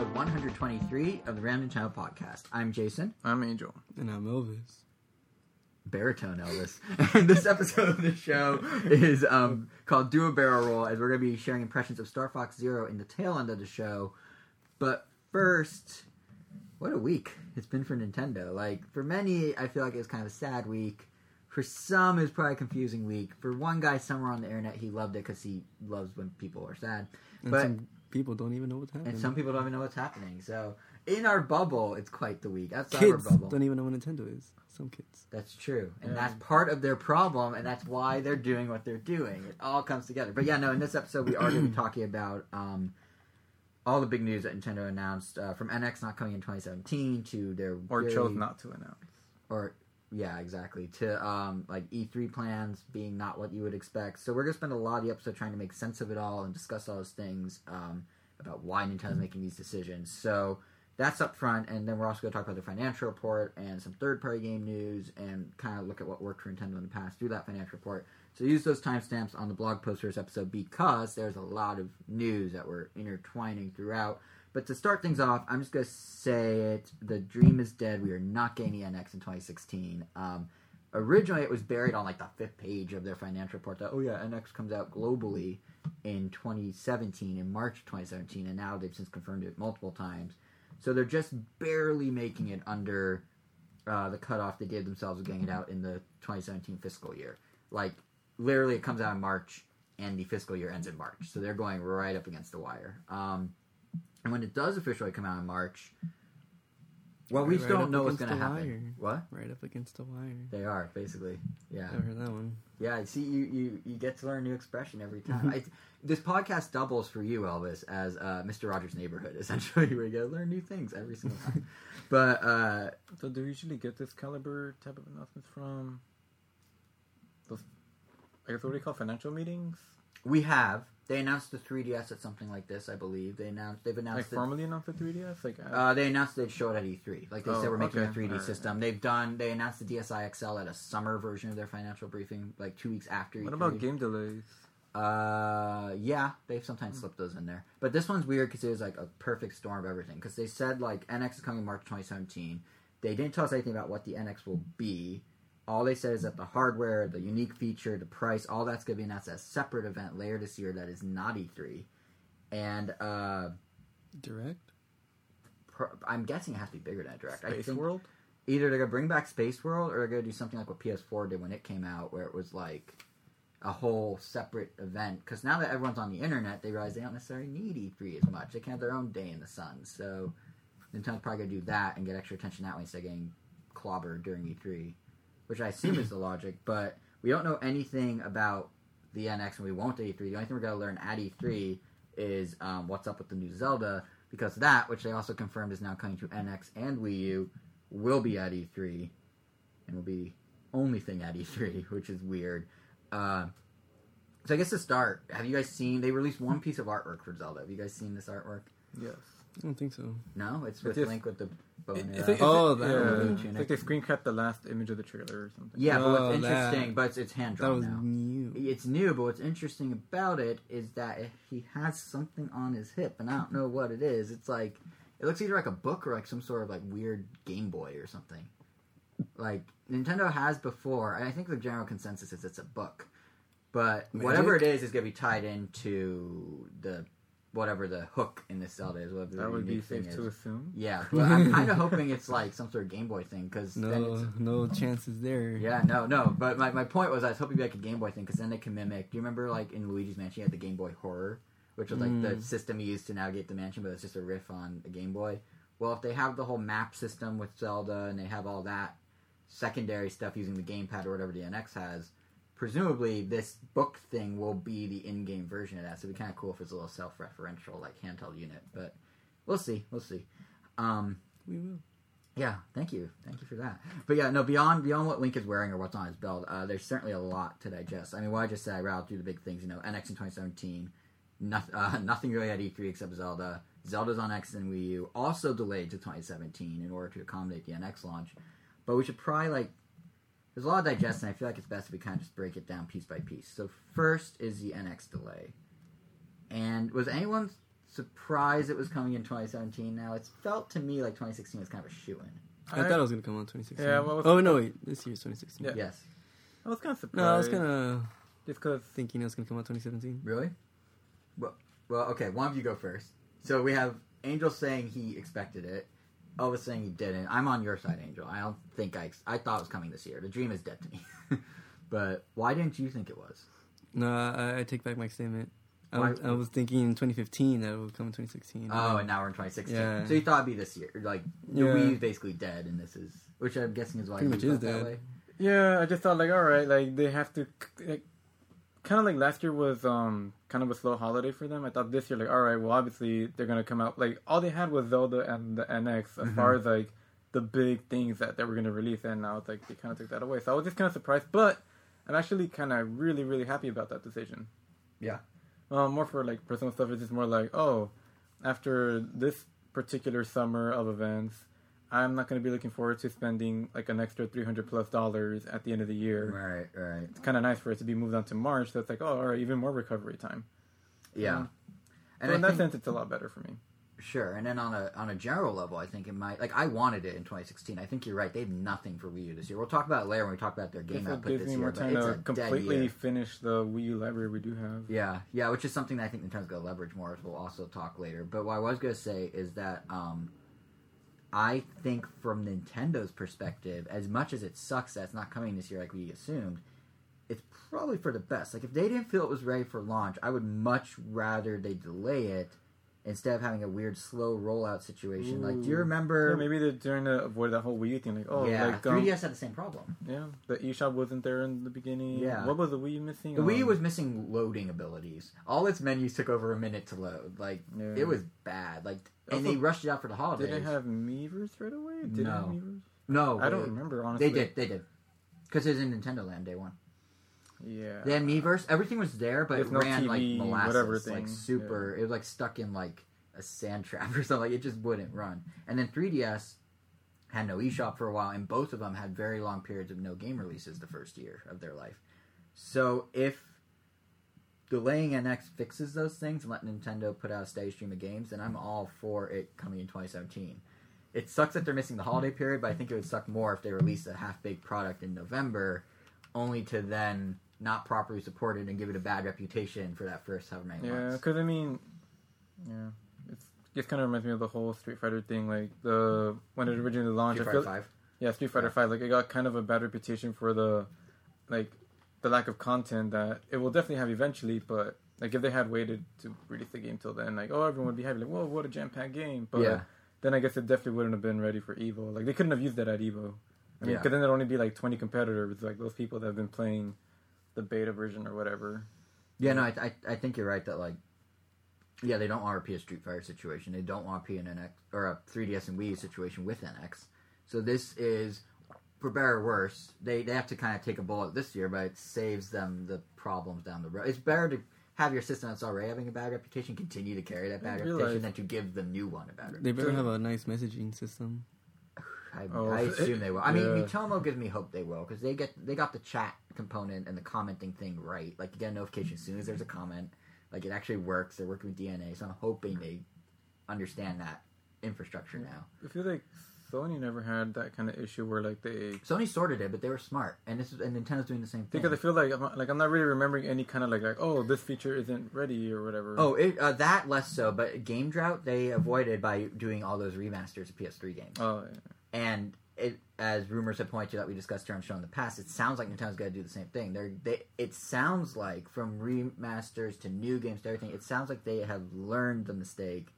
episode 123 of the Random Channel Podcast. I'm Jason, I'm Angel. And I'm Elvis. baritone Elvis, and this episode of the show is um, called Do a Barrel Roll, as we're going to be sharing impressions of Star Fox Zero in the tail end of the show. But first, what a week it's been for Nintendo. Like, for many, I feel like it was kind of a sad week. For some, it's probably a confusing week. For one guy somewhere on the internet, he loved it because he loves when people are sad. And But- some people don't even know what's happening. And some people don't even know what's happening. So, in our bubble, it's quite the week. Outside kids our bubble. don't even know what Nintendo is. Some kids. That's true. And Yeah. that's part of their problem, and that's why they're doing what they're doing. It all comes together. But yeah, no, in this episode, we are going to be talking about um, all the big news that Nintendo announced uh, from NX not coming in 2017 to their. Or very- chose not to announce. Or, yeah, exactly. To um, like E3 plans being not what you would expect. So we're going to spend a lot of the episode trying to make sense of it all and discuss all those things um, about why Nintendo's making these decisions. So that's up front, and then we're also going to talk about the financial report and some third-party game news, and kind of look at what worked for Nintendo in the past through that financial report. So use those timestamps on the blog post for this episode because there's a lot of news that we're intertwining throughout. But to start things off, I'm just going to say it: the dream is dead. We are not getting the NX in 2016. Um, originally, it was buried on like the fifth page of their financial report that oh yeah, NX comes out globally in 2017 in March 2017, and now they've since confirmed it multiple times. So they're just barely making it under uh, the cutoff they gave themselves of getting it out in the 2017 fiscal year. Like literally, it comes out in March, and the fiscal year ends in March. So they're going right up against the wire. Um, and when it does officially come out in March, well, we Right still up don't know what's going to the happen. What? Right up against the wire. They are basically, yeah. Never heard that one. Yeah, see, you, you, you get to learn a new expression every time. I, this podcast doubles for you, Elvis, as uh, Mr. Rogers' Neighborhood, essentially, where you get to learn new things every single time. but uh, So do you usually get this caliber type of announcements from those I guess what do you call financial meetings? we have they announced the 3DS at something like this, I believe. They announced they've Like announced it, formally announced the 3DS? Like uh, uh, they announced they'd show it at E3. Like they Oh, said, we're making okay. a 3D Alright. system. They've done. They announced the DSi XL at a summer version of their financial briefing, like two weeks after. what E3. about game delays? Uh, yeah, they've sometimes slipped those in there. But this one's weird because it was like a perfect storm of everything. Because they said like NX is coming March 2017. They didn't tell us anything about what the NX will be. All they said is that the hardware, the unique feature, the price, all that's going to be announced at a separate event later this year that is not E3. And uh, Direct? pro- I'm guessing it has to be bigger than a direct. I Space think World? either they're gonna bring back Space World or they're gonna do something like what PS4 did when it came out, where it was like a whole separate event. Because now that everyone's on the internet, they realize they don't necessarily need E3 as much. They can have their own day in the sun. So Nintendo's probably gonna do that and get extra attention that way instead of getting clobbered during E3, which I assume is the logic. But we don't know anything about the NX, and we won't at E3. The only thing we're gonna learn at E3 is um, what's up with the new Zelda. Because that, which they also confirmed is now coming to NX and Wii U, will be at E3 and will be only thing at E3, which is weird. Uh, so I guess to start, have you guys seen? They released one piece of artwork for Zelda. Have you guys seen this artwork? Yes. I don't think so. No, it's with just- Link with the bow and It's arrow. like- Oh, it's- that yeah, one. it's like they screen cut the last image of the trailer or something. yeah, but what's Oh, interesting, that- but it's, it's hand That drawn was now. new. It's new, but what's interesting about it is that he has something on his hip, and I don't know what it is. It's like it looks either like a book or like some sort of like weird Game Boy or something. Like Nintendo has before, and I think the general consensus is it's a book, but whatever it is Magic? is is gonna be tied into the whatever the hook in this Zelda is. Whatever the That would be safe is. to assume. Yeah, but I'm kind of hoping it's like some sort of Game Boy thing because then it's No, no chances there. yeah, no, no. But my, my point was I was hoping it'd be like a Game Boy thing because then they can mimic. Do you remember like in Luigi's Mansion you had the Game Boy Horror, which was like the Mm. system you used to navigate the mansion, but it's just a riff on a Game Boy. Well, if they have the whole map system with Zelda and they have all that secondary stuff using the gamepad or whatever the NX has, presumably this book thing will be the in-game version of that. So it'd be kind of cool if it's a little self-referential like handheld unit, but we'll see, we'll see. Um, We will. yeah, thank you, thank you for that. But yeah, no, beyond beyond what Link is wearing or what's on his belt, uh, there's certainly a lot to digest. I mean, what I just said, I rattled through the big things. You know, NX in 2017, nothing, uh, nothing really at E3 except Zelda. Zelda's on X and Wii U, also delayed to 2017 in order to accommodate the NX launch. But we should probably like, there's a lot of digest, and I feel like it's best if we kind of just break it down piece by piece. So first is the NX delay, and was anyone surprised it was coming in 2017. Now it's felt to me like 2016 was kind of a shoe in. I, thought it was gonna come out 2016. Yeah, what was- oh no, wait, this year's 2016. Yeah. Yes, I was kind of surprised. No, I was kind of just because thinking it was gonna come out 2017. really. Well, well, okay. One of you go first. So we have Angel saying he expected it. Elvis saying he didn't. I'm on your side, Angel. I don't think I. I thought it was coming this year. The dream is dead to me. but why didn't you think it was? No, I, I take back my statement. I was, I was thinking in 2015 that it would come in 2016. Oh, and now we're in 2016. Yeah. So you thought it'd be this year. Like the Yeah. Wii is basically dead, and this is, which I'm guessing is why Pretty you much felt is that dead. way. Yeah, I just thought like, all right, like they have to, like, kind of like last year was um kind of a slow holiday for them. I thought this year, like, all right, well, obviously they're gonna come out. Like, all they had was Zelda and the NX as far as like the big things that they were gonna release, and now it's like they kind of took that away. So I was just kind of surprised, but I'm actually kind of really really happy about that decision. Yeah. Um, more for like personal stuff. It's just more like, oh, after this particular summer of events. I'm not going to be looking forward to spending like an extra 300 plus dollars at the end of the year Right, right. it's kind of nice for it to be moved on to March. So it's like, oh, all right, even more recovery time. Yeah. Mhm. And so in that sense, it's a lot better for me. sure. And then on a on a general level, I think it might like I wanted it in 2016. I think you're right. They have nothing for Wii U this year. We'll talk about it later when we talk about their game output this me year. more But time it's to completely finish the Wii U library we do have. Yeah, yeah, which is something that I think Nintendo's going to leverage more, as we'll also talk later. But what I was going to say is that um, I think from Nintendo's perspective, as much as it sucks that it's not coming this year like we assumed, it's probably for the best. Like if they didn't feel it was ready for launch, I would much rather they delay it instead of having a weird slow rollout situation. Like, do you remember? Yeah, maybe they're trying to avoid that whole Wii U thing. Like, oh, yeah, like, um, 3DS had the same problem. yeah, the eShop wasn't there in the beginning. Yeah. What was the Wii U missing? The Wii U Um, was missing loading abilities. All its menus took over a minute to load. Like Yeah. it was bad. Like and Also, they rushed it out for the holidays. Did it have Miiverse right away? Did it have No. Miiverse? no, I don't they- remember, honestly. They did. They did. Because it was in Nintendo Land day one. Yeah. They had Miiverse. Everything was there, but it no ran like molasses, whatever like super. It was like stuck in like a sand trap or something. Like it just wouldn't run. And then 3DS had no eShop for a while, and both of them had very long periods of no game releases the first year of their life. So if delaying NX fixes those things and let Nintendo put out a steady stream of games, then I'm all for it coming in 2017. It sucks that they're missing the holiday period, but I think it would suck more if they released a half-baked product in November, only to then not properly supported and give it a bad reputation for that first however many Yeah, months. because I mean, yeah, it's just kind of reminds me of the whole Street Fighter thing. Like the when it originally launched, Street Fighter Five. yeah, Street Fighter Yeah. Five. Like it got kind of a bad reputation for the like the lack of content that it will definitely have eventually. But like if they had waited to release the game till then, like oh everyone would be happy. Like whoa, what a jam packed game. But Yeah. then I guess it definitely wouldn't have been ready for Evo. Like they couldn't have used that at Evo. I mean, Yeah. because then there'd only be like twenty competitors, like those people that have been playing the beta version or whatever. Yeah, no, I, I, I think you're right that like, yeah, they don't want to repeat a Street Fighter situation. They don't want to repeat an NX or a 3DS and Wii situation with NX. So this is, for better or worse, they they have to kind of take a bullet this year, but it saves them the problems down the road. It's better to have your system that's already having a bad reputation continue to carry that bad I reputation than to give the new one a bad reputation. They better have a nice messaging system. I, Oh, I it- assume they will. I mean, yeah. Miitomo gives me hope they will because they get they got the chat component and the commenting thing right. Like you get a notification as soon as there's a comment. Like it actually works. They're working with DeNA, so I'm hoping they understand that infrastructure now. I feel like Sony never had that kind of issue where like they Sony sorted it, but they were smart, and this is, and Nintendo's doing the same thing. because I feel like I'm not, like I'm not really remembering any kind of like like oh this feature isn't ready or whatever. Oh, it, uh, that less so, but Game Drought they avoided by doing all those remasters of PS3 games. oh yeah. And it, as rumors have pointed that we discussed here on the show in the past, it sounds like Nintendo's going to do the same thing. They're, they, it sounds like from remasters to new games to everything, it sounds like they have learned the mistake,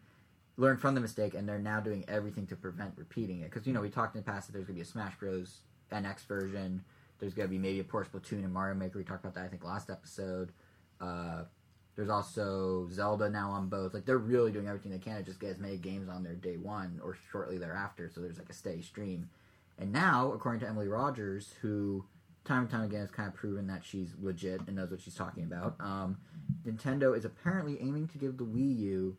learned from the mistake, and they're now doing everything to prevent repeating it. Because you know we talked in the past that there's going to be a Smash Bros. NX version. There's going to be maybe a Poor Splatoon and Mario Maker. We talked about that I think last episode. Uh, there's also Zelda now on both. Like they're really doing everything they can to just get as many games on their day one or shortly thereafter. So there's like a steady stream. And now, according to Emily Rogers, who time and time again has kind of proven that she's legit and knows what she's talking about, um, Nintendo is apparently aiming to give the Wii U,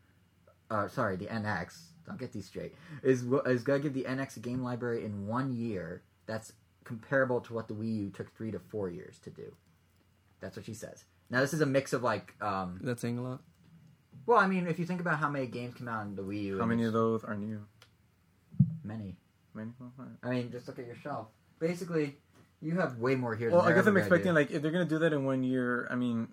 uh, sorry, the NX. Don't get these straight. Is is gonna give the NX a game library in one year. That's comparable to what the Wii U took three to four years to do. That's what she says. Now this is a mix of like um, That's saying a lot. Well, I mean, if you think about how many games came out on the Wii U, How and many of those are new? Many. Many. Well, all right. I mean, just look at your shelf. Basically, you have way more here. Well, than I guess there I'm gonna expecting do. like if they're gonna do that in one year. I mean,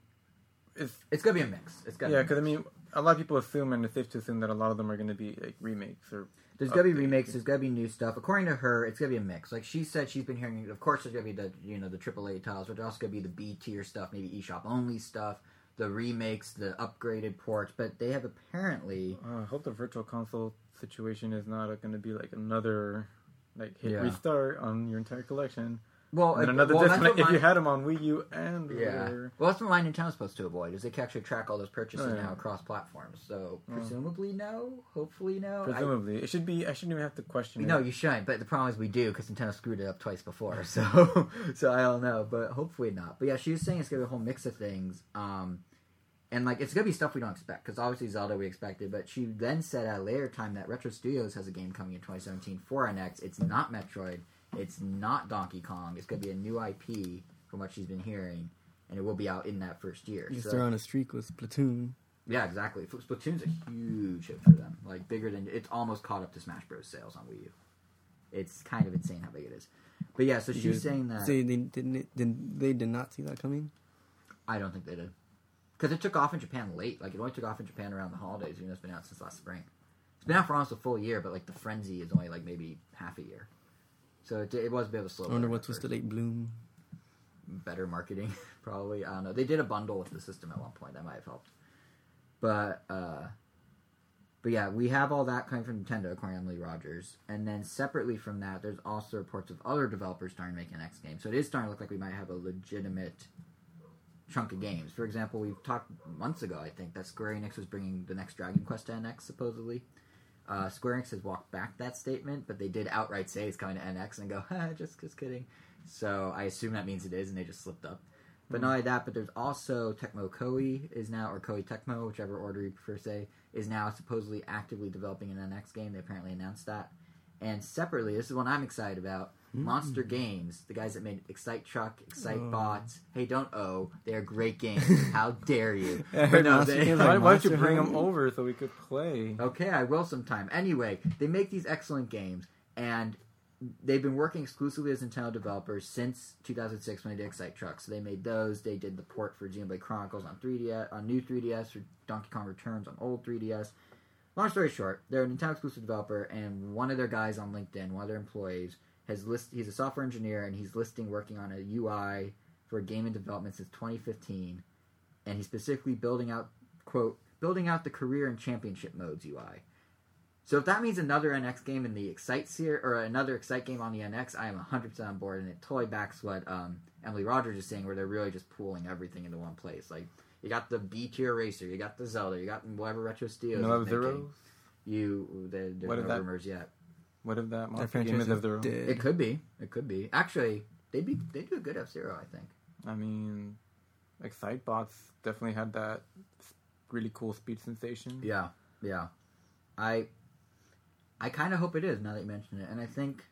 it's it's gonna be a mix. It's gonna yeah, be a because I mix. mean, a lot of people assume and it's safe to assume that a lot of them are gonna be like remakes or There's gonna be updates. remakes. There's gonna be new stuff. According to her, it's gonna be a mix. Like she said, she's been hearing. Of course, there's gonna be the you know the AAA titles, but there's also gonna be the B tier stuff, maybe eShop only stuff, the remakes, the upgraded ports. But they have apparently. Uh, I hope the virtual console situation is not going to be like another like hit Yeah. restart on your entire collection. Well, And another well, disconnect if you had them on Wii U and Yeah. or- Well, that's what my Nintendo's supposed to avoid is they can actually track all those purchases Oh, yeah. now across platforms. So Oh. presumably no, hopefully no. I- presumably it should be. I shouldn't even have to question. No, it. you shouldn't. But the problem is we do because Nintendo screwed it up twice before. So, so I don't know. But hopefully not. But yeah, she was saying it's gonna be a whole mix of things. Um, and like it's gonna be stuff we don't expect because obviously Zelda we expected. But she then said at a later time that Retro Studios has a game coming in 2017 for NX. It's not Metroid. It's not Donkey Kong. It's gonna be a new IP from what she's been hearing, and it will be out in that first year. So- they're on a streak with Splatoon. yeah, exactly. Splatoon's a huge hit for them. Like bigger than it's almost caught up to Smash Bros. sales on Wii U. It's kind of insane how big it is. But yeah, so she's saying that Say they didn't. Did, they did not see that coming. I don't think they did because it took off in Japan late. Like it only took off in Japan around the holidays. Even though it's been out since last spring. It's been out for almost a full year, but like the frenzy is only like maybe half a year. So it, it was a bit of a slow. I wonder what at was the late bloom. better marketing, probably. I don't know. They did a bundle with the system at one point. That might have helped. But uh but yeah, we have all that coming from Nintendo, according to Emily Rogers. And then separately from that, there's also reports of other developers starting making an X game. So it is starting to look like we might have a legitimate chunk of games. For example, we've talked months ago, I think, that Square Enix was bringing the next Dragon Quest to NX, supposedly. Uh, Square Enix has walked back that statement, but they did outright say it's coming to NX and go, ha, just, just kidding. So I assume that means it is, and they just slipped up. But not only that, but there's also Tecmo Koei is now, or Koei Tecmo, whichever order you prefer to say, is now supposedly actively developing an NX game. They apparently announced that. And separately, this is one I'm excited about. Mm. Monster Games, the guys that made Excite Truck, Excite Oh. Bots. Hey, don't oh, they're great games. How dare you? But no, they- Games Why, why don't you bring them over so we could play? Okay, I will sometime. Anyway, they make these excellent games, and they've been working exclusively as Nintendo developers since 2006 when they did Excite Truck. So they made those. They did the port for Xenoblade Chronicles on 3DS, on new 3DS, for Donkey Kong Returns on old 3DS. Long story short, they're a Nintendo exclusive developer, and one of their guys on LinkedIn, one of their employees, has list. He's a software engineer, and he's listing working on a UI for a game in development since 2015, and he's specifically building out quote building out the career and championship modes UI. So if that means another NX game in the Excite series or another Excite game on the NX, I am 100% on board, and it totally backs what um, Emily Rogers is saying, where they're really just pooling everything into one place. Like you got the B tier racer, you got the Zelda, you got whatever Retro Studios. No is F Zero. You, there, there's What no if that- rumors yet. What if that That monster franchise game is is F Zero? It could be. It could be. Actually, they'd be they do a good F Zero, I think. I mean, Excitebots definitely had that really cool speed sensation. Yeah, yeah. I I kind of hope it is now that you mention it, and I think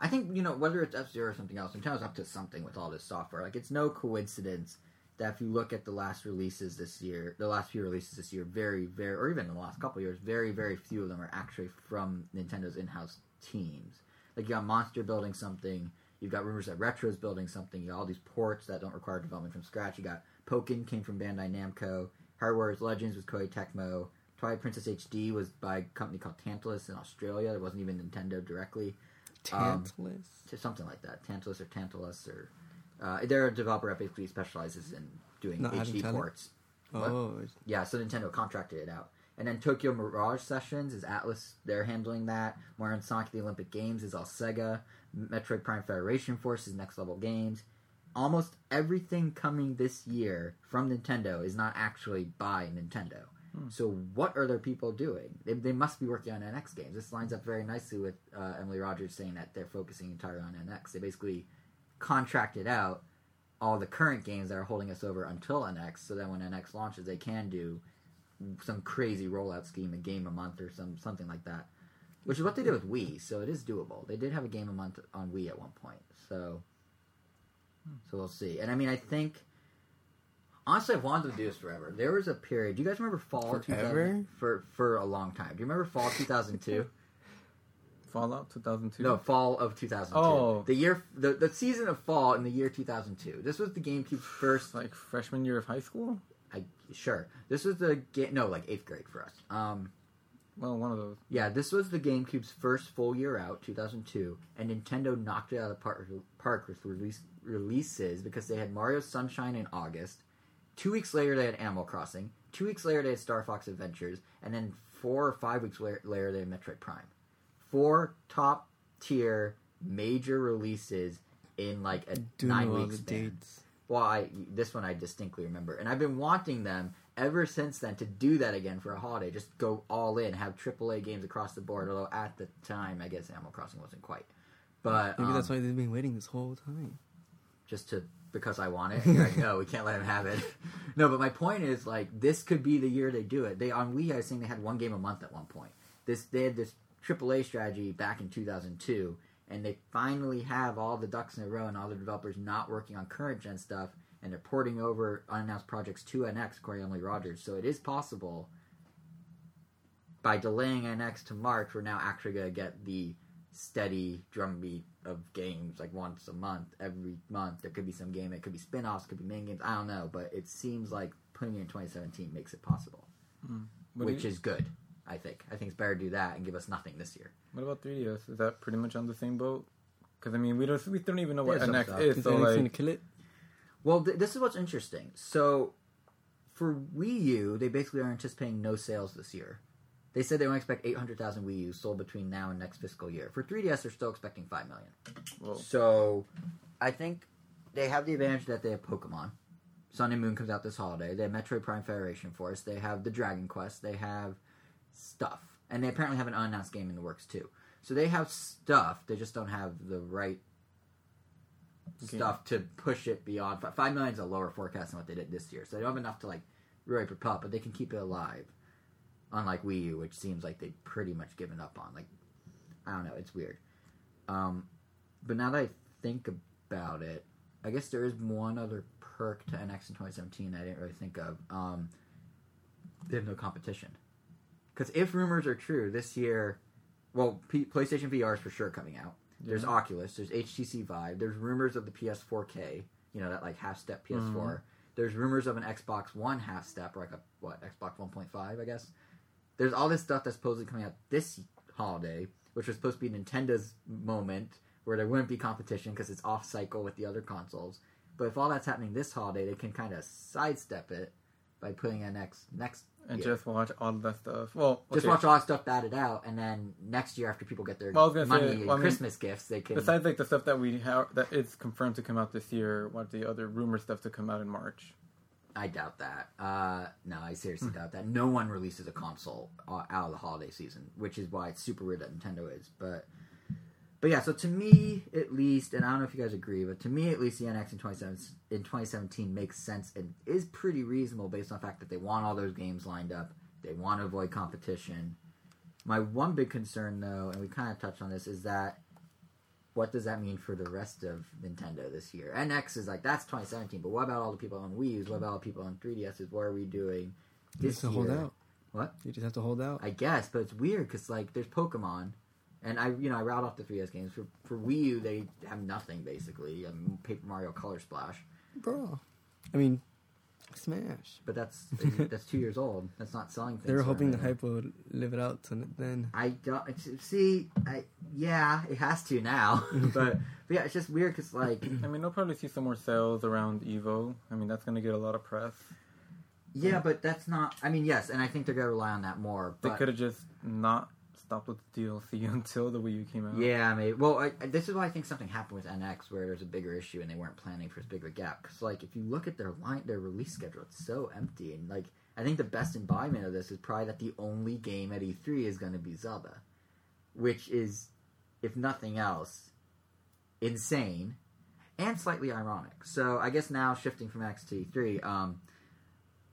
I think you know whether it's F Zero or something else, Nintendo's up to something with all this software. Like it's no coincidence that if you look at the last releases this year, the last few releases this year, very very, or even the last couple years, very very few of them are actually from Nintendo's in-house teams. Like you got Monster building something. You've got rumors that Retro's building something. You got all these ports that don't require development from scratch. You got Pokken came from Bandai Namco. Hyrule Warriors Legends was Koei Tecmo. Twilight Princess HD was by a company called Tantalus in Australia. It wasn't even Nintendo directly. Um, Tantalus. to something like that. Tantalus or Tantalus or uh, they're a developer that basically specializes in doing Not HD ports. What? oh, Yeah, so Nintendo contracted it out. And then Tokyo Mirage Sessions is Atlus. They're handling that. Mario and Sonic the Olympic Games is all Sega. Metroid Prime Federation Force is Next Level Games. Almost everything coming this year from Nintendo is not actually by Nintendo. Hmm. So what are their people doing? They, they must be working on NX games. This lines up very nicely with uh, Emily Rogers saying that they're focusing entirely on NX. They basically contracted out all the current games that are holding us over until NX, so that when NX launches, they can do some crazy rollout scheme, a game a month or some something like that, which is what they did with Wii. So it is doable. They did have a game a month on Wii at one point. So, so we'll see. And I mean, I think Honestly, I've wanted to do this forever. There was a period. Do you guys remember fall 2000 for for a long time? Do you remember fall 2002? Fallout 2002. no, fall of 2002. Oh. the year, the the season of fall in the year 2002. This was the GameCube's first. like freshman year of high school. I sure. This was the game. No, like eighth grade for us. Um, Well, one of those. yeah, this was the GameCube's first full year out, 2002, and Nintendo knocked it out of the park, park with release, releases because they had Mario Sunshine in August. Two weeks later, they had Animal Crossing. Two weeks later, they had Star Fox Adventures, and then four or five weeks later they had Metroid Prime. Four top tier major releases in like a Do nine week span. dates. Well, I this one I distinctly remember, and I've been wanting them ever since then to do that again for a holiday. Just go all in, have AAA games across the board. Although at the time, I guess Animal Crossing wasn't quite, but Maybe that's um, why they've been waiting this whole time. just to because I want it. Like, no, we can't let him have it. no, but my point is like this could be the year they do it. They on Wii, I was saying they had one game a month at one point. This they had this AAA strategy back in 2002, and they finally have all the ducks in a row and all the developers not working on current gen stuff, and they're porting over unannounced projects to NX, according to Emily Rogers. So it is possible by delaying NX to March, we're now actually going to get the steady drumbeat of games like once a month, every month. There could be some game, it could be spin offs, could be main games. I don't know, but it seems like putting it in 2017 makes it possible, hmm. What, which you- is good. I think. I think it's better to do that and give us nothing this year. what about 3DS? Is that pretty much on the same boat? Because I mean, we don't we don't even know what There's some NX is. Is So NX gonna like, kill it? Well, th- this is what's interesting. So, for Wii U, they basically are anticipating no sales this year. They said they only expect 800,000 Wii U's sold between now and next fiscal year. For 3DS, they're still expecting 5 million. well, So, I think they have the advantage that they have Pokemon. Sun and Moon comes out this holiday. They have Metroid Prime Federation Force. They have the Dragon Quest. They have stuff. And they apparently have an unannounced game in the works, too. So they have stuff. They just don't have the right Okay. stuff to push it beyond. fi- Five million is a lower forecast than what they did this year. So they don't have enough to, like, really propel, but they can keep it alive. Unlike Wii U, which seems like they've pretty much given up on. Like, I don't know. It's weird. Um, but now that I think about it, I guess there is one other perk to NX in 2017 I didn't really think of. Um, they have no competition. Because if rumors are true, this year, well, P- PlayStation VR is for sure coming out. There's Oculus. There's HTC Vive. There's rumors of the PS4K. You know that like half step PS4. Mm-hmm. There's rumors of an Xbox One half step, or like a what Xbox 1.5, I guess. There's all this stuff that's supposedly coming out this holiday, which was supposed to be Nintendo's moment where there wouldn't be competition because it's off cycle with the other consoles. But if all that's happening this holiday, they can kind of sidestep it by putting a next next and year. just watch all the stuff. Well, Just watch all that stuff batted out, and then next year after people get their Well, I was gonna money say, and well, I mean, Christmas gifts, they can. Besides like the stuff that we have that is confirmed to come out this year, what the other rumor stuff to come out in March? I doubt that. Uh, no, I seriously Hmm. doubt that. No one releases a console uh, out of the holiday season, which is why it's super weird that Nintendo is. But, but yeah. So to me, at least, and I don't know if you guys agree, but to me, at least, the NX in 2017, in 2017 makes sense and is pretty reasonable based on the fact that they want all those games lined up. They want to avoid competition. My one big concern, though, and we kind of touched on this, is that what does that mean for the rest of Nintendo this year? NX is like that's 2017, but what about all the people on Wii U's? What about all the people on 3DS's? What are we doing You this just have to hold out. What? You just have to hold out. I guess, but it's weird because like there's Pokemon, and I you know I route off the 3DS games for for Wii U they have nothing basically. Um, Paper Mario Color Splash, Bro. I mean, Smash. but that's that's two years old. That's not selling. Things They were for hoping the hype would live it out to then. I don't see. I yeah, it has to now, but, but yeah, it's just weird because like I mean, they'll probably see some more sales around Evo. I mean, that's gonna get a lot of press. yeah, but that's not. I mean, yes, and I think they're gonna rely on that more. They could have just not stopped with the DLC until the Wii U came out. Yeah, maybe. Well, I, this is why I think something happened with NX where there's a bigger issue and they weren't planning for as big of a gap. Because like if you look at their line, their release schedule, it's so empty. And like I think the best embodiment of this is probably that the only game at E3 is going to be Zelda, which is, if nothing else, insane and slightly ironic. So I guess now shifting from X to E3. Um,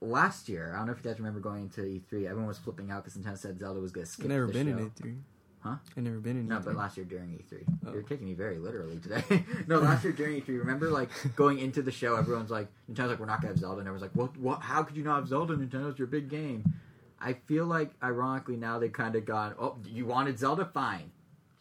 last year, I don't know if you guys remember going into E3. Everyone was flipping out because Nintendo said Zelda was going to skip. I've never been show. in E3. Huh? I've never been in. No, E3. but last year during E3. Oh. You're taking me very literally today. no, last year during E3, remember like going into the show, everyone's like, Nintendo's like, we're not gonna have Zelda, and everyone's like, what? What? How could you not have Zelda? Nintendo's your big game. I feel like, ironically, now they've kind of gone, oh, you wanted Zelda? Fine.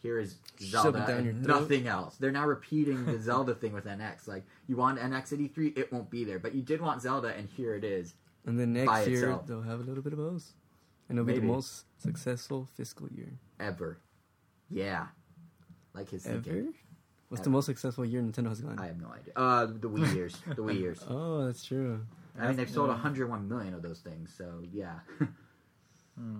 Here is Zelda down and nothing else. They're now repeating the Zelda thing with NX. Like, you want NX at E3, it won't be there. But you did want Zelda, and here it is. And then next year itself. they'll have a little bit of both, and it'll be the most successful fiscal year Ever. Yeah. Like his ever. thinking. What's Ever. the most successful year Nintendo has gone? I have no idea. Uh, the Wii years. The Wii years. Oh, that's true. I mean, they've sold Yeah. 101 million of those things, so yeah. Hmm.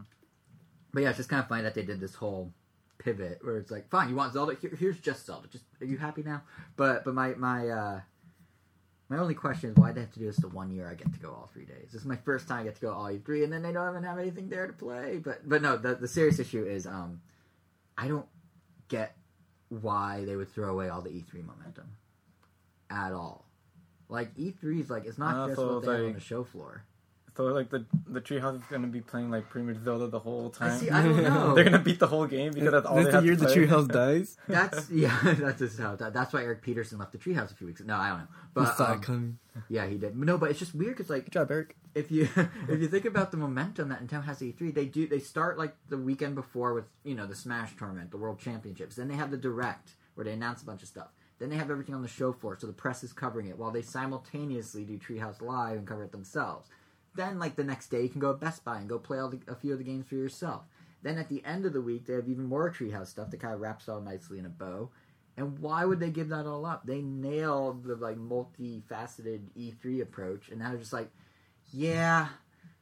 But yeah, it's just kind of funny that they did this whole pivot where it's like, fine, you want Zelda? Here, here's just Zelda. Just are you happy now? But but my my uh my only question is why they have to do this the one year I get to go all three days. This is my first time I get to go all three, and then they don't even have anything there to play. But but no, the the serious issue is um I don't get why they would throw away all the E3 momentum at all. Like E3 is like it's not Uh, just so what they have on the show floor. So like the the treehouse is gonna be playing like pretty much Zelda the whole time. see, I don't know. They're gonna beat the whole game because that's all That's they the have year to the treehouse dies. That's yeah, that's just how that, that's why Eric Peterson left the treehouse a few weeks. ago. No, I don't know, We but saw um, it coming. yeah, he did. No, but it's just weird because like Good job, Eric. if you if you think about the momentum that Nintendo has at E3, they do they start like the weekend before with you know the Smash tournament, the World Championships. Then they have the Direct where they announce a bunch of stuff. Then they have everything on the show floor, so the press is covering it while they simultaneously do Treehouse Live and cover it themselves. Then like the next day, you can go to Best Buy and go play all the, a few of the games for yourself. Then at the end of the week, they have even more Treehouse stuff that kind of wraps all nicely in a bow. And why would they give that all up? They nailed the like multifaceted E3 approach, and now they're just like, yeah,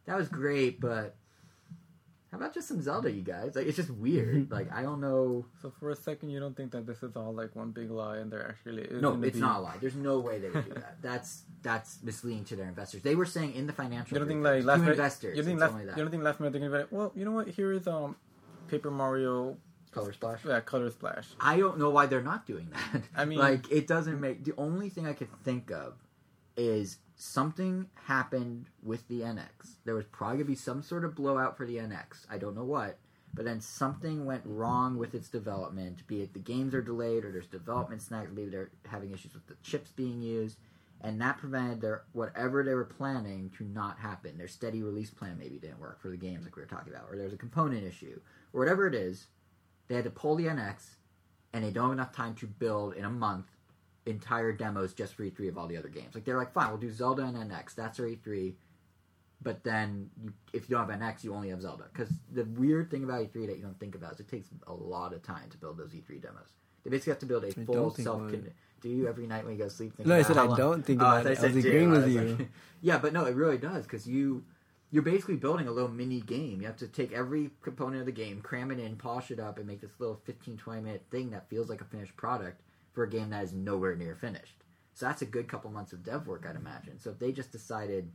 that was great, but how about just some Zelda, you guys? Like, it's just weird. like, I don't know. So for a second, you don't think that this is all like one big lie, and they're actually is. No, it's be... not a lie. There's no way they would do that. That's that's misleading to their investors. They were saying in the financial You don't think like last to minute? investors, you don't think it's last? only You that. don't think last minute they're gonna be like, well, you know what? Here is um, Paper Mario, Color Splash. yeah, Color Splash. I don't know why they're not doing that. I mean- like it doesn't make the only thing I could think of is something happened with the NX. There was probably gonna be some sort of blowout for the NX. I don't know what, but then something went wrong with its development. Be it the games are delayed or there's development snags. Maybe they're having issues with the chips being used, and that prevented their whatever they were planning to not happen. Their steady release plan maybe didn't work for the games like we were talking about, or there was a component issue, or whatever it is. They had to pull the NX, and they don't have enough time to build in a month entire demos just for E3 of all the other games. Like they're like, fine, we'll do Zelda and NX. That's our E3. But then, you, if you don't have NX, you only have Zelda. Because the weird thing about E3 that you don't think about is it takes a lot of time to build those E3 demos. They basically have to build a I full self. Do you every night when you go to sleep? No, I said I long- don't think Oh, about thought it. I said was agreeing with you. like- yeah, but no, it really does because you you're basically building a little mini game. You have to take every component of the game, cram it in, polish it up, and make this little 15, 20 minute thing that feels like a finished product for a game that is nowhere near finished. So that's a good couple months of dev work, I'd imagine. So if they just decided,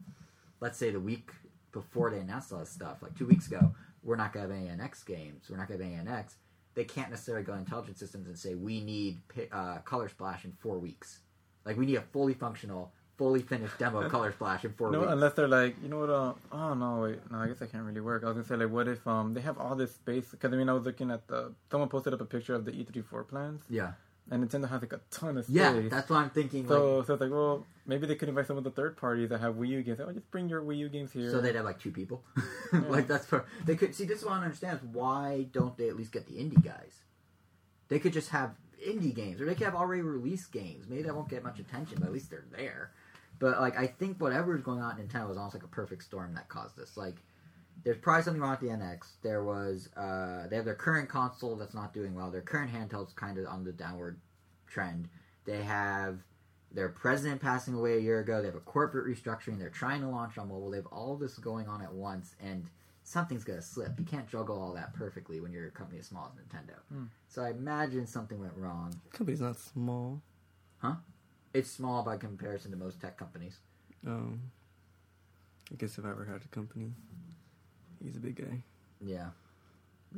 let's say the week before they announced all this stuff, like two weeks ago, we're not going to have any NX games, we're not going to have any NX, they can't necessarily go to intelligent systems and say, we need uh, Color Splash in four weeks. Like, we need a fully functional, fully finished demo of Color Splash in four No, weeks. unless they're like, you know what? Uh, oh no, wait, no, I guess that can't really work. I was gonna say like, what if um they have all this space? Because I mean, I was looking at the someone posted up a picture of the E3 floor plans, yeah. And Nintendo has like a ton of space. Yeah, that's what I'm thinking. so like, so it's like, well, maybe they could invite some of the third parties that have Wii U games. Oh, just bring your Wii U games here. so they'd have like two people. like that's for they could see. This is what I understand. Is why don't they at least get the indie guys? They could just have indie games, or they could have already released games. Maybe that won't get much attention, but at least they're there. But like, I think whatever is going on at Nintendo is almost like a perfect storm that caused this. Like, there's probably something wrong with the NX. There was uh, they have their current console that's not doing well. Their current handheld's kind of on the downward trend. They have their president passing away a year ago. They have a corporate restructuring. They're trying to launch on mobile. They have all this going on at once, and something's gonna slip. You can't juggle all that perfectly when you're a company as small as Nintendo. Hmm. So I imagine something went wrong. Company's not small. Huh? It's small by comparison to most tech companies. Um, I guess if I ever had a company, he's a big guy. Yeah,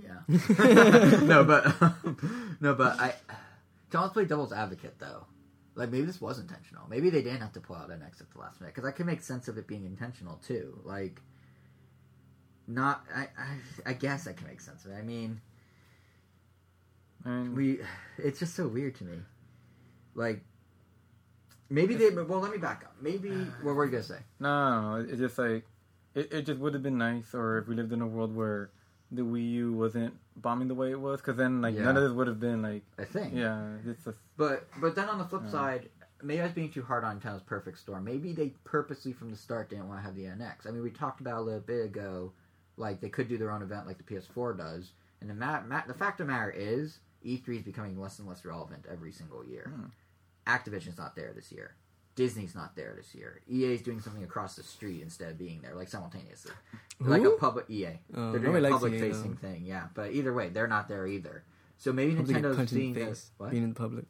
yeah. no, but no, but I to almost play devil's advocate though. Like maybe this was intentional. Maybe they didn't have to pull out an X at the last minute because I can make sense of it being intentional too. Like, not I, I I guess I can make sense of it. I mean, And we it's just so weird to me like maybe they well let me back up maybe what were you gonna say no, no, no, it's just like it, it just would have been nice, or if we lived in a world where the Wii U wasn't bombing the way it was, because then like Yeah. none of this would have been like a thing yeah, it's just but but then on the flip Yeah. side maybe i was being too hard on nintendo's perfect storm maybe they purposely from the start didn't want to have the nx i mean we talked about a little bit ago like they could do their own event like the ps4 does and the ma- ma- the fact of the matter is e3 is becoming less and less relevant every single year Hmm. activision's not there this year Disney's not there this year. EA is doing something across the street instead of being there, like simultaneously, like a public EA. Oh, They're doing nobody a public EA, facing though. thing, yeah. But either way, they're not there either. So maybe I hope to get Nintendo's in seeing this. face being in the public.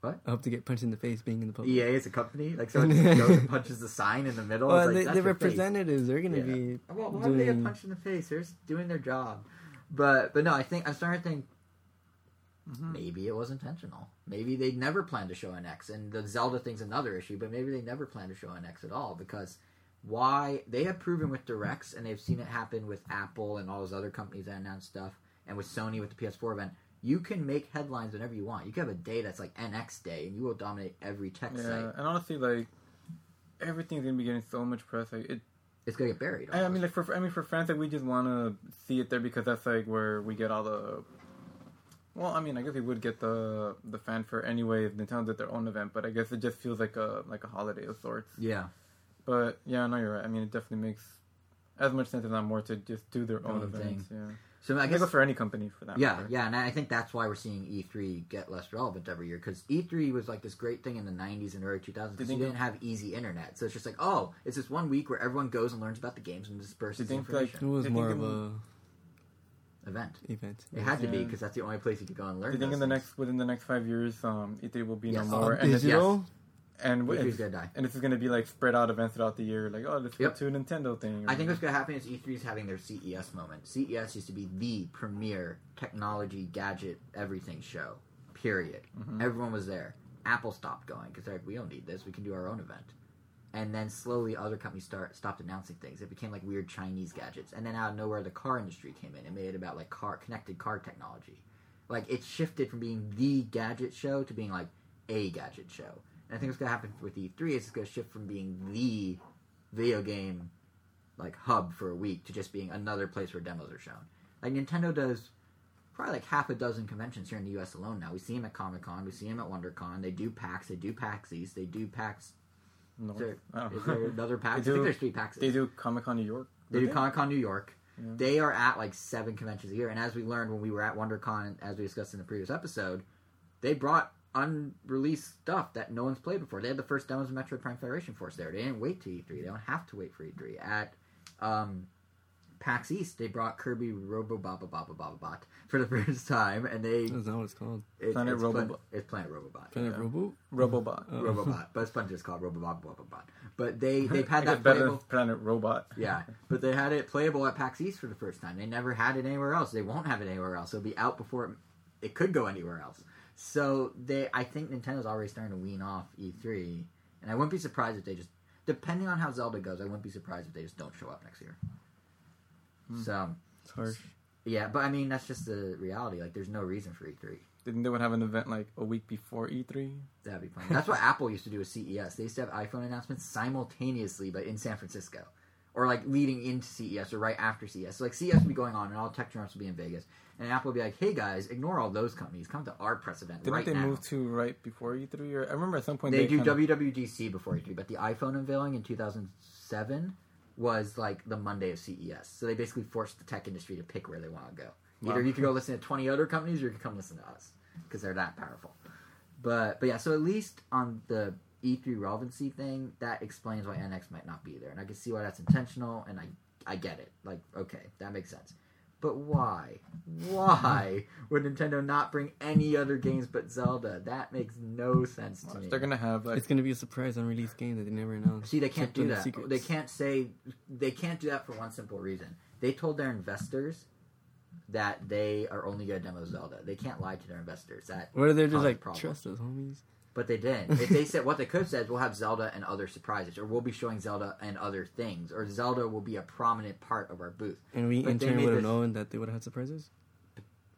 What? I hope to get punched in the face being in the public. EA is a company, like someone just goes and punches the sign in the middle. Well, like, they, the face. representatives, they're gonna Yeah. be Well, why would they get punched in the face? They're just doing their job. But but no, I think I'm starting to think Mhm. maybe it was intentional. Maybe they never planned to show an X, and the Zelda thing's another issue. But maybe they never planned to show an X at all because why they have proven with directs, and they've seen it happen with Apple and all those other companies that announce stuff, and with Sony with the PS4 event. You can make headlines whenever you want. You can have a day that's like NX Day, and you will dominate every tech yeah. site. And honestly, like everything's gonna be getting so much press. Like it, It's gonna get buried. I, I mean, like for I mean for fans, like we just want to see it there because that's like where we get all the. Well, I mean, I guess we would get the the fanfare anyway if Nintendo did their own event, but I guess it just feels like a like a holiday of sorts. yeah. But yeah, no, you're right. I mean, it definitely makes as much sense, if not more, to just do their own Own events. Yeah, So I I guess guess for any company for that. Yeah, matter. yeah, and I think that's why we're seeing E3 get less relevant every year because E3 was like this great thing in the '90s and early 2000s Do you think- didn't have easy internet, so it's just like, oh, it's this one week where everyone goes and learns about the games and disperses Do you like, information. It was more of a Event. event. It had to be because that's the only place you could go and learn. Do you think in the things. next within the next five years, um, E3 will be Yes. no more, and this, digital. and E3 is it's, gonna die? and this is going to be like spread out events throughout the year, like oh, let's Yep. go to a Nintendo thing. I think what's going to happen is E3 is having their CES moment. CES used to be the premier technology, gadget, everything show. Period. Mhm. Everyone was there. Apple stopped going because they're like, we don't need this. We can do our own event. And then slowly, other companies start stopped announcing things. It became like weird Chinese gadgets. And then out of nowhere, the car industry came in and made it about like car connected car technology. Like it shifted from being the gadget show to being like a gadget show. And I think what's going to happen with E3 is it's going to shift from being the video game like hub for a week to just being another place where demos are shown. Like Nintendo does probably like half a dozen conventions here in the U.S. alone now. We see them at Comic Con, we see them at WonderCon. They do PAX, they do PAX East, they do PAX. No, Is there, is there another PAX? They I think there's three PAXs. they do Comic Con New York. They Do do Comic Con New York. Yeah. They are at like seven conventions a year, and as we learned when we were at WonderCon, as we discussed in the previous episode, they brought unreleased stuff that no one's played before. They had the first demos of Metroid Prime Federation Force there. They didn't wait to E3. They don't have to wait for E3. At um, PAX East, they brought Kirby Robo Baba Baba Baba Bot for the first time, and they That's not what it's called. it, Planet it's, Robobot. Plan- it's Planet Robobot. Planet Yeah. Robo. Robobot. Oh. Robobot, but Sponge is called Robobot Robobot. But they they've had that better playable. than Planet Robot. Yeah, but they had it playable at PAX East for the first time. They never had it anywhere else. They won't have it anywhere else. It'll be out before it, it could go anywhere else. So they, I think Nintendo's already starting to wean off E3, and I wouldn't be surprised if they just, depending on how Zelda goes, I wouldn't be surprised if they just don't show up next year. Hmm. So It's harsh. yeah, but I mean that's just the reality. Like, there's no reason for E3. Didn't they would have an event like a week before E E3? That'd be fun. That's what Apple used to do with CES. They used to have iPhone announcements simultaneously, but in San Francisco, or like leading into CES or right after CES. So like CES would be going on, and all tech journals would be in Vegas, and Apple would be like, "Hey guys, ignore all those companies. Come to our press event Didn't right they now." move to right before E3? Or I remember at some point they, they, do kinda- WWDC before E3, but the iPhone unveiling in 2007 was like the Monday of CES. So they basically forced the tech industry to pick where they want to go. Either Wow. you could go listen to 20 other companies, or you could come listen to us because they're that powerful. But but yeah, so at least on the E3 relevancy thing, that explains why NX might not be there, and I can see why that's intentional, and I I get it. Like okay, that makes sense. But why? Why would Nintendo not bring any other games but Zelda? That makes no sense to me. They're gonna have like It's gonna be a surprise unreleased game that they never announced. See, they can't do that. secrets. They can't say they can't do that for one simple reason. They told their investors that they are only going to demo Zelda. They can't lie to their investors. That, What if they're just Cause like problem. trust us, homies? But they didn't. if they said what they could have said, is we'll have Zelda and other surprises, or we'll be showing Zelda and other things, or Zelda will be a prominent part of our booth. And we But in turn would have known that they would have had surprises.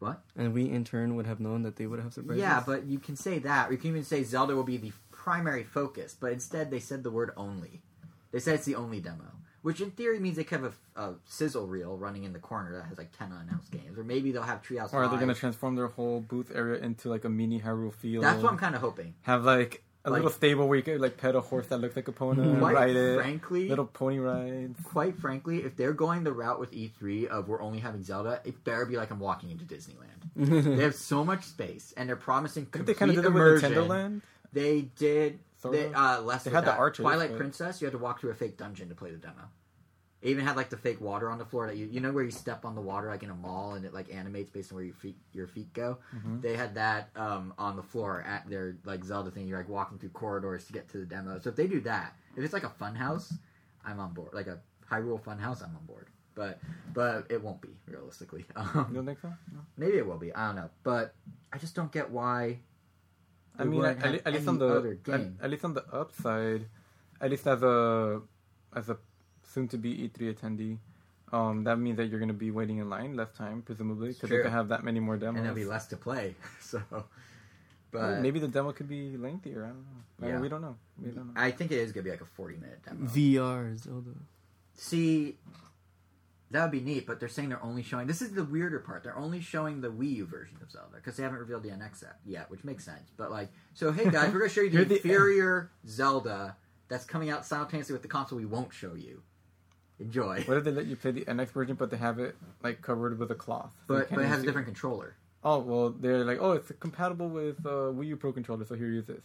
What? And we in turn would have known that they would have surprises. Yeah, but you can say that. Or you can even say Zelda will be the primary focus, but instead they said the word only. They said it's the only demo, which in theory means they could have a, a sizzle reel running in the corner that has like ten unannounced games, or maybe they'll have Treehouse. Or are they going to transform their whole booth area into like a mini Hyrule Field? That's what I'm kind of hoping. Have like a Like- little stable where you could like pet a horse that looks like a pony, Quite ride it. frankly, Little pony rides. quite frankly, if they're going the route with E3 of we're only having Zelda, it better be like I'm walking into Disneyland. they have so much space, and they're promising complete they kind of did immersion. with Nintendo Land. They did. Sort They, uh, less They had the that. archers, Twilight but- Princess, you had to walk through a fake dungeon to play the demo. It even had like the fake water on the floor that you you know where you step on the water like in a mall and it like animates based on where your feet your feet go. Mhm. They had that um, on the floor at their like Zelda thing. You're like walking through corridors to get to the demo. So if they do that, if it's like a fun house, I'm on board. Like a Hyrule fun house, I'm on board. But but it won't be realistically. You Um, don't think so? No. maybe it will be. I don't know. But I just don't get why. I mean, at, at, at least on the at, at least on the upside, at least as a as a soon to be E3 attendee, um, that means that you're going to be waiting in line less time, presumably, because they True. could have that many more demos. and there'll be less to play. So, Well, but maybe the demo could be lengthier. I don't know. I Yeah. mean, we don't know. We don't know. I think it is gonna be like a forty minute demo. VR Zelda. See, that would be neat, but they're saying they're only showing. This is the weirder part. They're only showing the Wii U version of Zelda because they haven't revealed the NX yet, which makes sense. But like, so hey guys, we're gonna show you the inferior Zelda that's coming out simultaneously with the console we won't show you. Enjoy. What if they let you play the NX version, but they have it like covered with a cloth? But but it has a different controller. Oh well, they're like, oh, it's compatible with uh, Wii U Pro controller, so here, use this.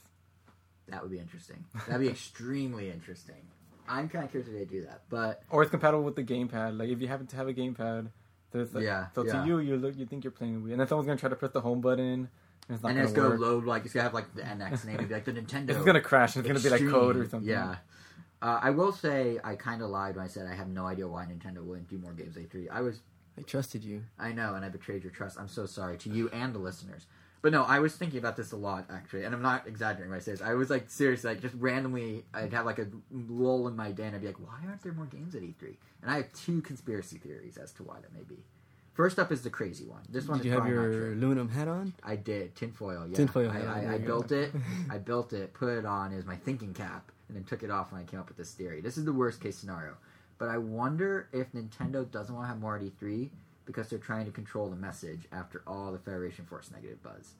That would be interesting. That'd be extremely interesting. I'm kind of curious if they do that, but Or it's compatible with the gamepad. Like if you happen to have a gamepad, there's like, Yeah, So yeah. to you, you look, you think you're playing Wii, and then someone's gonna try to press the home button, and it's not and gonna it's gonna work. load like it's gonna have like the NX name, be like the Nintendo. It's gonna crash. and It's gonna be like code or something. Yeah. Uh, I will say I kind of lied when I said I have no idea why Nintendo wouldn't do more games E3. I was, I trusted you. I know, and I betrayed your trust. I'm so sorry to you and the listeners. But no, I was thinking about this a lot actually, and I'm not exaggerating when I say this. I was like seriously, like just randomly, I'd have like a lull in my day, and I'd be like, why aren't there more games at E3? And I have two conspiracy theories as to why that may be. First up is the crazy one. This one Did you have your aluminum hat on? I did tinfoil. Yeah, Tinfoil I, hat, I, there I built it. I built it, put it on as my thinking cap, and then took it off when I came up with this theory. This is the worst case scenario, but I wonder if Nintendo doesn't want to have more at E3 because they're trying to control the message after all the Federation Force negative buzz.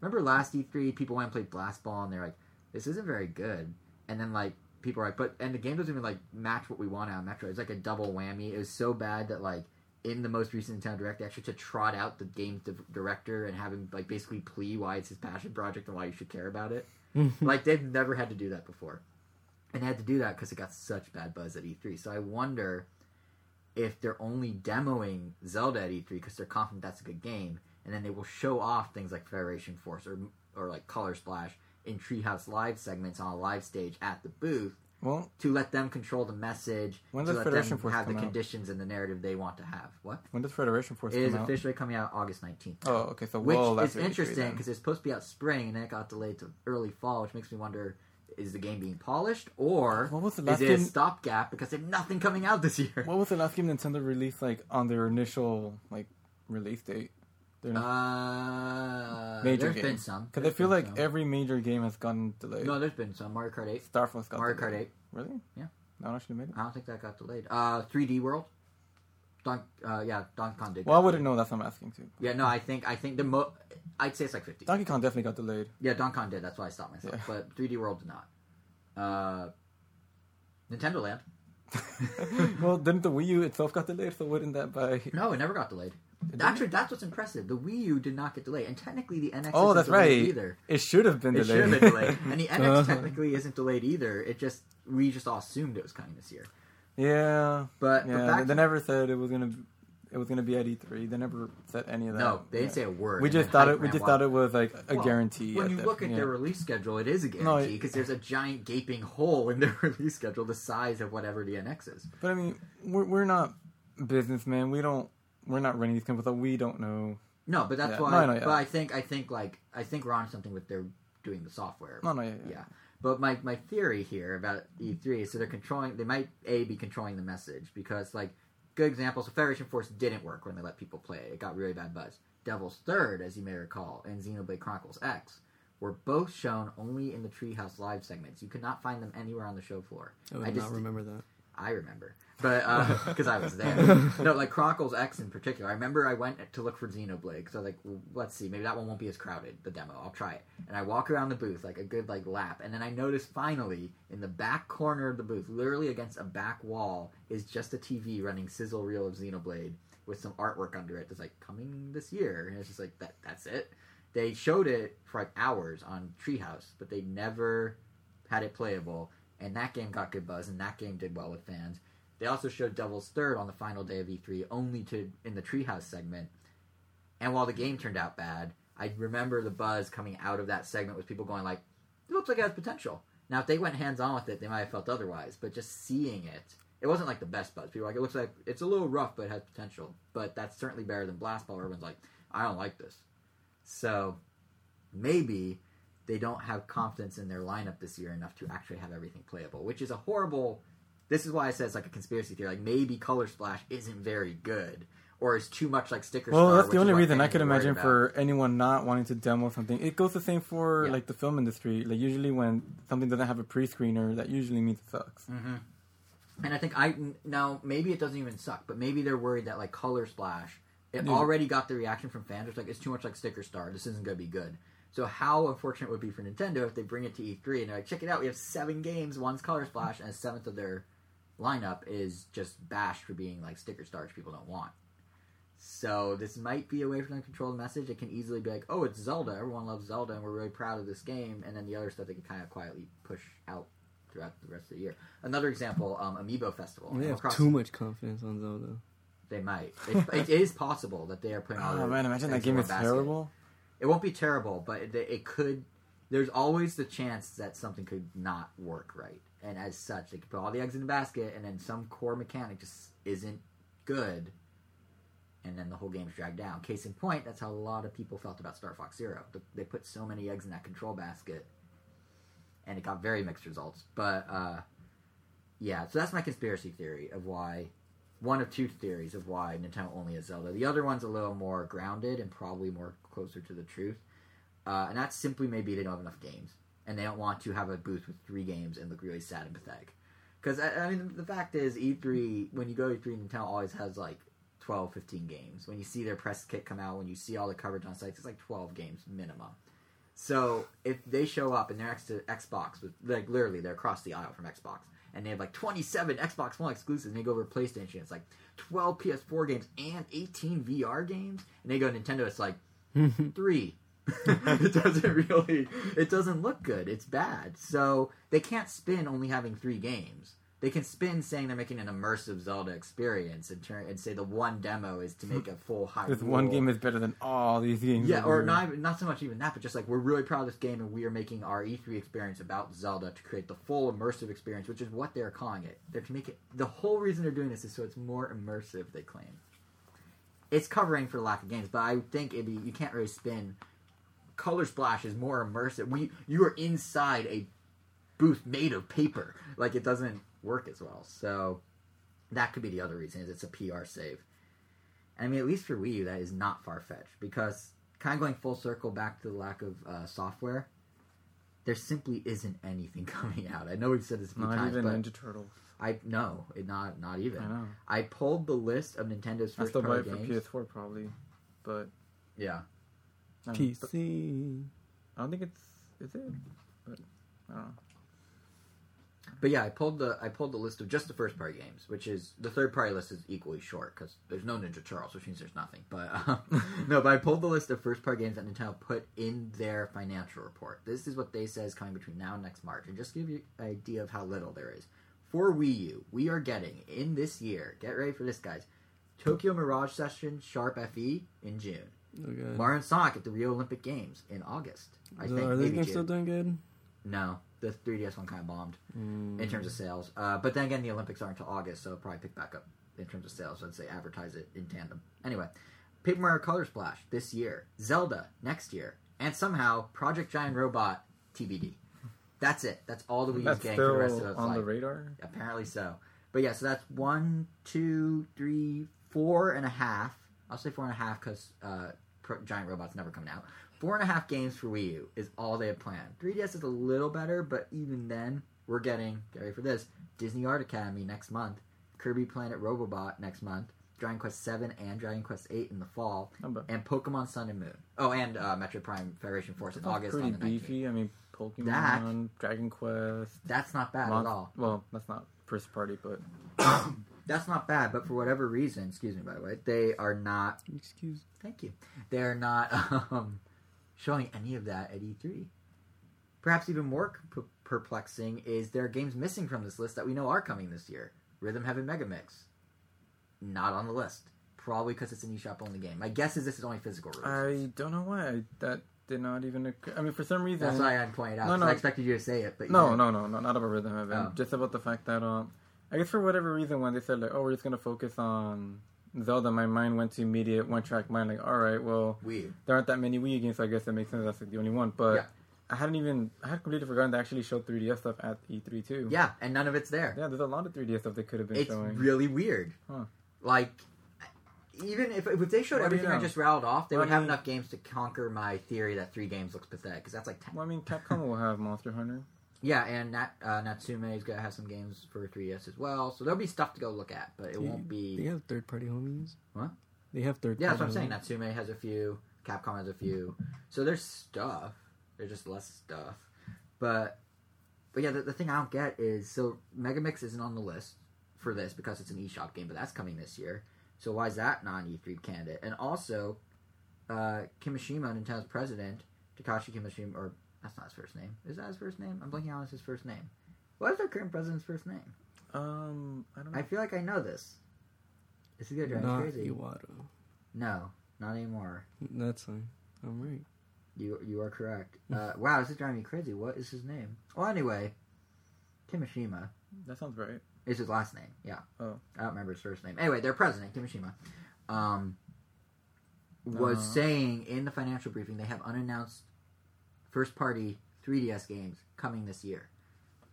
Remember last E3, people went and played Blast Ball, and they're like, "This isn't very good," and then like people are like, "But," and the game doesn't even like match what we want out of Metroid. It's like a double whammy. It was so bad that like in the most recent Nintendo Direct, they actually had to trot out the game di- director and have him like basically plea why it's his passion project and why you should care about it. like they've never had to do that before, and they had to do that because it got such bad buzz at E3. So I wonder if they're only demoing Zelda at E3 because they're confident that's a good game, and then they will show off things like Federation Force or or like Color Splash in Treehouse Live segments on a live stage at the booth Well, to let them control the message, When to let Federation them Force have the out? conditions and the narrative they want to have. What? when does Federation Force It is come out? officially coming out August 19th. Oh, okay. So which well, is interesting because it's supposed to be out spring and then it got delayed to early fall, which makes me wonder is the game being polished or What was the is last it a stopgap because there's nothing coming out this year? What was the last game Nintendo released like on their initial like release date? Not Uh, major there's games. been some. because I feel like some. every major game has gotten delayed. no, there's been some. Mario Kart 8. Star Fox got Mario delayed. Kart 8. Really? Yeah. No, I should have made it. I don't think that got delayed. Uh, 3D World. Don, uh, yeah, Donkey Kong did. Well, I wouldn't know. That's what I'm asking too. Yeah, no, I think I think the mo. I'd say it's like 50. Donkey Kong definitely got delayed. Yeah, Donkey Kong did. That's why I stopped myself. Yeah. But 3D World did not. Uh, Nintendo Land. well, didn't the Wii U itself got delayed? So wouldn't that by? No, it never got delayed. Actually, that's what's impressive. The Wii U did not get delayed, and technically the NX. Oh, that's right. Either It should have been it delayed. should have been delayed, and the NX technically isn't delayed either. It just we just all assumed it was coming this year. Yeah, But, but yeah. They, they never said it was gonna. It was gonna be at E3. They never said any of that. no, they didn't Yeah. say a word. We just thought it. We just thought it was like a Well, guarantee. When you the- look at yeah. their release schedule, it is a guarantee because there's a giant gaping hole in their release schedule the size of whatever the NX is. But I mean, we're we're not businessmen. We don't. We're not running these companies. We don't know. No, but that's Yeah. why. No, no. But I think I think like I think we're on something with their doing the software. No, no. Yeah. But my, my theory here about E3 is that they're controlling, they might, A, be controlling the message because, like, good example, so Federation Force didn't work when they let people play. It got really bad buzz. Devil's Third, as you may recall, and Xenoblade Chronicles X were both shown only in the Treehouse Live segments. You could not find them anywhere on the show floor. I I not remember that. I remember, but uh, because I was there. no, like Chronicles X in particular. I remember I went to look for Xenoblade because I was like, well, let's see, maybe that one won't be as crowded. The demo, I'll try it. And I walk around the booth like a good like lap, and then I notice finally in the back corner of the booth, literally against a back wall, is just a TV running sizzle reel of Xenoblade with some artwork under it that's like coming this year, and it's just like that. That's it. They showed it for like hours on Treehouse, but they never had it playable and that game got good buzz, and that game did well with fans. They also showed Devil's Third on the final day of E3, only to in the Treehouse segment. And while the game turned out bad, I remember the buzz coming out of that segment with people going like, "It looks like it has potential." Now, if they went hands on with it, they might have felt otherwise. But just seeing it, it wasn't like the best buzz. People were like, "It looks like it's a little rough, but it has potential." But that's certainly better than Blast Ball. Where everyone's like, "I don't like this." So maybe they don't have confidence in their lineup this year enough to actually have everything playable, which is a horrible. This is why I said it's like a conspiracy theory. Like maybe Color Splash isn't very good, or is too much like Sticker Well, Star. that's the only reason I could imagine for anyone not wanting to demo something. It goes the same for Yeah. like the film industry. Like usually when something doesn't have a pre-screener, that usually means it sucks. hmm And I think I now maybe it doesn't even suck, but maybe they're worried that like Color Splash, it Yeah. already got the reaction from fans. It's like it's too much like Sticker Star. This isn't going to be good. So how unfortunate would it be for Nintendo if they bring it to E3 and they're like, check it out, we have seven games, one's Color Splash, and a seventh of their lineup is just bashed for being like Sticker Star, which people don't want. So this might be a way for them to control the message. It can easily be like, oh, it's Zelda. Everyone loves Zelda, and we're really proud of this game. And then the other stuff they can kind of quietly push out throughout the rest of the year. Another example, um, Amiibo Festival. They have too much confidence on Zelda. They might. It, it is possible that they are putting all Oh their man, imagine that game is basket. terrible. It won't be terrible, but it, it could. There's always the chance that something could not work right, and as such, they can put all the eggs in the basket, and then some core mechanic just isn't good, and then the whole game's dragged down. Case in point, that's how a lot of people felt about Star Fox Zero. They put so many eggs in that control basket, and it got very mixed results. But uh, yeah, so that's my conspiracy theory of why. One of two theories of why Nintendo only has Zelda. The other one's a little more grounded and probably more closer to the truth. Uh, and that's simply maybe they don't have enough games, and they don't want to have a booth with three games and look really sad and pathetic. Because I, I mean, the fact is, E3 when you go to E3, Nintendo always has like 12, 15 games. When you see their press kit come out, when you see all the coverage on sites, it's like 12 games minimum. So if they show up and they're next to Xbox, with like literally they're across the aisle from Xbox, and they have like 27 Xbox One exclusives, and they go over to PlayStation, it's like 12 PS4 games and 18 VR games, and they go to Nintendo, it's like three. it doesn't really it doesn't look good. It's bad. So they can't spin only having three games. They can spin saying they're making an immersive zelda experience and turn and say the one demo is to make a full high This one game is better than all these games. yeah or not even- not so much even that but just like we're really proud of this game and we are making our e3 experience about zelda to create the full immersive experience which is what they're calling it. They're to make it the whole reason they're doing this is so it's more immersive they claim. It's covering for lack of games but i think it'd be you can't really spin color splash is more immersive we you are inside a booth made of paper like it doesn't work as well so that could be the other reason is it's a pr save I mean, at least for Wii U, that is not far fetched because kind of going full circle back to the lack of uh, software. There simply isn't anything coming out. I know we've said this a few Not times, even but Ninja Turtles. I no, it not not even. I know. I pulled the list of Nintendo's I first still buy it party for. PS4 probably, but Yeah, PC. I don't think it's is it. But I don't know. but yeah, I pulled the I pulled the list of just the first party games, which is the third party list is equally short because there's no Ninja Turtles, which means there's nothing. But uh, no, but I pulled the list of first party games that Nintendo put in their financial report. This is what they say is coming between now and next March, and just give you an idea of how little there is. For Wii U, we are getting in this year. Get ready for this, guys. Tokyo Mirage Session Sharp FE in June. Mario and Sonic at the Rio Olympic Games in August. I So think are these games still doing good? No, the 3DS one kind of bombed Mm. in terms of sales. Uh, but then again, the Olympics aren't until August, so it'll probably pick back up in terms of sales once they advertise it in tandem. Anyway, Paper Mario Color Splash this year, Zelda next year, and somehow Project Giant Robot TBD. That's it. That's all the Wii U's That's getting for the rest of its on life. the radar. Apparently so. But yeah, so that's one, two, three, four and a half. I'll say four and a half because uh, pro- giant robots never coming out. Four and a half games for Wii U is all they have planned. 3DS is a little better, but even then, we're getting, get ready for this, Disney Art Academy next month, Kirby Planet Robobot next month, Dragon Quest 7 and Dragon Quest 8 in the fall, Oh, and Pokemon Sun and Moon. Oh, and uh, Metroid Prime Federation Force in August pretty on the 19th. beefy. I mean, Pokemon, That- Dragon Quest. That's not bad Mon- at all. Well, that's not first party, but That's not bad, but for whatever reason, excuse me by the way, they are not Excuse. Thank you. They're not um, showing any of that at E3. Perhaps even more perplexing is there are games missing from this list that we know are coming this year. Rhythm Heaven Megamix, not on the list. Probably because it's an eShop only game. My guess is this is only physical release. I don't know why that did not even. Occur. I mean, for some reason, That's why I had pointed out. No, no. I expected you to say it, but no, no, no, no, not about Rhythm Heaven. Oh. Just about the fact that, um, I guess for whatever reason, when they said like, "Oh, we're just gonna focus on Zelda," my mind went to immediate one track mind. Like, all right, well, Weird. there aren't that many Wii games, so I guess that makes sense. That's like the only one. But Yeah. I hadn't even, I had completely forgotten they actually showed 3DS stuff at E3 too. Yeah, and none of it's there. yeah. There's a lot of 3DS stuff they could have been it's showing. really weird. Huh. Like, even if, if they showed Well, everything I just um, rattled off, they Well, would I have enough games to conquer my theory that three games looks pathetic. Because that's like ten. well, I mean, Capcom will have Monster Hunter. Yeah, and Nat, uh, Natsume is gonna have some games for 3DS as well, so there'll be stuff to go look at, but it Do- won't be. They have third party homies. What? They have third. Yeah, that's what I'm saying. Natsume has a few, Capcom has a few, so there's stuff. There's just less stuff, but but yeah, the, the thing I don't get is so Megamix isn't on the list for this because it's an eShop game, but that's coming this year. So why is that not an E3 candidate? And also, uh, Kimishima, Nintendo's president, Takashi Kimishima, or that's not his first name. Is that his first name? I'm blanking on his first name. What is their current president's first name? Um, I don't know. I feel like I know this. This is gonna drive me Not crazy. Iwata. No, not anymore. That's fine. I'm right. You you are correct. Uh, wow, this is driving me crazy. What is his name? Well, anyway, Kimishima that sounds right. is his last name. Yeah. Oh. I don't remember his first name. Anyway, their president Kimishima um, was Uh-huh. saying in the financial briefing they have unannounced first party 3DS games coming this year.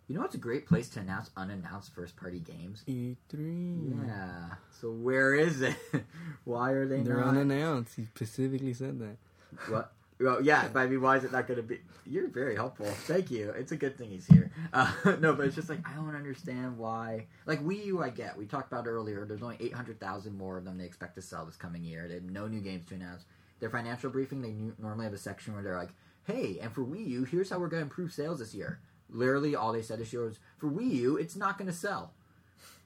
You know what's a great place to announce unannounced first party games? E3. Yeah. So where is it? Why are they They're not? unannounced. He specifically said that. What? Well, yeah, but I mean, why is it not going to be? You're very helpful. Thank you. It's a good thing he's here. Uh, no, but it's just like I don't understand why. Like Wii U, I get. We talked about earlier. There's only 800,000 more of them they expect to sell this coming year. They have no new games to announce. Their financial briefing, they normally have a section where they're like, "Hey, and for Wii U, here's how we're going to improve sales this year." Literally, all they said this year was, "For Wii U, it's not going to sell."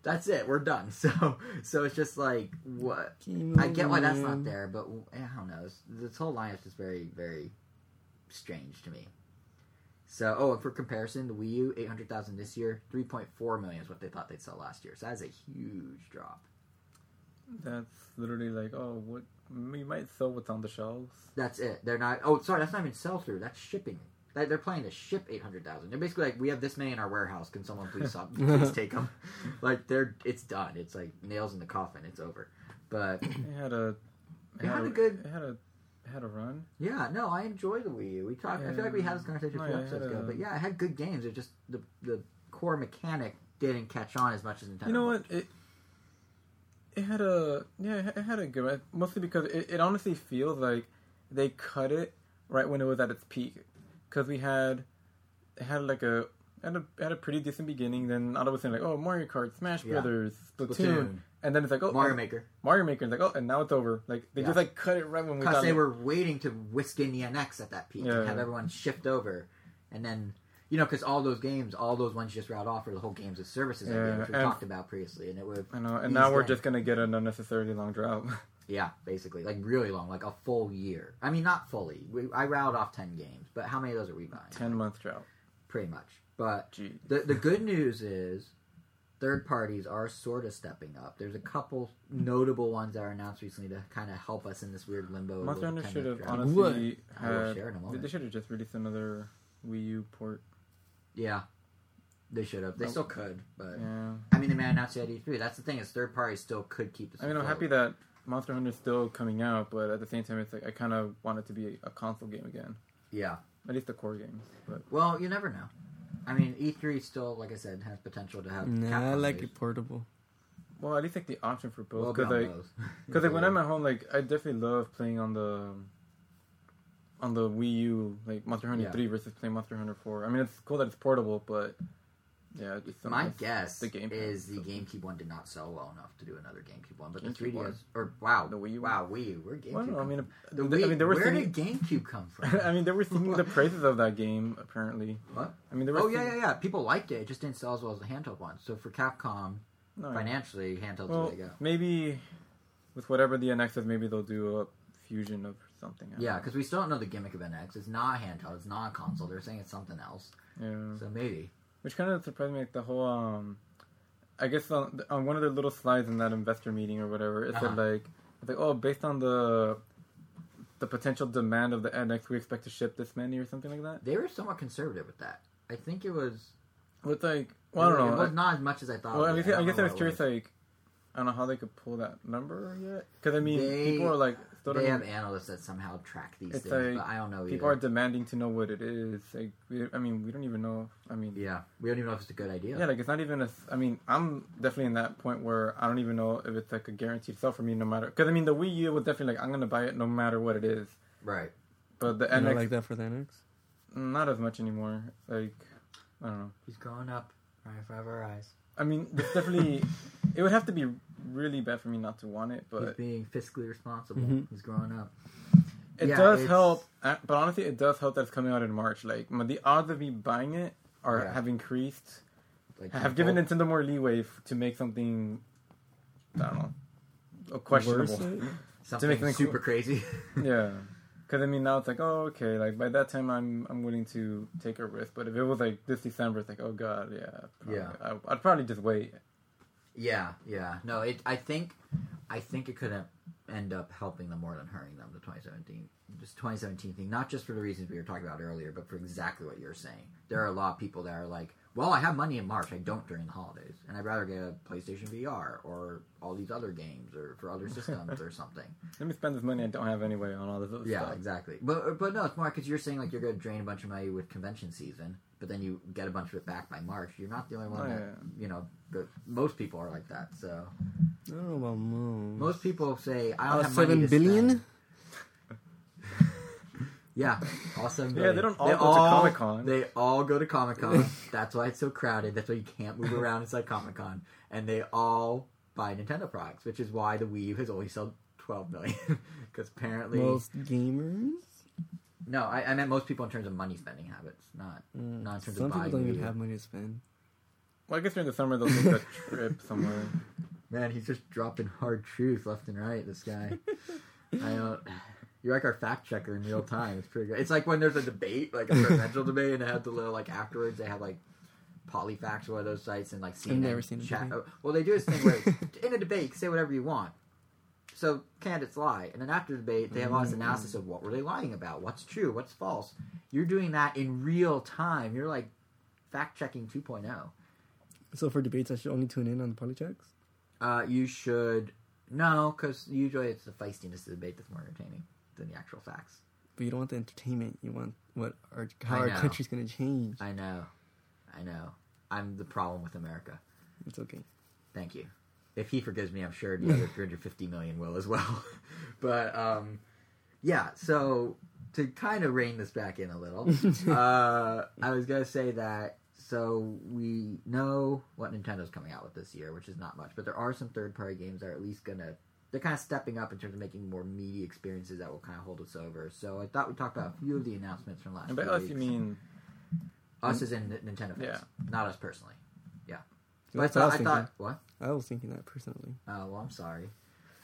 That's it. We're done. So, so it's just like what I get why that's not there, but eh, I don't know. This, whole line is very, very strange to me. So, oh, and for comparison, the Wii U, 800,000 this year, 3.4 million is what they thought they'd sell last year. So that is a huge drop. That's literally like, oh, what we might sell what's on the shelves. That's it. They're not, oh, sorry, that's not even sell through. That's shipping. They- They're planning to ship 800,000. They're basically like, we have this many in our warehouse. Can someone please, stop, please take them? Like, they're, it's done. It's like nails in the coffin. It's over. But It had a. It had a good- It had a. Had a run. Yeah, no, I enjoy the Wii U. We talked. I feel like we had this conversation a Oh, few episodes ago, but yeah, it had good games. It just the the core mechanic didn't catch on as much as Nintendo. You know what? It. It had a yeah. it- It had a good mostly because it, it honestly feels like they cut it right when it was at its peak because we had it had like a had a had a pretty decent beginning. Then all of a sudden like oh Mario Kart, Smash Yeah. Brothers, Splatoon, Splatoon, and then it's like oh Mario Maker, Mario Maker, and like oh and now it's over. Like they Yeah. just like cut it right when we because they like- were waiting to whisk in the NX at that peak Yeah, and have everyone shift over, and then you know because all those games, all those ones you just route off are the whole games as services idea, Yeah, which we talked about previously, and it would I know, and Ease now we're down. just gonna get an unnecessarily long drought. yeah, basically like really long, like a full year. I mean, not fully. We, I routed off ten games, but how many of those are we buying? Ten month drought. pretty much. But Gee. The the good news is third parties are sort of stepping up. There's a couple notable ones that are announced recently to kind of help us in this weird limbo. Monster Hunter should have drought. honestly I will had. share in a moment. they should have just released another Wii U port. Yeah, they should have. They Nope. still could, but Yeah. I mean, they may announce it at E3. That's the thing is third parties still could keep this. I mean, I'm afloat. happy that Monster Hunter is still coming out, but at the same time, it's like I kind of want it to be a console game again. Yeah. At least the core games. But Well, you never know. I mean, E3 still, like I said, has potential to have. Nah, I Capcom like based. it portable. well, at least like the option for Well, both. Because beyond like, those. because like when I'm at home, like I definitely love playing on the on the Wii U, like Monster Hunter Yeah. Three versus playing Monster Hunter Four. I mean, it's cool that it's portable, but yeah, just My guess the game is the so- GameCube one did not sell well enough to do another GameCube one, but the 3DS one. or wow, The Wii U wow, Wii U, where GameCube? Well, no, I mean, the they- I mean, they were where singing- did GameCube come from? I mean, they were singing the praises of that game. Apparently, What? I mean, they were. oh yeah, singing- yeah, yeah. People liked it. It just didn't sell as well as the handheld one. So for Capcom, No, financially, handheld's well, the way to go. maybe with whatever the NX is, maybe they'll do a fusion of something. I don't Yeah, because we still don't know the gimmick of NX. It's not handheld. It's not a console. They're saying it's something else. yeah. So maybe. Which kind of surprised me, like the whole, um, I guess on, on one of the little slides in that investor meeting or whatever, it Uh-huh. said like, it's like, oh, based on the the potential demand of the NX, we expect to ship this many or something like that. They were somewhat conservative with that. I think it was. with like, well, I don't know. It was not as much as I thought. well, I, mean, would. I guess I was curious, like, I don't know how they could pull that number yet. Because I mean, They- people are like, still They don't have analysts that somehow track these things, like but I don't know. people either. are demanding to know what it is. Like, we, I mean, we don't even know. I mean, Yeah, we don't even know if it's a good idea. Yeah, like it's not even a. I mean, I'm definitely in that point where I don't even know if it's like a guaranteed sell for me, no matter. Because I mean, the Wii U was definitely like I'm gonna buy it no matter what it is. Right. But the You NX, like that for the NX. not as much anymore. Like, I don't know. He's growing up right in front of our eyes. I mean, it's definitely. it would have to be really bad for me not to want it, He's but being fiscally responsible. Mhm. He's growing up. it Yeah, does it's- help. uh, But honestly, it does help that it's coming out in March. Like, the odds of me buying it are Yeah. have increased. Like Have given tenfold. Nintendo more leeway f- to make something. I don't know. Questionable. Worse, something make something super cool. crazy. Yeah, because I mean now it's like oh okay like by that time I'm I'm willing to take a risk. But if it was like this December, it's like oh god yeah probably, Yeah. I, I'd probably just wait. yeah, yeah. No, it. I think, I think it could end up helping them more than hurting them. The 2017, just 2017 thing, not just for the reasons we were talking about earlier, but for exactly what you're saying. There are a lot of people that are like, well, I have money in March. I don't during the holidays, and I'd rather get a PlayStation VR or all these other games or for other systems or something. Let me spend this money I don't have anyway on all this other Yeah, stuff. exactly. But but no, it's more because you're saying like you're going to drain a bunch of money with convention season, but then you get a bunch of it back by March. You're not the only one Oh, that yeah. you know. The, most people are like that. So I don't know about most. most people say I don't Uh, have money to billion. spend." Yeah, awesome. Yeah, they don't all go to Comic-Con. They all go to Comic Con. That's why it's so crowded. That's why you can't move around inside Comic Con. And they all buy Nintendo products, which is why the Wii U has only sold 12 million. Because apparently, Most gamers. no, I, I meant most people in terms of money spending habits, not Mm, not in terms Some of people buying. don't Wii even have money to spend. Well, I guess during the summer they'll take a trip somewhere. Man, he's just dropping hard truth left and right. This guy. I don't. You're like our fact checker in real time. It's pretty good. It's like when there's a debate, like a presidential debate, and they have the little like afterwards they have like Polyfacts or one of those sites and like CNN never seen chat. oh, Well, they do this thing where in a debate, say whatever you want. So candidates lie, and then after the debate, they have all this Mm. analysis of what were they lying about, what's true, what's false. You're doing that in real time. You're like fact checking 2.0. So for debates, I should only tune in on the polychecks. Uh, you should no, because usually it's the feistiness of the debate that's more entertaining than the actual facts. But you don't want the entertainment. You want what our how our country's gonna change. I know, I know. I'm the problem with America. It's okay. Thank you. If he forgives me, I'm sure the other 350 million will as well. but um, yeah. So to kind of rein this back in a little, uh, I was gonna say that. So we know what Nintendo's coming out with this year, which is not much, but there are some third-party games that are at least gonna. They're kind of stepping up in terms of making more meaty experiences that will kind of hold us over. So I thought we talked about a few of the announcements from last. And by few us weeks. you mean us as in Nintendo fans, Yeah. not us personally. Yeah, but I That's I was thought, I thinking. thought what? I was thinking that personally. Oh well, I'm sorry.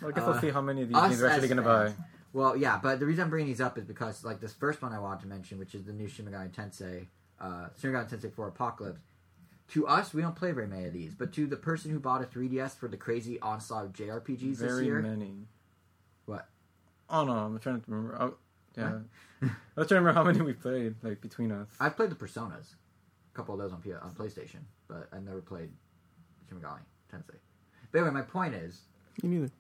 well, I guess Uh, we'll see how many of these games we're actually going to buy. Well, yeah, but the reason I'm bringing these up is because like this first one I wanted to mention, which is the new Shin Megami Tensei, uh, Shin Megami Tensei 4 Apocalypse. To us, we don't play very many of these, but to the person who bought a 3DS for the crazy onslaught of JRPGs this Very year, many. What? Oh no, I'm trying to remember. Oh, yeah, I was trying to remember how many we played like between us. I've played the Personas, a couple of those on P- on PlayStation, but I've never played Shin Megami Tensei. But anyway, my point is, You neither.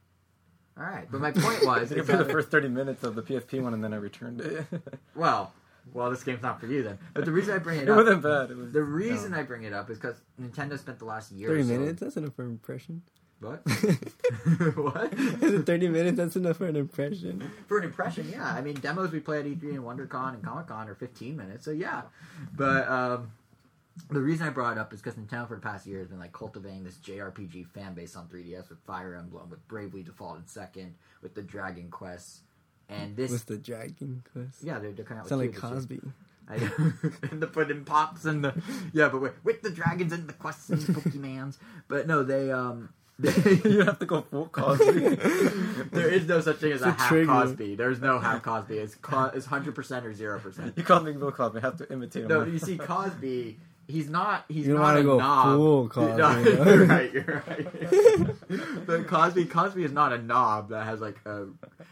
all right, but my point I was, think I played the first 30 minutes of the PSP one and then I returned it. well, well, this game's not for you then. But the reason I bring it it up, wasn't bad. It was the reason no. I bring it up is because Nintendo spent the last year. Thirty so, minutes. That's enough for an impression. What? what? Is it 30 minutes? That's enough for an impression. For an impression, yeah. I mean, demos we play at E3 and WonderCon and Comic Con are 15 minutes, so yeah. But um, the reason I brought it up is because Nintendo for the past year has been like cultivating this JRPG fan base on 3DS with Fire Emblem, with Bravely Default in second, with the Dragon Quest, and this. With the Dragon Quest. yeah, they're, they're Sound with like year. Cosby. I and the pudding pops and the yeah, but with, with the dragons and the quests and the Pokemans. But no, they um they, you have to go full Cosby. there is no such thing as a It's a half. Cosby. There's no half Cosby. It's co- it's hundred percent or zero percent. you called me Bill Cosby. I have to imitate him. No, you see, Cosby. He's not. He's not a go knob. full Cosby, No, you're right. You're right. but Cosby, Cosby is not a knob that has like a.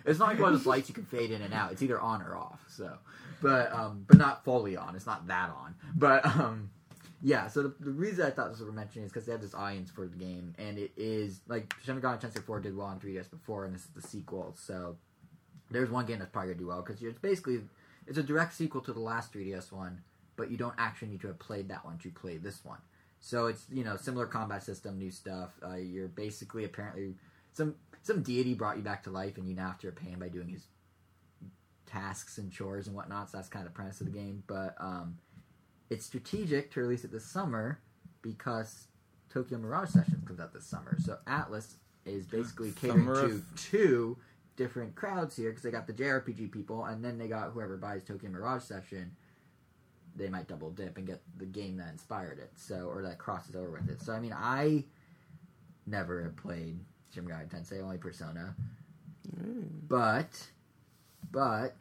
It's not like one of those lights you can fade in and out. It's either on or off. So, but um, but not fully on. It's not that on. But um, yeah. So the, the reason I thought this was worth mentioning is because they have this audience for the game, and it is like Shin Megami Tensei 4 did well on 3DS before, and this is the sequel. So there's one game that's probably gonna do well because it's basically it's a direct sequel to the last 3DS one, but you don't actually need to have played that one to play this one. So it's you know similar combat system, new stuff. Uh, you're basically apparently some some deity brought you back to life, and you now have to repay him by doing his tasks and chores and whatnot. So that's kind of the premise of the game. But um, it's strategic to release it this summer because Tokyo Mirage Sessions comes out this summer. So Atlus is basically catering Summer to of- two different crowds here because they got the JRPG people, and then they got whoever buys Tokyo Mirage Session. They might double dip and get the game that inspired it, so or that crosses over with it. So I mean, I never have played Shin Megami Tensei, only Persona, Mm. but but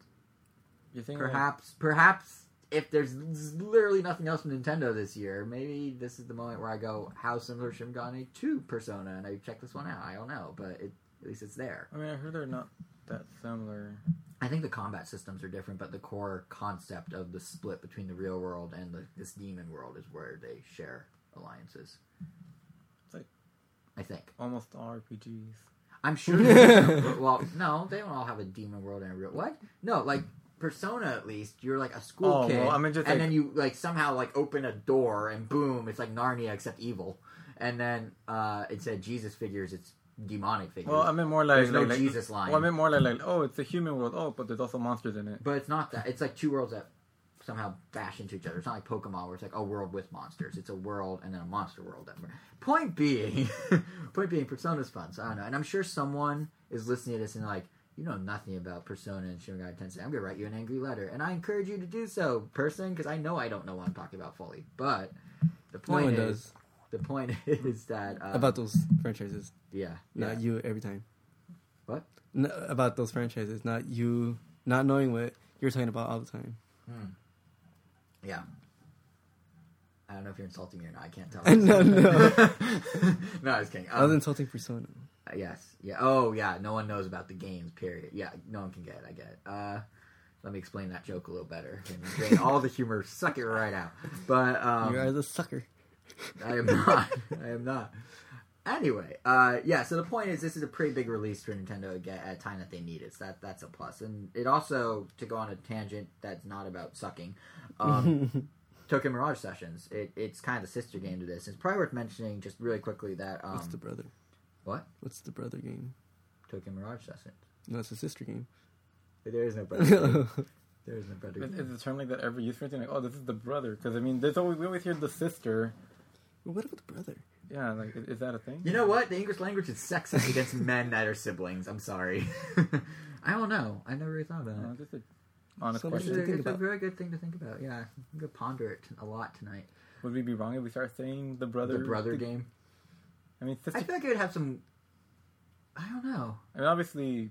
You think perhaps perhaps if there's literally nothing else from Nintendo this year, maybe this is the moment where I go, how similar is Shin Megami to Persona, and I check this one out. I don't know, but it, at least it's there. I mean, I heard they're not that similar. I think the combat systems are different, but the core concept of the split between the real world and the, this demon world is where they share alliances. It's like- I think. Almost all RPGs. I'm sure. well, no, they don't all have a demon world and a real. What? No, like Persona at least. You're like a school Oh, kid, well, I mean, just and like- then you like somehow like open a door and boom, it's like Narnia except evil. And then uh, it said Jesus figures. It's demonic figures. Well, I mean more like, There's no like, like Jesus line. Well, I mean more like, like oh, it's a human world. Oh, but there's also monsters in it. But it's not that. It's like two worlds that somehow bash into each other. It's not like Pokemon where it's like a world with monsters. It's a world and then a monster world. That point being, point being, Persona's fun. So I don't know, and I'm sure someone is listening to this and like, you know nothing about Persona and Shin Megami Tensei. I'm gonna write you an angry letter, and I encourage you to do so, person, because I know I don't know what I'm talking about fully. But the No point one is, does. The point is that uh, about those franchises. yeah, Not yeah. you every time. What? N- about those franchises. Not you not knowing what you're talking about all the time. Yeah. I don't know if you're insulting me or not. I can't tell. No, no. no, I was kidding. I was Um, insulting Persona. yes. Yeah. Oh, yeah. No one knows about the games. Period. Yeah. No one can get it. I get it. Uh, let me explain that joke a little better and drain all the humor, suck it right out. But um, you are the sucker. I am not. I am not. Anyway, uh, yeah. So the point is, this is a pretty big release for Nintendo to get at a time that they need it. So that that's a plus. And it also, to go on a tangent that's not about sucking, um, Tokyo Mirage Sessions. It, it's kind of the sister game to this. It's probably worth mentioning just really quickly that um, What's the brother? what What's the brother game? Tokyo Mirage Sessions. No, it's a sister game. There is no brother. game. there is no brother. Is, game. is a term like that ever used for anything? Like, oh, this is the brother. Because I mean, there's always we always hear the sister. What about the brother? Yeah, like is, is that a thing? You know what? The English language is sexist against men that are siblings. I'm sorry. I don't know. I never really thought about it. Uh, just a honest Somebody It's, a, question. it's a very good thing to think about. Yeah, I'm gonna ponder it a lot tonight. Would we be wrong if we start saying the brother? the brother the- game. I mean, sister. I feel like it would have some. I don't know I mean, obviously,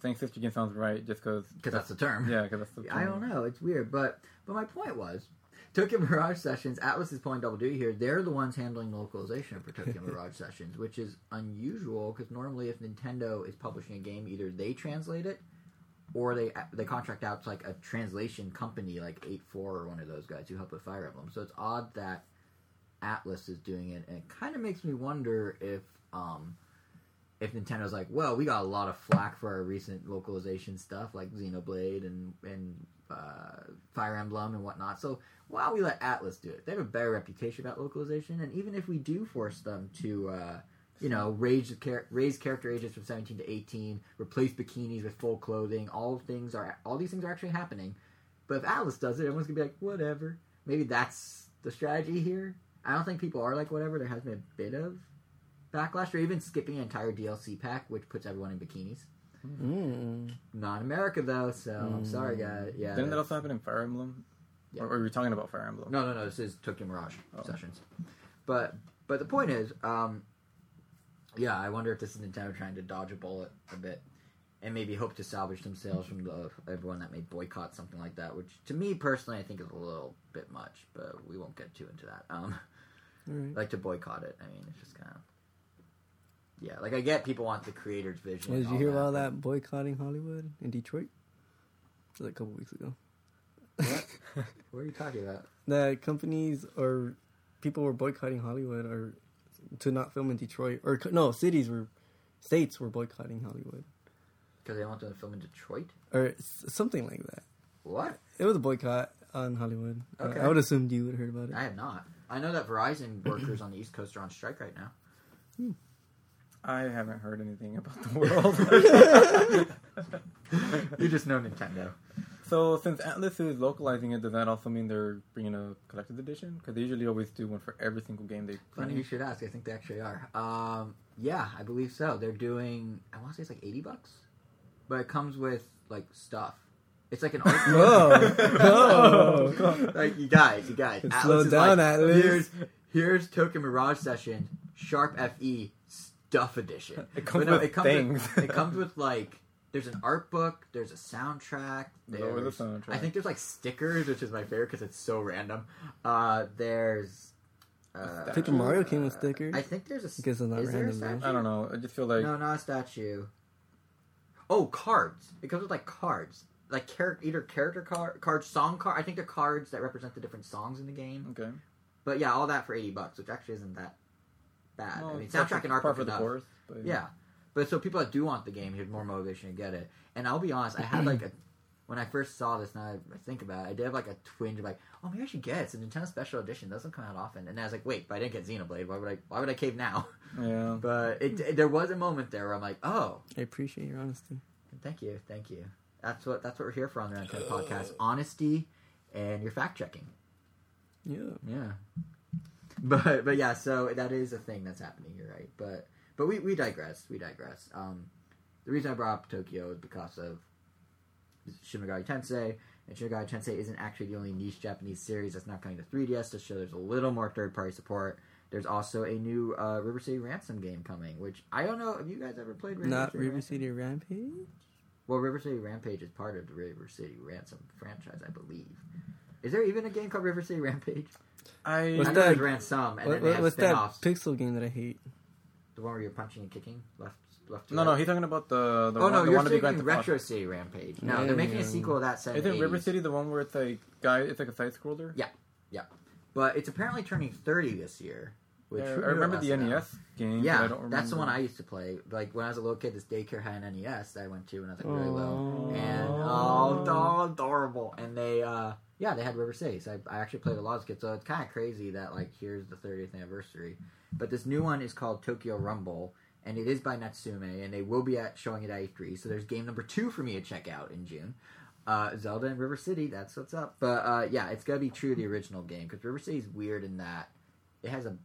saying sister game sounds right just because. because that's the term. Yeah, because that's the. I don't know. It's weird, but but my point was, Tokyo Mirage Sessions. Atlus is pulling double duty here. They're the ones handling the localization for Tokyo Mirage Sessions, which is unusual because normally if Nintendo is publishing a game, either they translate it or they they contract out to like a translation company like Eight Four or one of those guys who help with Fire Emblem. So it's odd that Atlus is doing it, and it kind of makes me wonder if um, if Nintendo's like, well, we got a lot of flack for our recent localization stuff like Xenoblade and and uh, Fire Emblem and whatnot. So why don't we let Atlus do it? They have a better reputation about localization, and even if we do force them to uh, you know, raise raise character ages from 17 to 18, replace bikinis with full clothing. All things are all these things are actually happening. But if Atlus does it, everyone's gonna be like, whatever. Maybe that's the strategy here. I don't think people are like whatever. There has been a bit of backlash, or even skipping an entire DLC pack, which puts everyone in bikinis. Mm. Not America though, so I'm sorry, guys. Yeah, Didn't that that's- also happen in Fire Emblem? Yeah. Or, or were you talking about Fire Emblem? No, no, no. This is Tokyo Mirage Oh. sessions. But but the point is, um, yeah, I wonder if this is Nintendo trying to dodge a bullet a bit, and maybe hope to salvage some sales from the everyone that may boycott something like that. Which to me personally, I think is a little bit much. But we won't get too into that. Um, Alright. like to boycott it. I mean, it's just kind of. Yeah, like I get people want the creator's vision. Well, did you hear that, about that boycotting Hollywood in Detroit? It like a couple weeks ago. What? what are you talking about? That companies or people were boycotting Hollywood or to not film in Detroit or no cities were states were boycotting Hollywood Because they want them to film in Detroit. or something like that. What? It was a boycott on Hollywood. Okay. I would assume you would have heard about it. I have not. I know that Verizon workers on the East Coast are on strike right now. Hmm. I haven't heard anything about the world. you just know Nintendo. so since Atlus is localizing it, does that also mean they're bringing a collector's edition? Because they usually always do one for every single game they Funny you should ask. I think they actually are. Um, yeah, I believe so. They're doing. I want to say it's like eighty bucks, but it comes with like stuff. It's like an art. Whoa. Whoa. like you guys, you guys. Slow is down, like, Atlus. Here's here's Tokyo Mirage Session Sharp FE Stuff Edition. It comes no, with it comes things. With, it comes with like. There's an art book. There's a soundtrack. Lower the There's, soundtrack. I think there's like stickers, which is my favorite because it's so random. Uh, there's. Uh, Paper Mario came with stickers. I think there's a. s- Because it's not is there a random, statue? I don't know. I just feel like no, not a statue. Oh, cards. It comes with like cards, like char- either character card, cards, song card. I think they're cards that represent the different songs in the game. okay. But yeah, all that for eighty bucks, which actually isn't that bad. Well, I mean, soundtrack and art for the course. But Yeah, but so people that do want the game, here's more motivation to get it. And I'll be honest, I had like a when I first saw this. Now I think about it, I did have like a twinge of like, oh, maybe I should get it. It's a Nintendo Special Edition. It doesn't come out often. And I was like, wait, but I didn't get Xenoblade. Why would I? Why would I cave now? Yeah. But it, it- there was a moment there where I'm like, oh, I appreciate your honesty. thank you, thank you. That's what that's what we're here for on the Nintendo podcast: honesty and your fact checking. Yeah. Yeah. But but yeah, so that is a thing that's happening. You're right. But but we, we digress. We digress. Um, the reason I brought up Tokyo is because of Shin Megami Tensei, and Shin Megami Tensei isn't actually the only niche Japanese series that's not coming to 3DS to show there's a little more third party support. There's also a new uh, River City Ransom game coming, which I don't know. Have you guys ever played? River Not City River Ransom? City Rampage? Well, River City Rampage is part of the River City Ransom franchise, I believe. Is there even a game called River City Rampage? I What's I know that? there's Ransom, and What, then they what, have what's spin-offs. pixel game that I hate? The one where you're punching and kicking left, left. To no, right. no. He's talking about the the oh one, no, the you're one to be thinking Grand Retro City Rampage. No, Yeah, they're making a sequel of that set. in Isn't the River 80s. City the one where it's like guy? It's like a side scroller. Yeah, yeah, but it's apparently turning 30 this year. Which Yeah, I remember the must have NES game. but Yeah, I don't remember. that's the one I used to play. Like when I was a little kid, this daycare had an NES that I went to when I was like really little, Aww. and oh, oh, adorable. And they, uh yeah, they had River City. So I, I actually played a lot of kid. So it's kind of crazy that like here's the 30th anniversary. But this new one is called Tokyo Rumble, and it is by Natsume, and they will be at showing it at E3. So there's game number two for me to check out in June. Uh, Zelda and River City, that's what's up. But uh, yeah, it's gonna be true to the original game because River City's weird in that it has a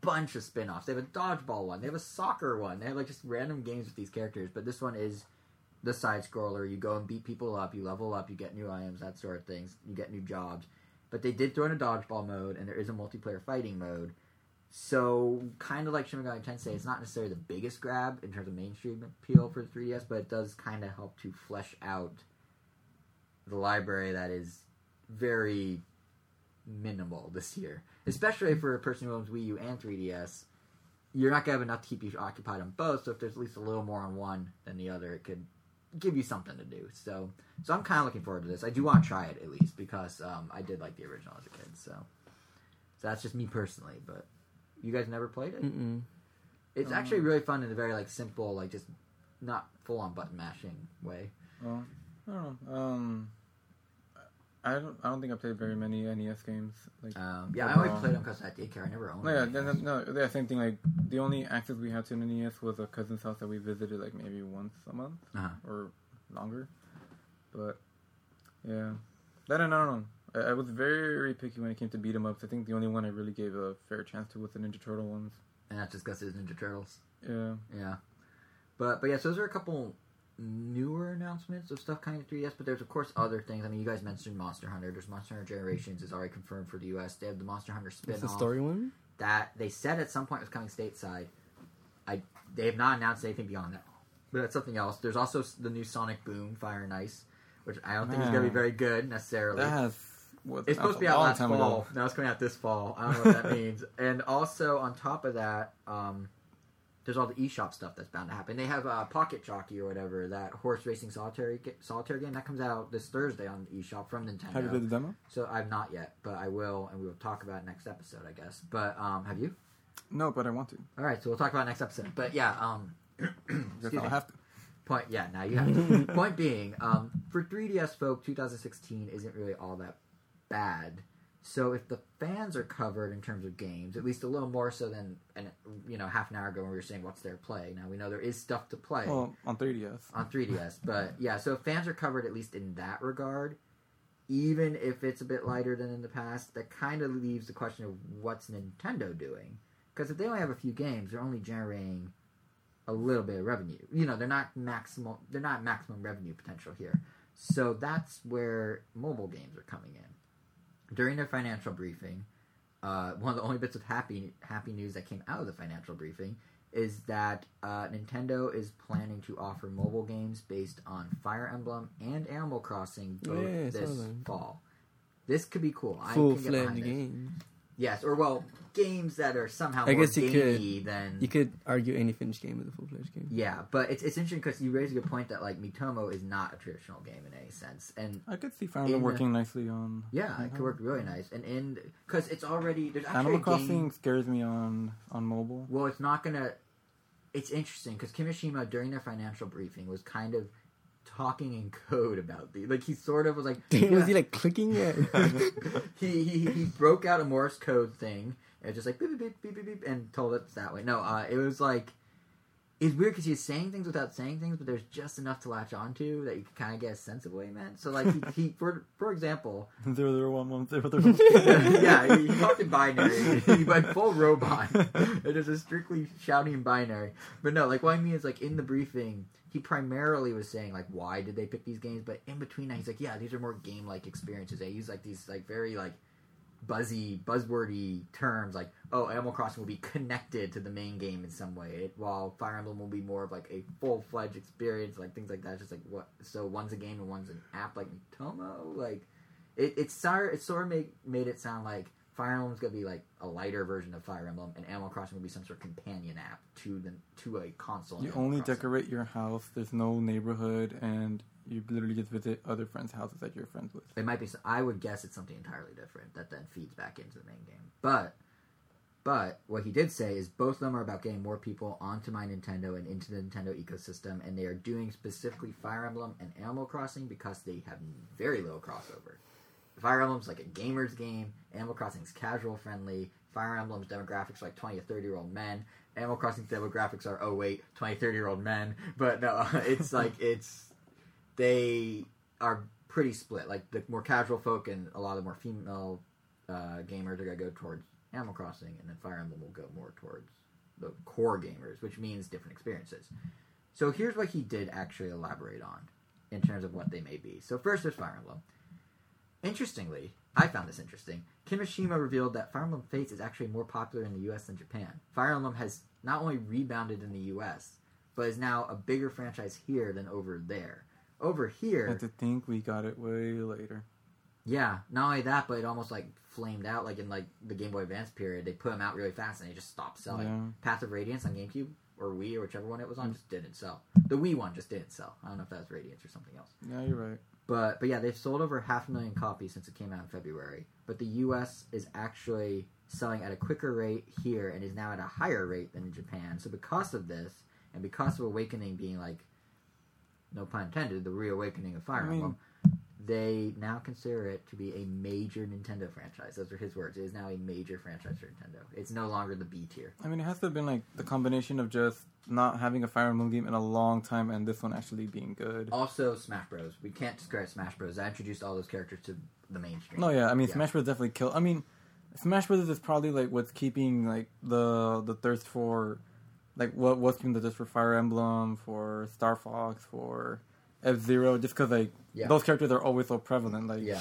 bunch of spin-offs. They have a dodgeball one, they have a soccer one, they have like just random games with these characters. But this one is the side scroller. You go and beat people up, you level up, you get new items, that sort of things. You get new jobs. But they did throw in a dodgeball mode, and there is a multiplayer fighting mode. So, kind of like Shin Megami Tensei, it's not necessarily the biggest grab in terms of mainstream appeal for the 3DS, but it does kind of help to flesh out the library that is very minimal this year. Especially for a person who owns Wii U and 3DS, you're not gonna have enough to keep you occupied on both. So if there's at least a little more on one than the other, it could give you something to do. So, so I'm kind of looking forward to this. I do want to try it at least because um, I did like the original as a kid. So, so that's just me personally. But you guys never played it? Mm-mm. It's Um, actually really fun in a very like simple, like just not full on button mashing way. Well, I don't know. Um, I don't. I don't think I played very many NES games. Like, Um, yeah, I only played them because at daycare. I never owned. no, yeah, them. then, no, yeah, same thing. Like the only access we had to an NES was a cousin's house that we visited like maybe once a month Uh-huh. or longer. But yeah, I don't know. I, I was very picky when it came to beat 'em ups. I think the only one I really gave a fair chance to was the Ninja Turtle ones. And that's just because it's Ninja Turtles. Yeah, Yeah, but but yeah, so those are a couple newer announcements of stuff coming to 3DS. But there's of course other things. I mean, you guys mentioned Monster Hunter. There's Monster Hunter Generations is already confirmed for the US. They have the Monster Hunter It's the spin-off story one. that they said at some point was coming stateside. I they have not announced anything beyond that. But that's something else. There's also the new Sonic Boom Fire and Ice, which I don't think is going to be very good necessarily. that has. Was It's supposed to be out last fall. ago. Now it's coming out this fall. I don't know what that means. And also on top of that, um, there's all the eShop stuff that's bound to happen. They have uh, Pocket Jockey or whatever that horse racing solitaire ga- solitaire game that comes out this Thursday on eShop from Nintendo. Have you played the demo? So I've not yet, but I will, and we will talk about it next episode, I guess. But um, have you? No, but I want to. All right, so we'll talk about it next episode. But yeah, um, I'll have to. Point, yeah, now you have to. Point being, um, for 3DS folk, 2016 isn't really all that bad. So if the fans are covered in terms of games, at least a little more so than an, you know half an hour ago when we were saying what's their play. Now we know there is stuff to play Well, on 3DS. on 3DS, but yeah, so if fans are covered at least in that regard. Even if it's a bit lighter than in the past, that kind of leaves the question of what's Nintendo doing? Because if they only have a few games, they're only generating a little bit of revenue. You know, they're not maximum. They're not maximum revenue potential here. So that's where mobile games are coming in. During their financial briefing, uh, one of the only bits of happy happy news that came out of the financial briefing is that uh, Nintendo is planning to offer mobile games based on Fire Emblem and Animal Crossing both Yeah, this fall. This could be cool. I Full can get behind fledged this. game. Yes, or well, games that are somehow I more guess you could- than You could argue any finished game is a full fledged game. yeah, but it's it's interesting because you raise a good point that like Miitomo is not a traditional game in any sense, and I could see Fire In working nicely on. yeah, it could work really nice. And in because it's already there's actually Animal a game- Crossing scares me on on mobile. Well, it's not gonna. It's interesting because Kimishima during their financial briefing was kind of talking in code about the like he sort of was like was yeah. he like clicking it? he, he he broke out a Morse code thing and just like beep beep beep beep beep, beep and told it that way. No, uh, it was like it's weird because he's saying things without saying things, but there's just enough to latch onto that you can kind of get a sense of what he meant. So like he, he for for example, Zero zero one one zero zero. yeah, he, he talked in binary. He went full robot. It is a strictly shouting in binary. But no, like what I mean is like in the briefing, he primarily was saying like why did they pick these games, but in between that he's like, yeah, these are more game like experiences. They use like these like very like buzzy, buzzwordy terms like, oh, Animal Crossing will be connected to the main game in some way, it, while Fire Emblem will be more of like a full fledged experience, like things like that. It's just like what? So one's a game and one's an app, like Tomo, like it, it's sort it sort of made made it sound like Fire Emblem's gonna be like a lighter version of Fire Emblem, and Animal Crossing will be some sort of companion app to the to a console. You only Crossing. decorate your house. There's no neighborhood, and you literally just visit other friends' houses that you're friends with. It might be. I would guess it's something entirely different that then feeds back into the main game. But, but what he did say is both of them are about getting more people onto my Nintendo and into the Nintendo ecosystem, and they are doing specifically Fire Emblem and Animal Crossing because they have very little crossover. Fire Emblem's like a gamer's game. Animal Crossing's casual friendly. Fire Emblem's demographics are like 20 to 30 year old men. Animal Crossing's demographics are, oh wait, 20, 30 year old men. But no, it's like, it's, they are pretty split. Like the more casual folk and a lot of the more female uh, gamers are to go towards Animal Crossing, and then Fire Emblem will go more towards the core gamers, which means different experiences. So here's what he did actually elaborate on in terms of what they may be. So first, there's Fire Emblem. Interestingly, I found this interesting. Kimishima revealed that Fire Emblem Fates is actually more popular in the US than Japan. Fire Emblem has not only rebounded in the US, but is now a bigger franchise here than over there. Over here, And to think we got it way later. yeah, not only that, but it almost like flamed out like in like the Game Boy Advance period. They put them out really fast and they just stopped selling. Yeah. Path of Radiance on GameCube or Wii or whichever one it was on mm. just didn't sell. The Wii one just didn't sell. I don't know if that was Radiance or something else. Yeah, you're right. But but yeah, they've sold over half a million copies since it came out in February. But the U.S. is actually selling at a quicker rate here and is now at a higher rate than in Japan. So because of this, and because of Awakening being like, no pun intended, the reawakening of Fire I mean, Emblem, they now consider it to be a major Nintendo franchise. Those are his words. It is now a major franchise for Nintendo. It's no longer the B tier. I mean, it has to have been like the combination of just not having a Fire Emblem game in a long time and this one actually being good. Also, Smash Bros. We can't discredit Smash Bros. I introduced all those characters to the mainstream. No, yeah, I mean, Yeah. Smash Bros. definitely killed. I mean, Smash Bros. is probably like what's keeping like the the thirst for, like what what's keeping the thirst for Fire Emblem, for Star Fox, for F Zero, just because like Yeah. those characters are always so prevalent. Like Yeah.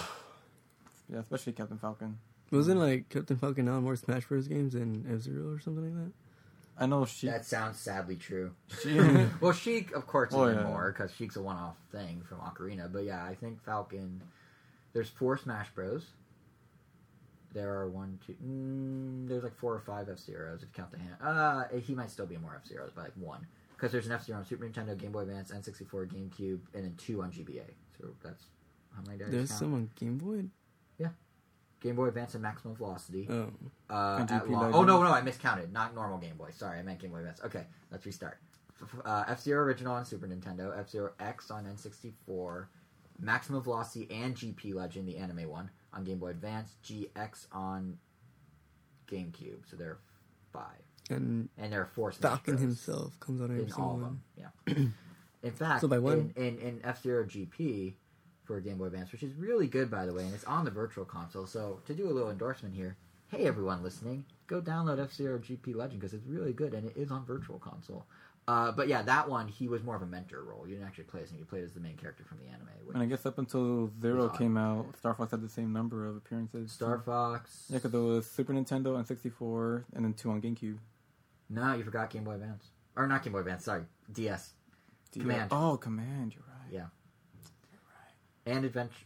yeah, especially Captain Falcon. Wasn't like Captain Falcon now in more Smash Bros. games than F Zero or something like that? I know she. That sounds sadly true. she Well, Sheik, of course, Oh, yeah. more because Sheik's a one-off thing from Ocarina. But yeah, I think Falcon. There's four Smash Bros. There are one, two. Mm, there's like four or five F Zeros if you count the hand. Uh, he might still be more F Zeros, but like one because there's an F Zero on Super Nintendo, Game Boy Advance, N64, GameCube, and then two on GBA. So that's how many did There's count? some on Game Boy. Yeah, Game Boy Advance and Maximum Velocity. Oh, Uh, GP oh no, no, I miscounted. Not normal Game Boy. Sorry, I meant Game Boy Advance. Okay, let's restart. Uh, F Zero Original on Super Nintendo, F Zero X on N64, Maximum Velocity and GP Legend, the anime one, on Game Boy Advance, GX on GameCube. So there are five, and and there are four. Smash Falcon Bros. himself comes out in every in all of one. them. Yeah. In fact, So by when? in, in, in F Zero GP for Game Boy Advance, which is really good by the way, and it's on the Virtual Console. So to do a little endorsement here, hey everyone listening, go download F Zero GP Legend because it's really good and it is on Virtual Console. Uh, but yeah, that one he was more of a mentor role. You didn't actually play as him; you played as the main character from the anime. And I guess up until Zero came out, Star Fox had the same number of appearances. Star Fox. Yeah, because there was Super Nintendo and 64, and then two on GameCube. No, you forgot Game Boy Advance, or not Game Boy Advance. Sorry, DS Command. Oh, Command. You're right. Yeah. and Adventure.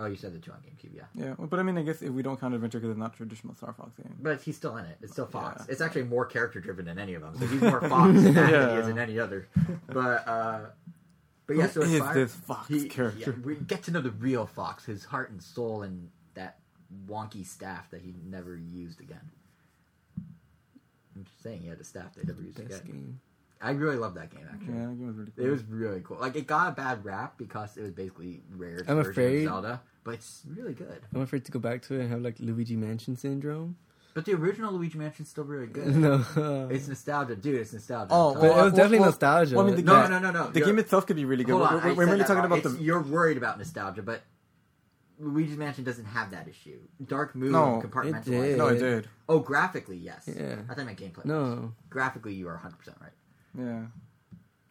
Oh, you said the two on GameCube, yeah. Yeah, but I mean, I guess if we don't count Adventure because it's not a traditional Star Fox game. But he's still in it. It's still Fox. Yeah. It's actually more character driven than any of them. So he's more Fox in that than he is in any other. But uh but yeah, so it's is Fire- this Fox he- character? yeah, we get to know the real Fox, his heart and soul, and that wonky staff that he never used again. I'm just saying, he had a staff they never used Best again. game. I really love that game. Actually, Yeah, that game was really cool. it was really cool. Like it got a bad rap because it was basically rare I'm version afraid- of Zelda, but it's really good. I'm afraid to go back to it and have like Luigi Mansion syndrome. But the original Luigi Mansion's still really good. no, It's nostalgia, dude. It's nostalgia. Oh, I'm but telling it was definitely well, nostalgia. well, I mean, the no, game- no, no, no. the You're- game itself could be really good. Hold on, we're I we're, really talking wrong. about the. It's- You're worried about nostalgia, but Luigi's Mansion doesn't have that issue. Dark Moon No, compartmentalized. it did. No, it did. Oh, graphically, yes. Yeah. I think my gameplay. no, Graphically, you are 100 percent right. Yeah.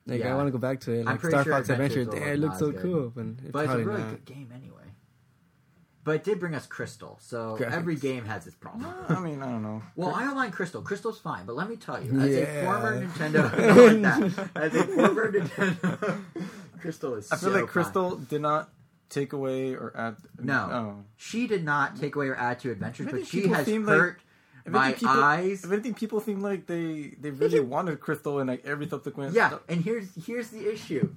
like Yeah. I want to go back to it. I'm Like pretty Star sure Fox Adventure, Adventures damn, it looks so good. cool, but it's But it's a really not. good game anyway. But it did bring us Crystal, so Graphics. every game has its problem. I mean, I don't know. Well, I don't mind Crystal. Crystal's fine, but let me tell you, as a former Nintendo, like that. As a former Nintendo, Crystal is. I feel so like fine. Crystal did not take away or add. No. Oh. She did not take away or add to adventures, I but she has seem like- hurt If my people, eyes. If anything, people seem like they they really wanted Crystal in like every subsequent. Yeah, and here's here's the issue.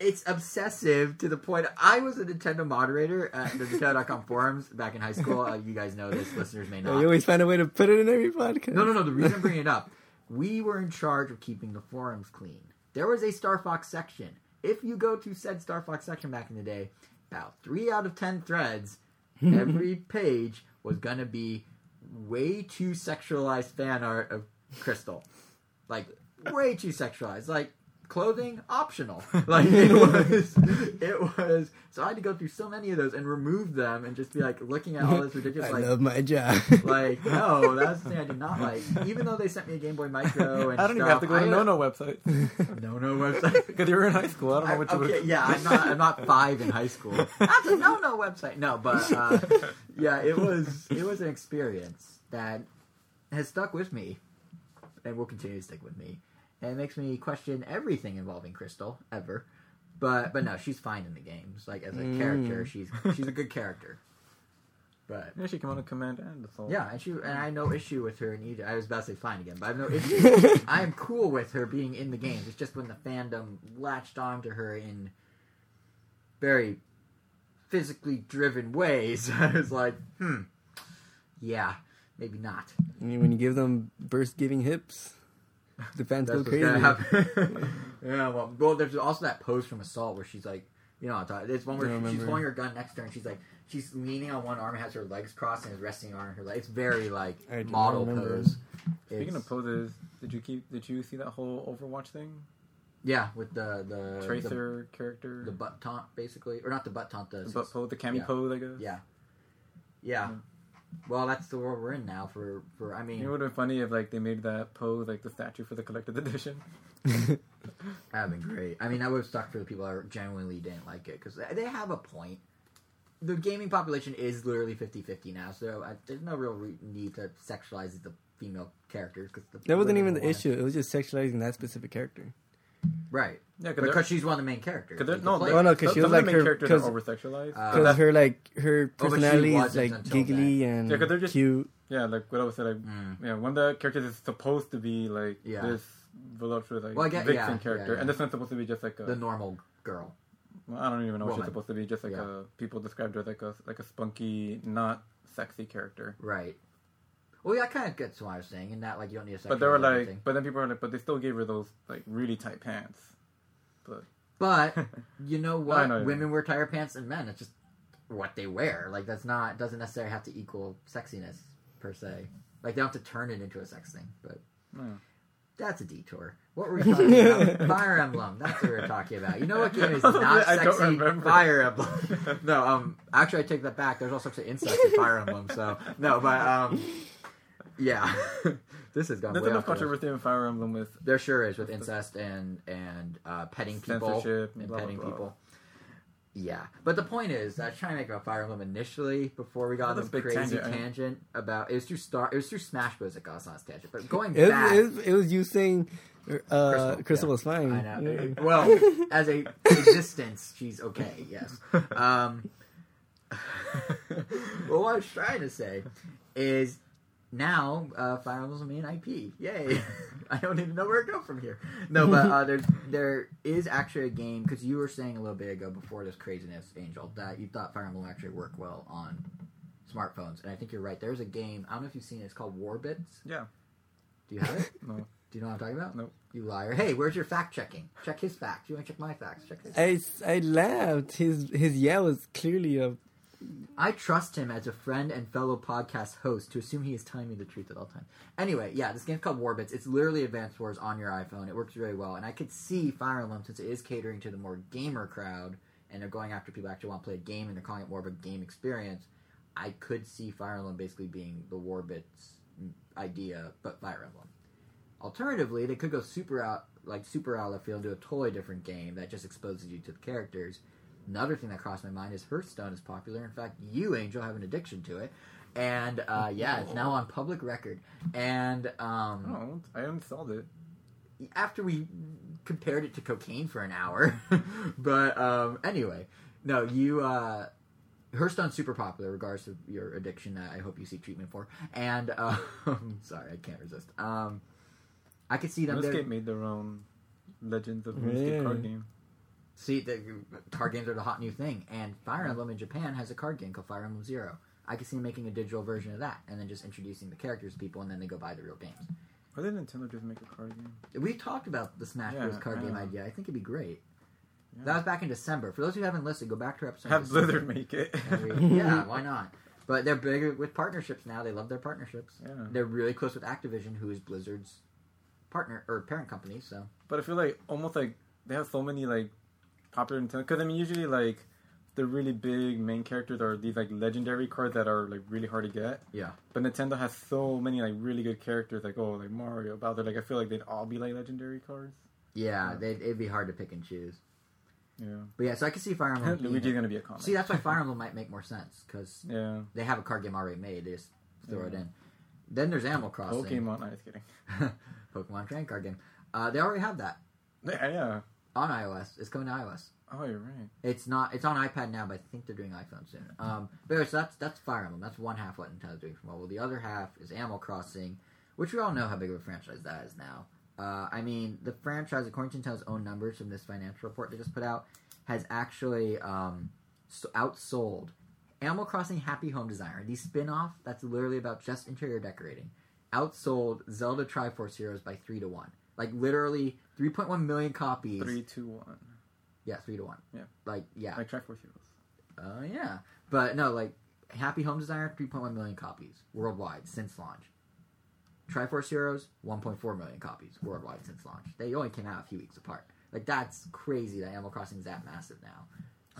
It's obsessive to the point. I was a Nintendo moderator at the Nintendo.com forums back in high school. Uh, you guys know this. Listeners may not. you always find a way to put it in every podcast. No, no, no. The reason I'm bringing it up, we were in charge of keeping the forums clean. There was a Star Fox section. If you go to said Star Fox section back in the day, about three out of ten threads, every page was gonna be way too sexualized fan art of Crystal, like way too sexualized, like clothing optional. Like it was, it was. So I had to go through so many of those and remove them and just be like looking at all this ridiculous I like love my job. like, no, that's the thing I did not like. Even though they sent me a Game Boy Micro and I don't even have to go to No No website No No website. because you were in high school. I don't know I- what you okay, would. yeah, I'm not. I'm not five in high school. That's a no no website. No, but uh, yeah, it was. It was an experience that has stuck with me, and will continue to stick with me, and it makes me question everything involving Crystal ever. But but no, she's fine in the games. Like as a Mm. character, she's she's a good character. But Yeah, she came on a command and assault. Yeah, and she and I have no issue with her in either. I was about to say fine again, but I have no issue. I am cool with her being in the games. It's just when the fandom latched onto her in very physically driven ways, I was like, hmm, yeah, maybe not. I mean, when you give them burst giving hips, the fans That's go crazy. yeah, well, well, there's also that pose from Assault where she's like You know what I'm talking. It's one where I she's holding her gun next to her, and she's like, she's leaning on one arm, and has her legs crossed, and is resting on her leg. It's very like model pose. Speaking It's- of poses, did you keep? Did you see that whole Overwatch thing? yeah, with the the Tracer character, the, the butt taunt, basically, or not the butt taunt, the, the butt pose, the cami yeah. pose, I guess. yeah, yeah. Yeah. Well, that's the world we're in now. For for I mean, It would have been funny if like they made that pose like the statue for the collected edition. That'd have been great. I mean, that would have stuck for the people that genuinely didn't like it because they have a point. The gaming population is literally 50-50 now, so I, there's no real re- need to sexualize the female characters because That wasn't even the wanna- issue. It was just sexualizing that specific character. Right? Yeah, because Because she's one of the main characters. Because Like, no, the play- Oh, no, 'cause some- she was of the like main her- characters are 'cause- over sexualized. Uh, Because her like her Oh, personality is like until giggly and Yeah, 'cause they're just- cute. yeah, like what I was saying, like Mm. yeah, one of the characters is supposed to be like Yeah. this voluptuous like Well, get- vixen yeah, character, yeah, yeah. and this one's supposed to be just like a. the normal girl. well, I don't even know what she's supposed to be. Just like Yeah. a people described her as like a like a spunky, not sexy character. Right. Well, yeah, I kind of get to what I was saying, in that like you don't need a But they were like, but then people are like, but they still gave her those like really tight pants. But But you know what? Know Women wear tighter pants than men. It's just what they wear. Like that's not doesn't necessarily have to equal sexiness per se. Like they don't have to turn it into a sex thing. But Hmm. that's a detour. What were we talking about? Fire Emblem. That's what we we're talking about. You know what game is not I don't sexy? remember. Fire Emblem. no, um, actually I take that back. There's all sorts of incest in Fire Emblem. So no, but um, yeah, this has gone there's way enough off the rails. controversy in Fire Emblem with There sure is with incest and and uh, petting people Censorship and and blah, blah, petting blah. people. Yeah, but the point is, I was trying to make about Fire Emblem initially before we got on That's this crazy tangent, I- tangent about it was through Star. It was through Smash Bros. that got us on this tangent. But going It was, back, it, was, it was you saying uh, Crystal, Crystal, yeah. was fine. I know. Yeah. Well, as a existence, she's okay. Yes. Um, well, what I was trying to say is now uh, Fire Emblem's a main IP. Yay! I don't even know where to go from here. No, but uh, there's there is actually a game because you were saying a little bit ago before this craziness, Angel, that you thought Fire Emblem actually worked well on smartphones, and I think you're right. There's a game. I don't know if you've seen it. It's called Warbits. yeah. Do you have it? No. Do you know what I'm talking about? Nope. You liar. Hey, where's your fact checking? Check his facts. You want to check my facts? Check his. I, I laughed. His his yeah was clearly a I trust him as a friend and fellow podcast host to assume he is telling me the truth at all times. Anyway, yeah, this game's called Warbits. It's literally Advanced Wars on your iPhone. It works really well, and I could see Fire Emblem since it is catering to the more gamer crowd, and they're going after people who actually want to play a game, and they're calling it more of a game experience. I could see Fire Emblem basically being the Warbits idea, but Fire Emblem. Alternatively, they could go super out, like super out of field, and do a totally different game that just exposes you to the characters. Another thing that crossed my mind is Hearthstone is popular. In fact, you, Angel, have an addiction to it, and uh, yeah, it's now on public record. And um, Oh, I installed it. after we compared it to cocaine for an hour, but um, anyway, no, you. Uh, Hearthstone's super popular, regardless of your addiction. That I hope you seek treatment for. And um, sorry, I can't resist. Um, I could see them. there- RuneScape made their own Legends of Yeah. RuneScape card game. See, the card games are the hot new thing, and Fire Emblem in Japan has a card game called Fire Emblem Zero. I could see them making a digital version of that, and then just introducing the characters to people, and then they go buy the real games. Why did Nintendo just make a card game? We talked about the Smash Yeah, Bros. card game idea. I think it'd be great. Yeah. That was back in December. For those who haven't listened, go back to our episode. Have Blizzard make it. We- yeah, why not? But they're big with partnerships now. They love their partnerships. Yeah. They're really close with Activision, who is Blizzard's partner or parent company. So But I feel like almost like they have so many like popular Nintendo. Because I mean, usually like the really big main characters are these like legendary cards that are like really hard to get. yeah, But Nintendo has so many like really good characters, like oh, like Mario, Bowser. Like I feel like they'd all be like legendary cards. yeah, Yeah. they'd- it'd be hard to pick and choose. Yeah. But yeah, so I can see Fire Emblem. Luigi's gonna be a comic. See, that's why Fire Emblem might make more sense because yeah. they have a card game already made. They just throw it in. Then there's Animal Crossing, Pokemon. No, just kidding. Pokemon Trading Card Game. Uh, they already have that Yeah, yeah. On iOS. It's coming to iOS. Oh, you're right. It's not. It's on iPad now, but I think they're doing iPhone soon. Um, but anyway, so that's that's Fire Emblem. That's one half what Nintendo's doing for mobile. The other half is Animal Crossing, which we all know how big of a franchise that is now. Uh, I mean, the franchise, according to Nintendo's own numbers from this financial report they just put out, has actually um, outsold Animal Crossing Happy Home Designer, the spin-off that's literally about just interior decorating, outsold Zelda Triforce Heroes by three to one. Like literally 3.1 million copies. Three, two, one. Yeah, three to one. Yeah. Like yeah. Like Triforce Heroes. Uh, yeah. But no, like Happy Home Designer, 3.1 million copies worldwide since launch. Triforce Heroes, 1.4 million copies worldwide since launch. They only came out a few weeks apart. Like that's crazy that Animal Crossing is that massive now.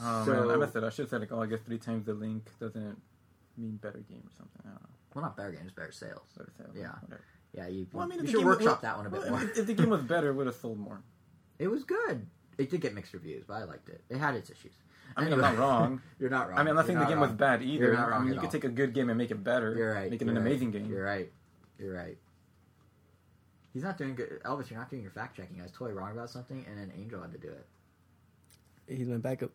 Oh So- man, I messed it. I should have said like, oh, I guess three times the link doesn't mean better game or something. I don't know. Well, not better games, better sales. Better sales. Yeah. Whatever. Yeah, you, Well, I mean, you the should game- workshop well- that one a bit well, more. If, if the game was better, it would have sold more. It was good. It did get mixed reviews, but I liked it. It had its issues. I mean, Anyway. I'm not wrong. You're not wrong. I mean, I'm not saying the game wrong. was bad either. You're not I mean, at you all. could take a good game and make it better. You're right. Make it you're an right, amazing game. You're right. You're right. He's not doing good. Elvis, you're not doing your fact checking. I was totally wrong about something, and then Angel had to do it. He's my backup.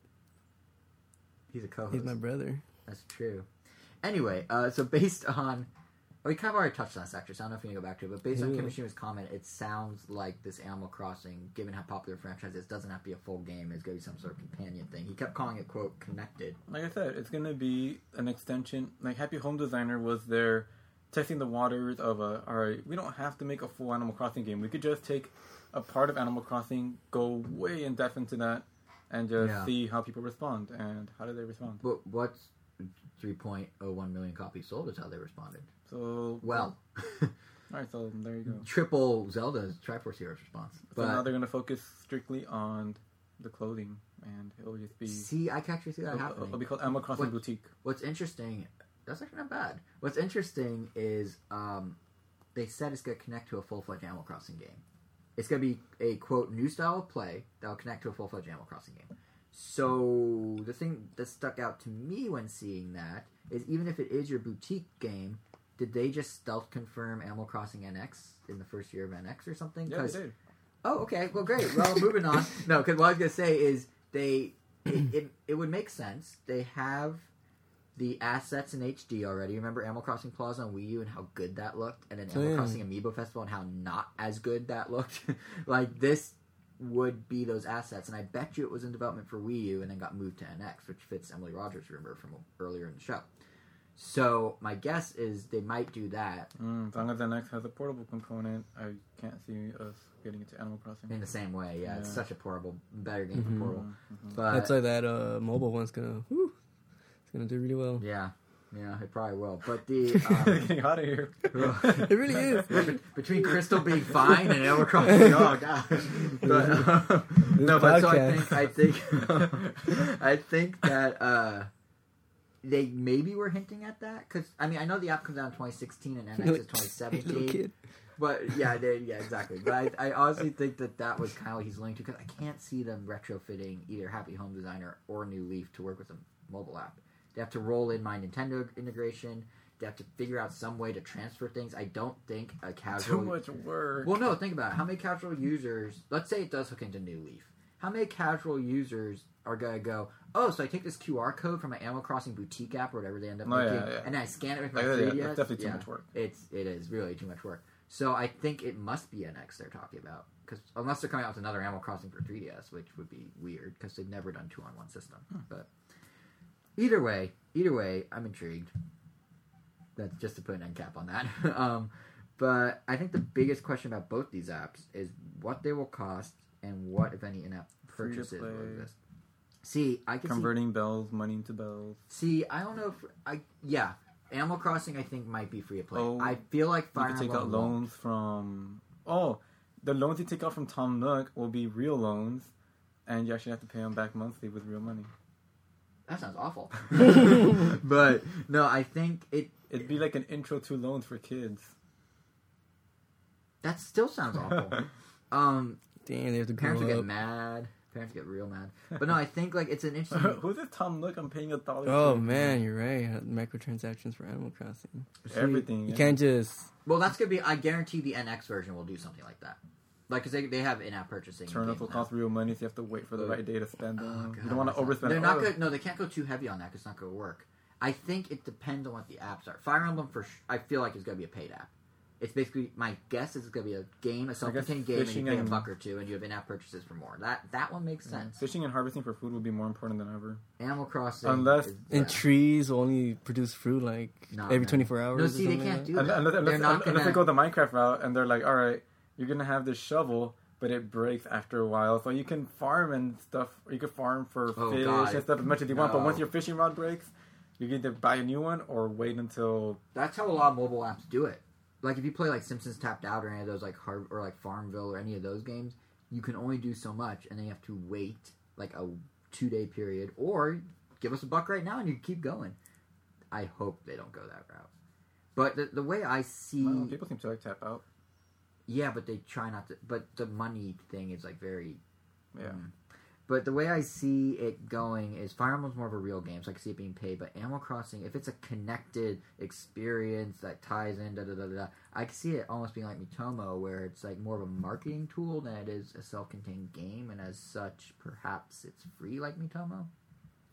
He's a co-host. He's my brother. That's true. Anyway, uh, so based on, Oh, we kind of already touched on this actually, so I don't know if you to go back to it, but based on. Kimishima's comment, it sounds like this Animal Crossing, given how popular the franchise is, doesn't have to be a full game. It's going to be some sort of companion thing. He kept calling it, quote, connected. Like I said, it's gonna be an extension. Like Happy Home Designer was there, testing the waters of a. All right, we don't have to make a full Animal Crossing game. We could just take a part of Animal Crossing, go way in depth into that, and just Yeah. see how people respond. And how do they respond? But what's 3.01 million copies sold is how they responded. So Well, all right. So there you go. triple Zelda's Triforce Heroes response. So now they're gonna focus strictly on the clothing, and it'll just be. see, I can actually see that It'll, happening. it'll be called Animal Crossing What- Boutique. What's interesting, that's actually not bad. What's interesting is um, they said it's going to connect to a full fledged Animal Crossing game. It's going to be a quote new style of play that will connect to a full fledged Animal Crossing game. So the thing that stuck out to me when seeing that is even if it is your boutique game, did they just stealth confirm Animal Crossing NX in the first year of NX or something? Yeah, 'Cause- they did. Oh, okay. Well, great. Well, moving on. No, because what I was gonna say is they it, it it would make sense. They have the assets in HD already. Remember Animal Crossing Plaza on Wii U and how good that looked, and then Oh, Animal. Crossing Amiibo Festival and how not as good that looked. like this would be those assets, and I bet you it was in development for Wii U and then got moved to NX, which fits Emily Rogers' rumor from earlier in the show. So my guess is they might do that Mm, as long as the next has a portable component, I can't see us getting into Animal Crossing. in the same way. Yeah, it's such a portable, better game Mhm. for portable. Mhm. But That's why that uh, mobile one's gonna. Whew, it's gonna do really well. Yeah, yeah, it probably will. But the um, Getting out of here. It really is. between Crystal being fine and Animal Crossing, oh gosh. But, uh, no, but so I think I think I think that uh, they maybe were hinting at that because I mean I know the app comes out in 2016 and NX is Little 2017. kid. But yeah, they, yeah, exactly. But I, I honestly think that that was kind of what he's linked to because I can't see them retrofitting either Happy Home Designer or New Leaf to work with a mobile app. They have to roll in my Nintendo integration. They have to figure out some way to transfer things. I don't think a casual. Too much work. Well, no, think about it. How many casual users? Let's say it does hook into New Leaf. How many casual users are gonna go? Oh, so I take this QR code from my Animal Crossing boutique app or whatever they end up Oh, yeah, making, yeah. and I scan it with my Like, 3DS. that's definitely too Yeah. much work. It's it is really too much work. So I think it must be NX they're talking about because unless they're coming out with another Animal Crossing for 3DS, which would be weird because they've never done two on one system. Hmm. But either way, either way, I'm intrigued. That's just to put an end cap on that. um, but I think the biggest question about both these apps is what they will cost and what, if any, in-app purchases will exist. See, I can see Converting bells, money into bells. See, I don't know if I yeah, Animal Crossing I think might be free to play. Oh, I feel like You Fire can take Emblem out won't. loans from. Oh, the loans you take out from Tom Nook will be real loans, and you actually have to pay them back monthly with real money. That sounds awful. but no, I think it It'd be like an intro to loans for kids. that still sounds awful. um, Damn, they have to parents grow would get mad. Parents get real mad. But no, I think like it's an interesting. Who's this Tom Nook? I'm paying a dollar. Oh for- man, you're right. Microtransactions for Animal Crossing. everything. You yeah. can't just. well, that's gonna be. I guarantee the NX version will do something like that. Like, cause they, they have in-app purchasing. Turn up games will cost real money, so you have to wait for the right day to spend Oh, them. God, you don't want to overspend. They're not Oh, good. No, they can't go too heavy on that. 'cause it's not going to work. I think it depends on what the apps are. Fire Emblem for sh- I feel like it's going to be a paid app. It's basically my guess is it's going to be a game, a self-contained game, and you fishing pay a and- buck or two, and you have in-app purchases for more. That that one makes sense. Fishing and harvesting for food would be more important than ever. Animal Crossing, Unless- is, And yeah. trees only produce fruit like Nah, every man. 24 hours. No, or see, they can't do that. that. Unless, unless, They're not unless they gonna- go the Minecraft route and they're like, all right, you're gonna have this shovel, but it breaks after a while. So you can farm and stuff. You can farm for Oh, fish God. and stuff as much as you want. But once your fishing rod breaks, you can either buy a new one or wait until That's how a lot of mobile apps do it. Like if you play like Simpsons Tapped Out or any of those like Har or like Farmville or any of those games, you can only do so much, and then you have to wait like a two day period, or give us a buck right now and you can keep going. I hope they don't go that route. But the, the way I see, well, people seem to like tap out. yeah, but they try not to. But the money thing is like very Yeah. Mm. But the way I see it going is Fire Emblem's more of a real game, so I can see it being paid. But Animal Crossing, if it's a connected experience that ties in, da da da da, I can see it almost being like Miitomo, where it's like more of a marketing tool than it is a self-contained game, and as such, perhaps it's free like Miitomo.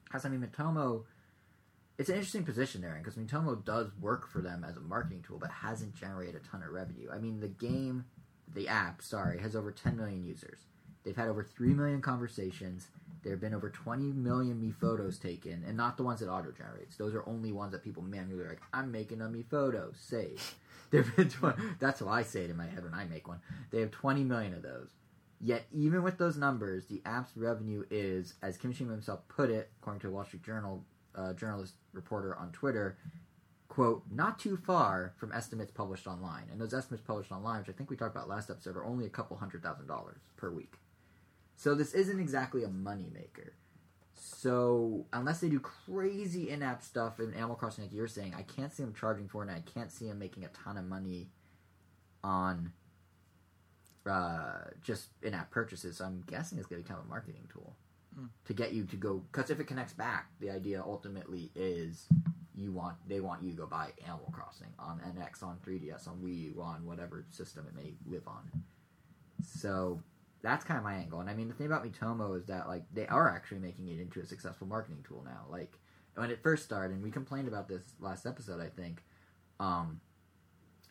Because I mean, Miitomo, it's an interesting position they're in because Miitomo does work for them as a marketing tool, but hasn't generated a ton of revenue. I mean, the game, the app, sorry, has over 10 million users. They've had over 3 million conversations. There have been over 20 million me photos taken, and not the ones that auto generates. Those are only ones that people manually are like, I'm making a me photo, save. There have been 20, that's how I say it in my head when I make one. They have 20 million of those. Yet, even with those numbers, the app's revenue is, as Kimishima himself put it, according to a Wall Street Journal uh, journalist reporter on Twitter, quote, not too far from estimates published online. And those estimates published online, which I think we talked about last episode, are only a couple hundred thousand dollars per week. So this isn't exactly a moneymaker. So unless they do crazy in-app stuff in Animal Crossing, like you're saying, I can't see them charging for it, and I can't see them making a ton of money on uh, just in-app purchases. So I'm guessing it's going to become a marketing tool Hmm. to get you to go. Because if it connects back, the idea ultimately is you want they want you to go buy Animal Crossing on NX, on 3DS, on Wii U, on whatever system it may live on. So that's kind of my angle. And I mean, the thing about Miitomo is that like they are actually making it into a successful marketing tool now. Like when it first started, and we complained about this last episode, I think. Um,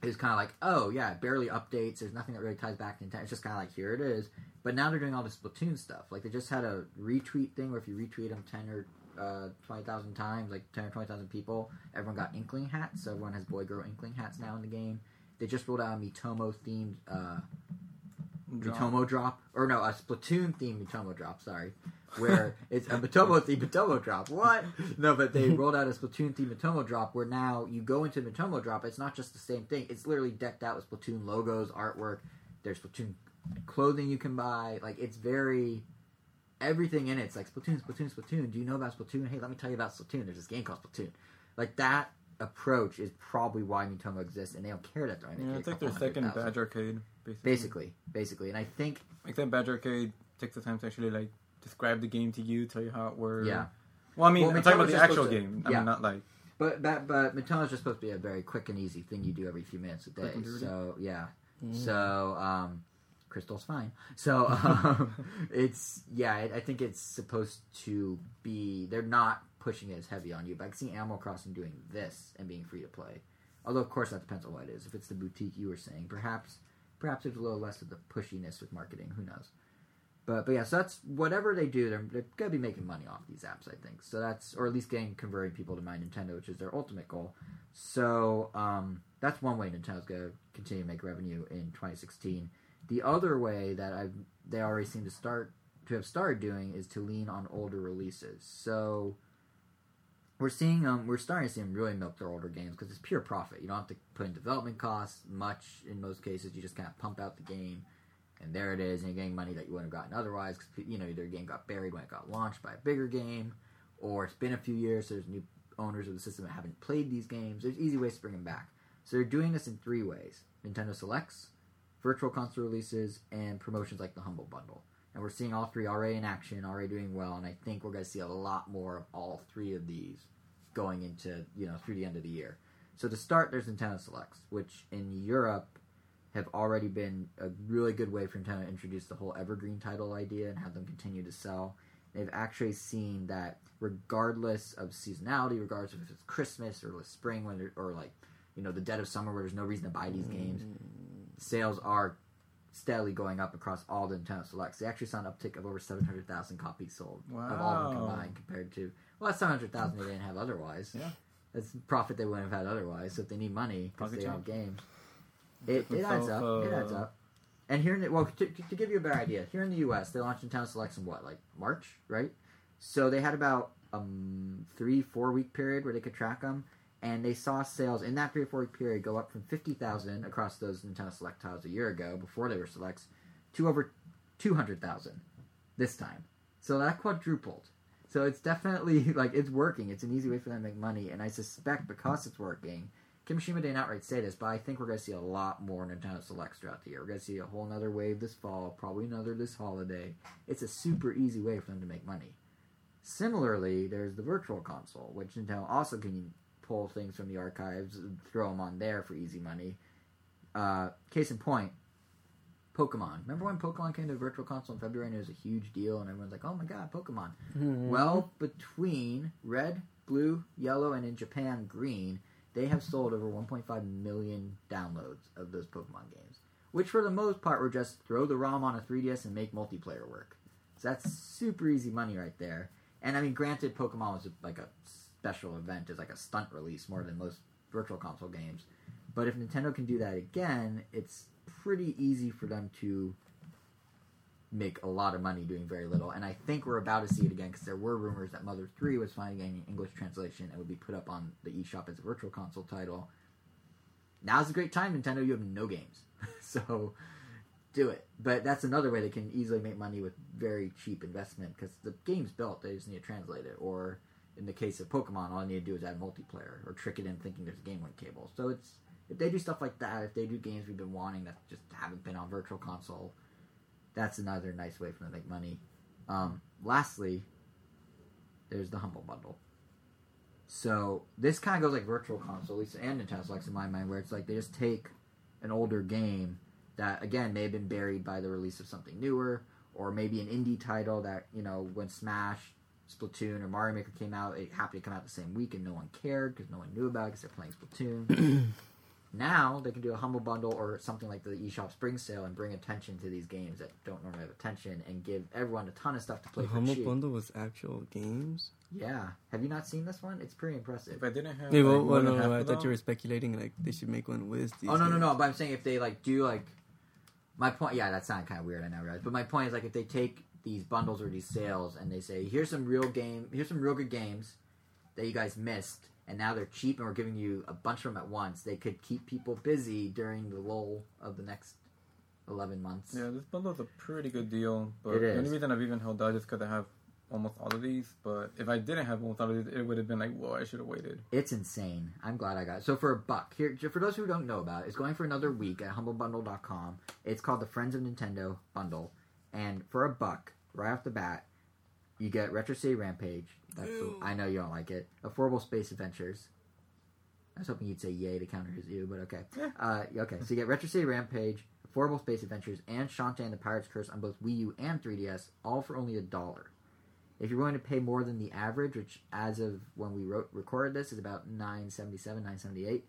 it was kind of like, oh yeah, it barely updates. There's nothing that really ties back to Nintendo. It's just kind of like here it is. But now they're doing all this Splatoon stuff. Like they just had a retweet thing where if you retweet them ten or uh, twenty thousand times, like ten or twenty thousand people, everyone got Inkling hats. So everyone has boy girl Inkling hats now in the game. They just rolled out a Miitomo themed uh, Miitomo drop, or no, a Splatoon themed Miitomo drop. Sorry, where it's a Miitomo themed Miitomo drop. What? No, but they rolled out a Splatoon themed Miitomo drop where now you go into Miitomo drop. It's not just the same thing. It's literally decked out with Splatoon logos, artwork. There's Splatoon clothing you can buy. Like it's very everything in it. It's like Splatoon, Splatoon, Splatoon. Do you know about Splatoon? Hey, let me tell you about Splatoon. There's this game called Splatoon. Like that approach is probably why Miitomo exists, and they don't care that they're Yeah, a like their couple second. Badge Arcade, basically. Basically, basically, and I think Except Badge Arcade takes the time to actually like describe the game to you, tell you how it works. yeah. Well, I mean, Well, I'm talking about the actual to- game. I yeah. mean, not like But but but Miitomo's just supposed to be a very quick and easy thing you do every few minutes a day. Quick and dirty. So yeah. Mm. So um, Crystal's fine. So um, it's yeah. I, I think it's supposed to be. They're not pushing it as heavy on you. But I can see Animal Crossing doing this and being free to play. Although of course that depends on what it is. If it's the boutique you were saying, perhaps perhaps there's a little less of the pushiness with marketing. Who knows? But but yeah, so that's whatever they do, they're, they're gonna be making money off these apps, I think. So that's or at least getting converting people to My Nintendo, which is their ultimate goal. So um, that's one way Nintendo's gonna continue to make revenue in 2016. The other way that I they already seem to start to have started doing is to lean on older releases. So we're seeing um we're starting to see them really milk their older games because it's pure profit. You don't have to put in development costs much in most cases. You just kind of pump out the game and there it is, and you're getting money that you wouldn't have gotten otherwise. Because you know either the game got buried when it got launched by a bigger game, or it's been a few years. So there's new owners of the system that haven't played these games. There's easy ways to bring them back. So they're doing this in three ways: Nintendo Selects, virtual console releases, and promotions like the Humble Bundle. And we're seeing all three already in action, already doing well. And I think we're going to see a lot more of all three of these going into you know through the end of the year. So to start, there's Nintendo Selects, which in Europe have already been a really good way for Nintendo to introduce the whole evergreen title idea and have them continue to sell. They've actually seen that regardless of seasonality, regardless of if it's Christmas or spring, when or like you know the dead of summer where there's no reason to buy these games, mm. sales are steadily going up across all the Nintendo Selects. They actually saw an uptick of over 700,000 copies sold of all of them combined compared to well, that's 700,000 they didn't have otherwise. Yeah. That's profit they wouldn't have had otherwise. So if they need money because they don't have games, it, it adds up. themselves, it adds uh, up. And here in the, well, to, to give you a better idea, here in the U.S., they launched Nintendo Selects in what, like March, right? So they had about um three, four week period where they could track them, and they saw sales in that three or four week period go up from fifty thousand across those Nintendo Select titles a year ago before they were selects to over two hundred thousand this time. So that quadrupled. So it's definitely like it's working. It's an easy way for them to make money, and I suspect because it's working, Kimishima didn't outright say this, but I think we're going to see a lot more Nintendo Selects throughout the year. We're going to see a whole another wave this fall, probably another this holiday. It's a super easy way for them to make money. Similarly, there's the Virtual Console, which Nintendo also can pull things from the archives, and throw them on there for easy money. Uh, case in point, Pokemon. Remember when Pokemon came to the Virtual Console in February and it was a huge deal, and everyone's like, "Oh my god, Pokemon!" Mm-hmm. Well, between red, blue, yellow, and in Japan, green, they have sold over 1.5 million downloads of those Pokemon games, which for the most part were just throw the ROM on a 3DS and make multiplayer work. So that's super easy money right there. And I mean, granted, Pokemon was like a special event, is like a stunt release more than most Virtual Console games. But if Nintendo can do that again, it's pretty easy for them to make a lot of money doing very little. And I think we're about to see it again because there were rumors that Mother 3 was finally getting an English translation and would be put up on the eShop as a virtual console title. Now's a great time, Nintendo. You have no games. so do it. But that's another way they can easily make money with very cheap investment because the game's built. They just need to translate it. Or in the case of Pokemon, all I need to do is add multiplayer or trick it in thinking there's a game link cable. So it's if they do stuff like that, if they do games we've been wanting that just haven't been on virtual console, that's another nice way for them to make money. Um, lastly, there's the Humble Bundle. So this kind of goes like Virtual Console, at least, and Nintendo Selects in my mind, where it's like they just take an older game that again may have been buried by the release of something newer, or maybe an indie title that you know when Smash, Splatoon, or Mario Maker came out, it happened to come out the same week and no one cared because no one knew about it because they're playing Splatoon. now they can do a humble bundle or something like the eShop Spring Sale and bring attention to these games that don't normally have attention and give everyone a ton of stuff to play The for Humble cheap. Bundle was actual games. Yeah, have you not seen this one? It's pretty impressive. If I didn't have, Hey, like, well, well, one and a no, I thought them, you were speculating like they should make one with these. Oh no no games. no! But I'm saying if they like do like my point. Yeah, that sounded kind of weird. I now realize. But my point is like if they take these bundles or these sales and they say here's some real game, here's some real good games that you guys missed, and now they're cheap and we're giving you a bunch of them at once. They could keep people busy during the lull of the next eleven months. Yeah, this bundle's a pretty good deal. But the only reason I've even held out is because I have almost all of these. But if I didn't have almost all of these, it would have been like, whoa, I should have waited. It's insane. I'm glad I got it. So for a buck, here for those who don't know about it, it's going for another week at humblebundle.com. It's called the Friends of Nintendo bundle, and for a buck, right off the bat, you get Retro City Rampage. That's. I know you don't like it. Affordable Space Adventures. I was hoping you'd say yay to counter his ew, but okay. Yeah. Uh, okay, so you get Retro City Rampage, Affordable Space Adventures, and Shantae and the Pirate's Curse on both Wii U and 3DS, all for only a dollar. If you're willing to pay more than the average, which as of when we wrote recorded this is about 977, 978,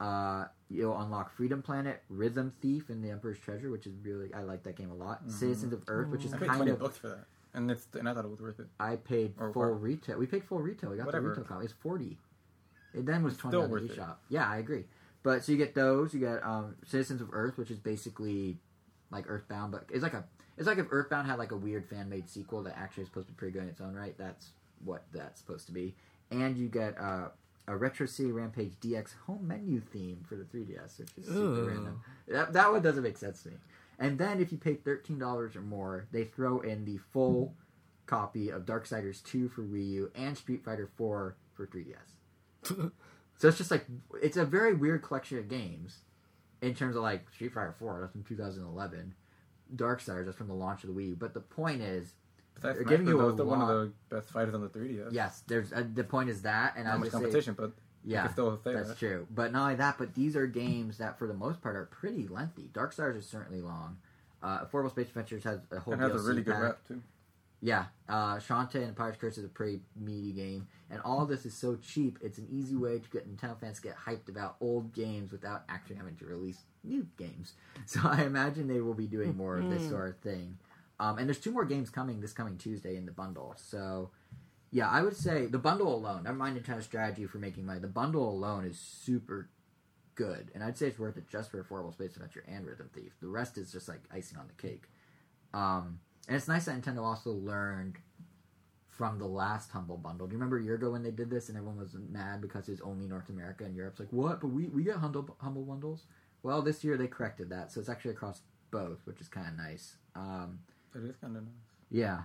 uh, you'll unlock Freedom Planet, Rhythm Thief, and The Emperor's Treasure, which is really I like that game a lot. Mhm. Citizens of Earth, which is I paid kind of bucks for that, and it's and I thought it was worth it. I paid Or full what? retail. We paid full retail. We got Whatever. the retail copy. It's forty. It then was It's twenty on the eShop. Yeah, I agree. But so you get those. You get um, Citizens of Earth, which is basically like Earthbound, but it's like a it's like if Earthbound had like a weird fan made sequel that actually is supposed to be pretty good in its own right. That's what that's supposed to be. And you get uh, a Retro City Rampage DX home menu theme for the 3DS, which is super random. That, that one doesn't make sense to me. And then if you pay thirteen dollars or more, they throw in the full copy of Darksiders 2 for Wii U and Street Fighter 4 for 3DS. So it's just like it's a very weird collection of games in terms of like Street Fighter 4 that's from 2011, Darksiders that's from the launch of the Wii U. But the point is, Besides They're giving you Bros, a they're one of the best fighters on the 3DS. yes, there's uh, the point is that, and I not was much just say, competition, but yeah, can still say that's that. true. But not only that, but these are games that for the most part are pretty lengthy. Darksiders is certainly long. Uh, Affordable Space Adventures has a whole And has a DLC really good rep too. Yeah, uh, Shantae and Pirate's Curse is a pretty meaty game, and all this is so cheap. It's an easy way to get Nintendo fans to get hyped about old games without actually having to release new games. So I imagine they will be doing more of this Mhm. sort of thing. Um, and there's two more games coming this coming Tuesday in the bundle. So yeah, I would say the bundle alone. Never mind Nintendo's strategy for making money. The bundle alone is super good, and I'd say it's worth it just for Affordable Space Adventure and Rhythm Thief. The rest is just like icing on the cake. Um, and it's nice that Nintendo also learned from the last Humble Bundle. Do you remember a year ago when they did this and everyone was mad because it was only North America and Europe's like, what? But we, we get Humble, Humble Bundles? Well, this year they corrected that, so it's actually across both, which is kind of nice. Um, It is kind of nice. yeah.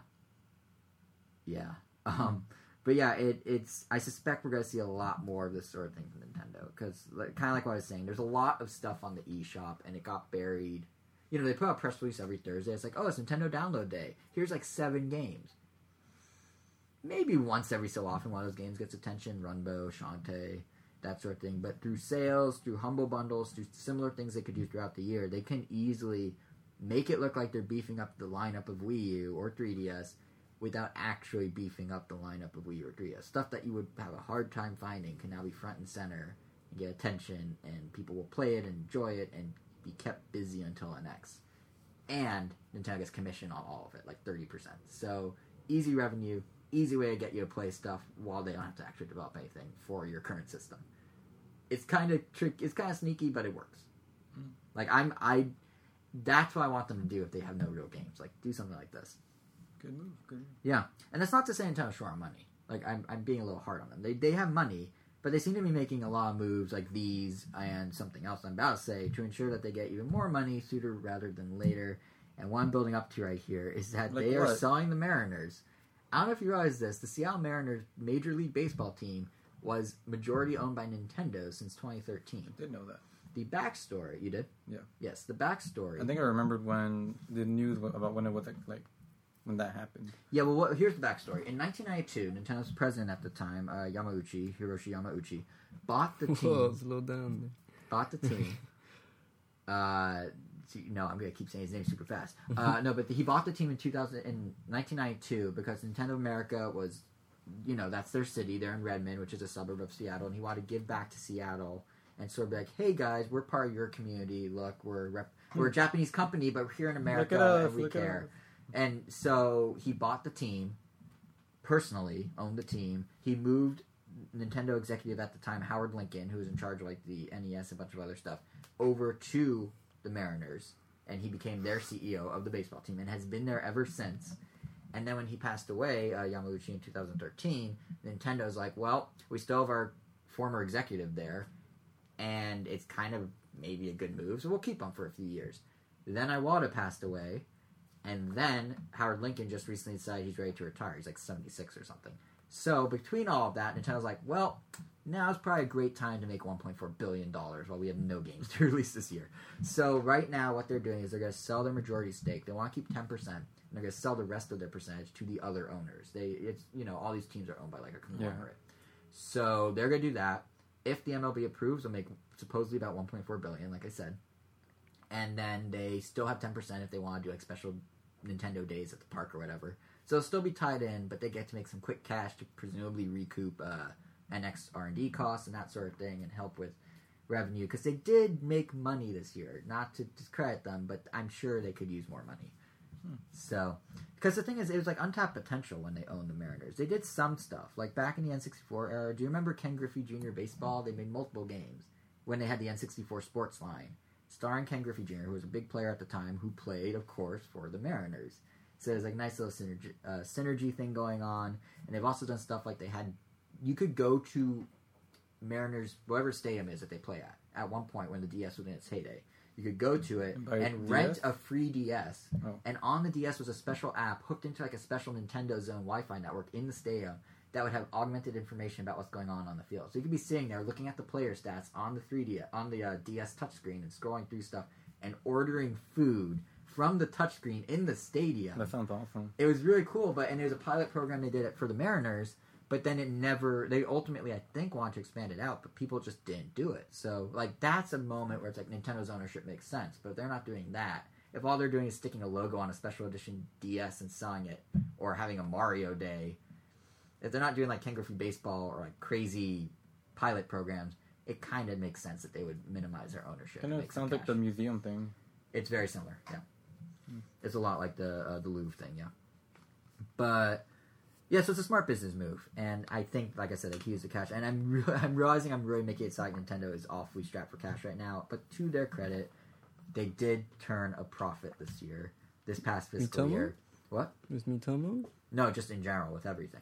Yeah. Um, but yeah, it, it's. I suspect we're going to see a lot more of this sort of thing from Nintendo because, like, kind of like what I was saying, there's a lot of stuff on the eShop and it got buried. You know, they put out press release every Thursday. It's like, oh, it's Nintendo Download Day. Here's like seven games. Maybe once every so often, one of those games gets attention. Runbow, Shantae, that sort of thing. But through sales, through humble bundles, through similar things they could do throughout the year, they can easily make it look like they're beefing up the lineup of Wii U or 3DS without actually beefing up the lineup of Wii U or 3DS. Stuff that you would have a hard time finding can now be front and center and get attention, and people will play it and enjoy it and be kept busy until NX. And Nintendo gets commission on all of it, like 30%. So easy revenue, easy way to get you to play stuff while they don't have to actually develop anything for your current system. It's kind of trick. It's kind of sneaky, but it works. Mm. Like I'm, I. That's what I want them to do if they have no real games. Like do something like this. Good move. Good move. Yeah, and that's not to say Nintendo's short on money. Like I'm, I'm being a little hard on them. They, they have money, but they seem to be making a lot of moves like these and something else I'm about to say to ensure that they get even more money sooner rather than later. And what I'm building up to right here is that Like they are selling the Mariners. I don't know if you realize this. The Seattle Mariners Major League Baseball team was majority owned by Nintendo since 2013. Did know that. The backstory, you did? Yeah. Yes, the backstory. I think I remembered when the news about when it was like, like when that happened. Yeah, well, what, here's the backstory. In 1992, Nintendo's president at the time, uh, Yamauchi, Hiroshi Yamauchi, bought the Whoa, team. slow down. bought the team. uh, no, I'm gonna keep saying his name super fast. Uh, no, but he bought the team in 2000 in 1992 because Nintendo America was, you know, that's their city. They're in Redmond, which is a suburb of Seattle, and he wanted to give back to Seattle and sort of be like, hey guys, we're part of your community. Look, we're rep- we're a Japanese company, but we're here in America look at us. and we care. And so he bought the team, personally owned the team. He moved Nintendo executive at the time, Howard Lincoln, who was in charge of like the NES and a bunch of other stuff, over to the Mariners, and he became their CEO of the baseball team and has been there ever since. And then when he passed away, uh, Yamauchi in 2013, Nintendo's like, well, we still have our former executive there, and it's kind of maybe a good move, so we'll keep him for a few years. Then Iwata passed away, and then Howard Lincoln just recently decided he's ready to retire. He's like 76 or something. So between all of that, Nintendo's like, well, now now's probably a great time to make 1.4 billion dollars while we have no games to release this year. So right now, what they're doing is they're going to sell their majority stake. They want to keep 10 percent, and they're going to sell the rest of their percentage to the other owners. They, it's you know, all these teams are owned by like a conglomerate. So they're going to do that. If the MLB approves, they'll make supposedly about 1.4 billion, like I said, and then they still have 10 percent if they want to do like special Nintendo days at the park or whatever. So it'll still be tied in, but they get to make some quick cash to presumably recoup uh, NX R and D costs and that sort of thing, and help with revenue because they did make money this year. Not to discredit them, but I'm sure they could use more money. So, because the thing is, it was like untapped potential when they owned the Mariners. They did some stuff, like back in the N64 era. Do you remember Ken Griffey Jr. Baseball? They made multiple games when they had the N64 Sports line, starring Ken Griffey Jr., who was a big player at the time, who played, of course, for the Mariners. So there's like a nice little synergy, uh, synergy thing going on, and they've also done stuff like they had. You could go to Mariners, whatever stadium is that they play at, at one point when the DS was in its heyday. You could go to it And and rent a free DS, Oh. and on the DS was a special app hooked into like a special Nintendo Zone Wi-Fi network in the stadium that would have augmented information about what's going on on the field. So you could be sitting there looking at the player stats on the 3D on the uh, DS touchscreen and scrolling through stuff and ordering food from the touchscreen in the stadium. That sounds awesome. It was really cool, but and was a pilot program they did it for the Mariners, but then it never. They ultimately, I think, want to expand it out, but people just didn't do it. So like that's a moment where it's like Nintendo's ownership makes sense, but they're not doing that. If all they're doing is sticking a logo on a special edition DS and selling it, or having a Mario Day, if they're not doing like Ken Griffey Baseball or like crazy pilot programs, it kind of makes sense that they would minimize their ownership. Kind and of sounds like the museum thing. It's very similar. Yeah, Hmm. it's a lot like the uh, the Louvre thing. Yeah, but Yeah, so it's a smart business move, and I think, like I said, he used the cash, and I'm re- I'm realizing I'm really making it sound like Nintendo is awfully strapped for cash right now. But to their credit, they did turn a profit this year, this past fiscal Miitomo? year. What? With Miitomo? No, just in general with everything.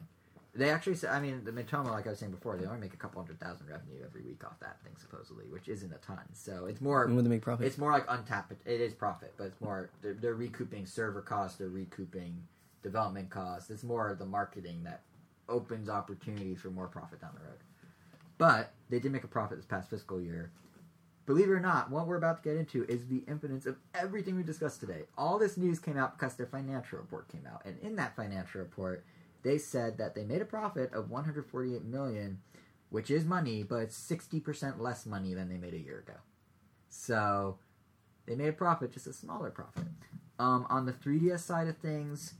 They actually, said, I mean, the Miitomo, like I was saying before, they only make a couple hundred thousand revenue every week off that thing supposedly, which isn't a ton. So it's more And when they make profit? it's more like untapped. It is profit, but it's more they're, they're recouping server costs. They're recouping development costs. It's more the marketing that opens opportunities for more profit down the road. But they did make a profit this past fiscal year. Believe it or not, what we're about to get into is the impotence of everything we discussed today. All this news came out because their financial report came out, and in that financial report, they said that they made a profit of 148 million, which is money, but it's 60% less money than they made a year ago. So they made a profit, just a smaller profit. Um, on the 3DS side of things,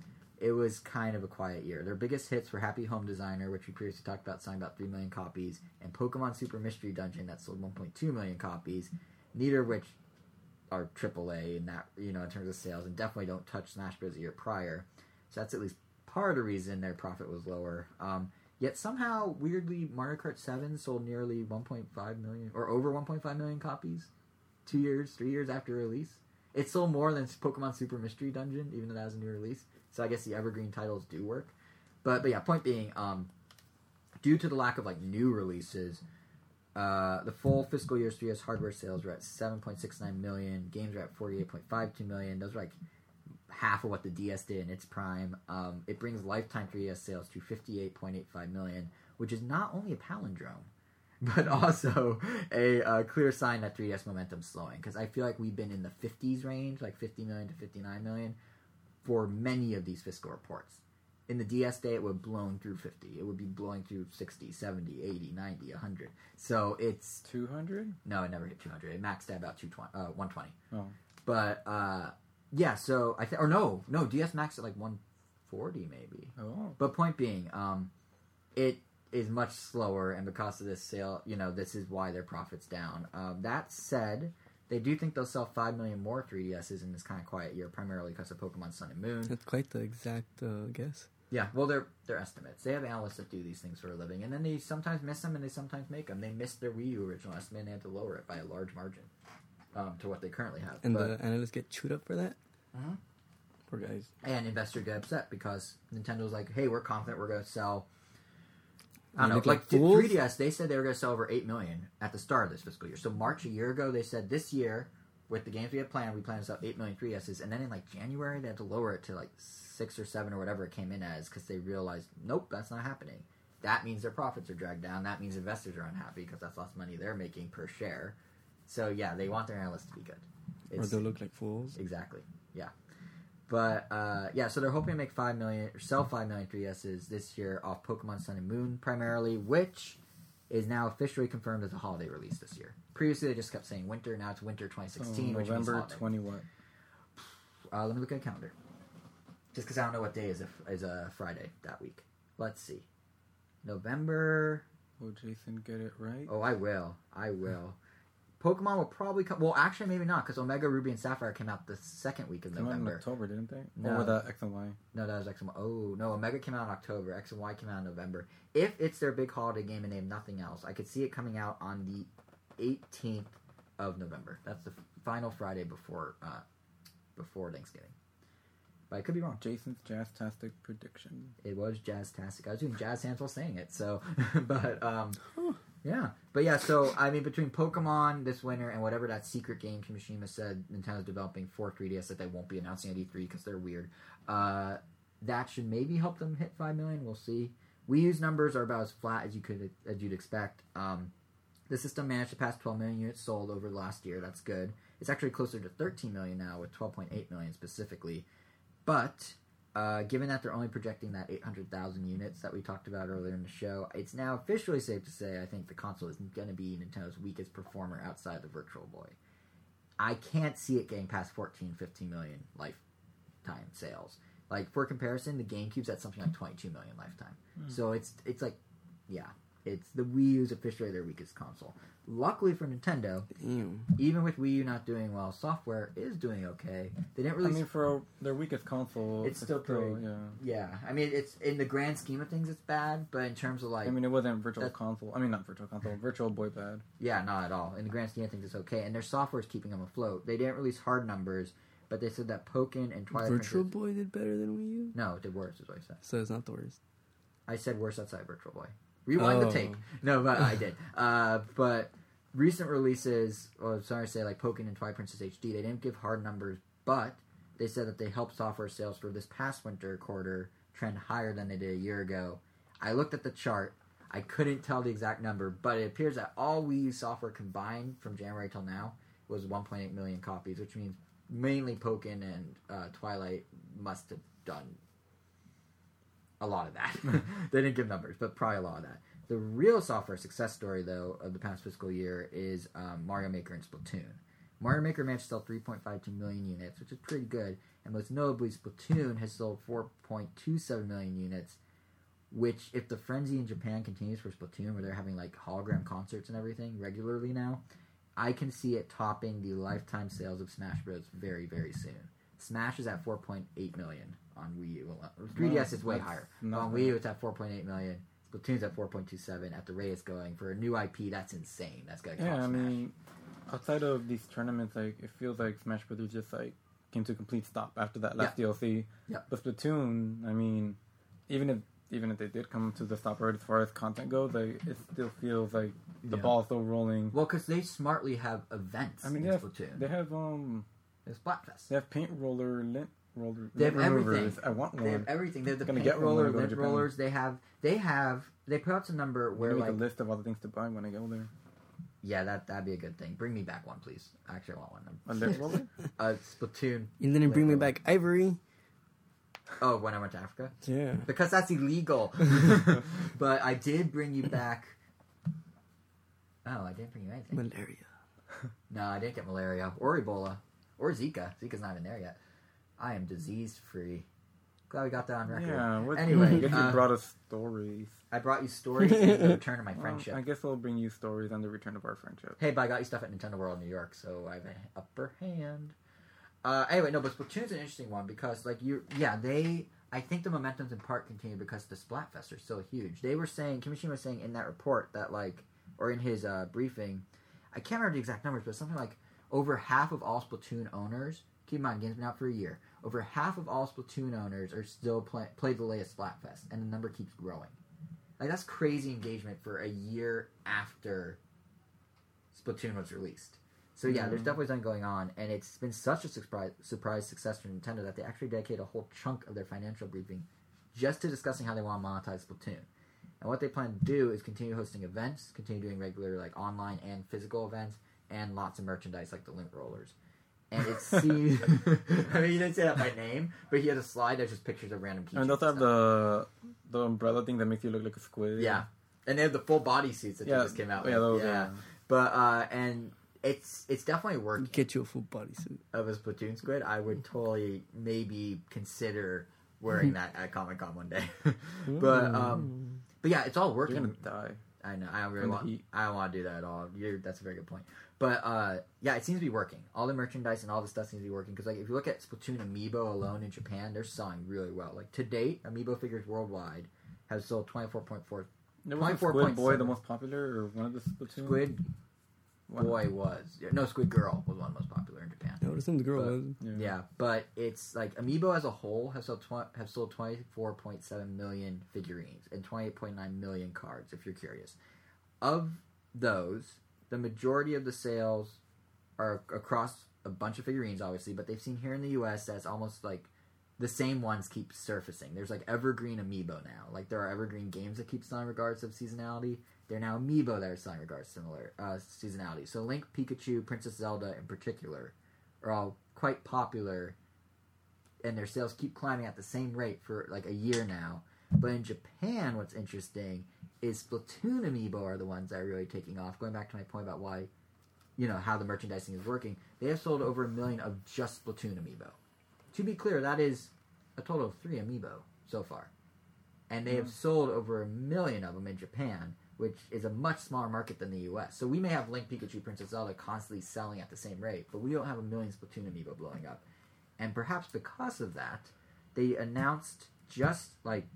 it was kind of a quiet year. Their biggest hits were Happy Home Designer, which we previously talked about, selling about 3 million copies, and Pokemon Super Mystery Dungeon, that sold 1.2 million copies, neither of which are AAA in that, you know, in terms of sales, and definitely don't touch Smash Bros. a year prior. So that's at least part of the reason their profit was lower. Um, yet somehow, weirdly, Mario Kart 7 sold nearly 1.5 million, or over 1.5 million copies two years, three years after release. It sold more than Pokemon Super Mystery Dungeon, even though that was a new release. So I guess the evergreen titles do work. But but yeah, point being, um, due to the lack of like new releases, uh, the full fiscal year's 3DS hardware sales were at 7.69 million. Games were at 48.52 million. Those are like half of what the DS did in its prime. Um, it brings lifetime 3DS sales to 58.85 million, which is not only a palindrome, but also a uh, clear sign that 3DS momentum's slowing. Because I feel like we've been in the 50s range, like 50 million to 59 million, for many of these fiscal reports. In the DS day, it would have blown through 50. It would be blowing through 60, 70, 80, 90, 100. So it's 200? no, it never hit 200. It maxed at about 220, uh, 120. Oh. But uh, yeah, so I think or no, no, DS maxed at like 140 maybe. Oh. But point being, um, it is much slower, and because of this sale, you know, this is why their profits down. Um, that said, they do think they'll sell five million more 3DSs in this kind of quiet year, primarily because of Pokemon Sun and Moon. That's quite the exact uh, guess. Yeah, well, they're they're estimates. They have analysts that do these things for a living, and then they sometimes miss them, and they sometimes make them. They missed their Wii U original estimate, and they had to lower it by a large margin um, to what they currently have. And But- the analysts get chewed up for that? Mhm. Poor guys. and investors get upset because Nintendo's like, "Hey, we're confident we're going to sell." I don't know, like, like fools? 3DS. They said they were going to sell over eight million at the start of this fiscal year. So March a year ago, they said this year with the games we had planned, we plan to sell eight million 3DSs, and then in like January they had to lower it to like six or seven or whatever it came in as because they realized, nope, that's not happening. That means their profits are dragged down. That means investors are unhappy because that's less money they're making per share. So yeah, they want their analysts to be good. Or they'll look like fools. Exactly. Yeah. But uh, yeah, so they're hoping to make five million or sell five million 3DSs this year off Pokemon Sun and Moon primarily, which is now officially confirmed as a holiday release this year. Previously, they just kept saying winter. Now it's winter 2016, Oh, which November holiday. 20? Uh, let me look at the calendar. Just because I don't know what day is a, is a Friday that week. Let's see. November. Will Jason get it right? Oh, I will. I will. Pokemon will probably come. Well, actually, maybe not because Omega Ruby and Sapphire came out the second week of Came out in November. October, didn't they? No. Or that X and Y? No, that was X and Y. Oh no, Omega came out in October. X and Y came out in November. If it's their big holiday game and they have nothing else, I could see it coming out on the 18th of November. That's the final Friday before uh, before Thanksgiving. But I could be wrong. Jason's Jazztastic prediction. It was Jazztastic. I was doing jazz hands while saying it. So, but um. Yeah, but yeah. So I mean, between Pokemon this winter and whatever that secret game Kimishima said Nintendo's developing for 3DS that they won't be announcing at E3 because they're weird. Uh, that should maybe help them hit five million. We'll see. Wii U's numbers are about as flat as you could as you'd expect. Um, the system managed to pass 12 million units sold over the last year. That's good. It's actually closer to 13 million now, with 12.8 million specifically. But uh, given that they're only projecting that 800,000 units that we talked about earlier in the show, it's now officially safe to say I think the console is going to be Nintendo's weakest performer outside the Virtual Boy. I can't see it getting past 14, 15 million lifetime sales. Like for comparison, the GameCube's at something like 22 million lifetime. Hmm. So it's it's like, yeah. It's the Wii U is officially their weakest console. Luckily for Nintendo, Damn. even with Wii U not doing well, software is doing okay. They didn't I release. mean, for their weakest console, It's still pretty- yeah. yeah, I mean, it's in the grand scheme of things, it's bad. But in terms of like, I mean, it wasn't virtual console. I mean, not virtual console, virtual boy bad. yeah, not at all. In the grand scheme of things, it's okay. And their software is keeping them afloat. They didn't release hard numbers, but they said that Pokken and Twilight Virtual Princess. Boy did better than Wii U. No, it did worse. Is what I said. So it's not the worst. I said worse outside Virtual Boy. Rewind the Oh. tape. No, but I did. Uh, but recent releases, or sorry to say, like Pokken and Twilight Princess HD, they didn't give hard numbers, but they said that they helped software sales for this past winter quarter trend higher than they did a year ago. I looked at the chart. I couldn't tell the exact number, but it appears that all Wii U software combined from January till now was 1.8 million copies, which means mainly Pokken and uh, Twilight must have done a lot of that. they didn't give numbers, but probably a lot of that. The real software success story, though, of the past fiscal year is um, Mario Maker and Splatoon. Mario Maker managed to sell 3.52 million units, which is pretty good, and most notably, Splatoon has sold 4.27 million units. Which, if the frenzy in Japan continues for Splatoon, where they're having like hologram concerts and everything regularly now, I can see it topping the lifetime sales of Smash Bros. very, very soon. Smash is at 4.8 million on Wii U. alone. 3DS is way higher. on. Wii U, it's at 4.8 million. Splatoon's at 4.27. At the rate it's going for a new IP, that's insane. That's gonna Yeah, I Smash. mean, outside of these tournaments, like it feels like Smash Brothers just like came to a complete stop after that last DLC. Yeah. But Splatoon, I mean, even if even if they did come to the stop right as far as content goes, like it still feels like the Yeah. ball's still rolling. well, because they smartly have events I mean, in they have, Splatoon. they have um There's Splatfest. they have paint roller lint roller. They have lint removers. everything. I want They have one. everything. They have the Gonna get one roller, go lint rollers. They have. They have. They put out some number Where where make like a list of all the things to buy when I go there. yeah, that that'd be a good thing. Bring me back one, please. Actually, I want one. A lint roller? Uh, Splatoon. You didn't bring me back Ivory. Oh, when I went to Africa. Yeah. because that's illegal. but I did bring you back. Oh, I didn't bring you anything. Malaria. No, I didn't get malaria or Ebola or Zika. Zika's not in there yet. I am disease free. Glad we got that on record. Yeah. What, Anyway, I guess you uh, brought us stories. I brought you stories and the return of my Well, friendship. I guess I'll bring you stories on the return of our friendship. Hey, but I got you stuff at Nintendo World New York, so I have an upper hand. Uh, anyway, no, but Splatoon's an interesting one because, like, you, yeah, they. I think the momentum's in part continued because the Splatfest are so huge. They were saying, Kimishima was saying in that report that, like, or in his uh, briefing, I can't remember the exact numbers, but something like over half of all Splatoon owners. Keep in mind, game's been out for a year. Over half of all Splatoon owners are still play, play the latest Splatfest, and the number keeps growing. Like that's crazy engagement for a year after Splatoon was released. So yeah, there's Mhm. definitely something going on, and it's been such a surprise surprise success for Nintendo that they actually dedicate a whole chunk of their financial briefing just to discussing how they want to monetize Splatoon. And what they plan to do is continue hosting events, continue doing regular like online and physical events, and lots of merchandise like the lint rollers. And it seems, I mean, he didn't say that by name, but he had a slide that's just pictures of random keychains. And they also have the the umbrella thing that makes you look like a squid. Yeah, and they have the full body suits that yeah, just came out. Yeah, with. those, yeah. yeah. but uh, and it's it's definitely working. Get you a full body suit Of a Splatoon squid, I would totally maybe consider wearing that at Comic Con one day. but um, but yeah, it's all You're working. gonna die. I know. I don't really want. I don't want to do that at all. You're, that's a very good point. But uh, yeah, it seems to be working. All the merchandise and all the stuff seems to be working. Because like, if you look at Splatoon Amiibo alone in Japan, they're selling really well. Like to date, Amiibo figures worldwide have sold twenty four point four. There was 24.7. Squid Boy the most popular, or one of the Splatoon? Squid One- Boy was no Squid Girl was one of the most popular in Japan. I would assume the girl But- was. Yeah. Yeah, but it's like Amiibo as a whole have sold tw- have sold twenty four point seven million figurines and twenty eight point nine million cards. If you're curious, of those, the majority of the sales are across a bunch of figurines, obviously. But they've seen here in the U.S. that's almost like the same ones keep surfacing. There's like evergreen Amiibo now. Like there are evergreen games that keep selling regards of seasonality. They're now Amiibo that are selling regards similar uh, seasonality. So Link, Pikachu, Princess Zelda in particular are all quite popular and their sales keep climbing at the same rate for like a year now. But in Japan, what's interesting is Splatoon amiibo are the ones that are really taking off. Going back to my point about why, you know, how the merchandising is working, they have sold over a million of just Splatoon amiibo. To be clear, that is a total of three amiibo so far. And they have hmm. sold over a million of them in Japan, which is a much smaller market than the U.S. So we may have Link, Pikachu, Princess Zelda constantly selling at the same rate, but we don't have a million Splatoon amiibo blowing up. And perhaps because of that, they announced just like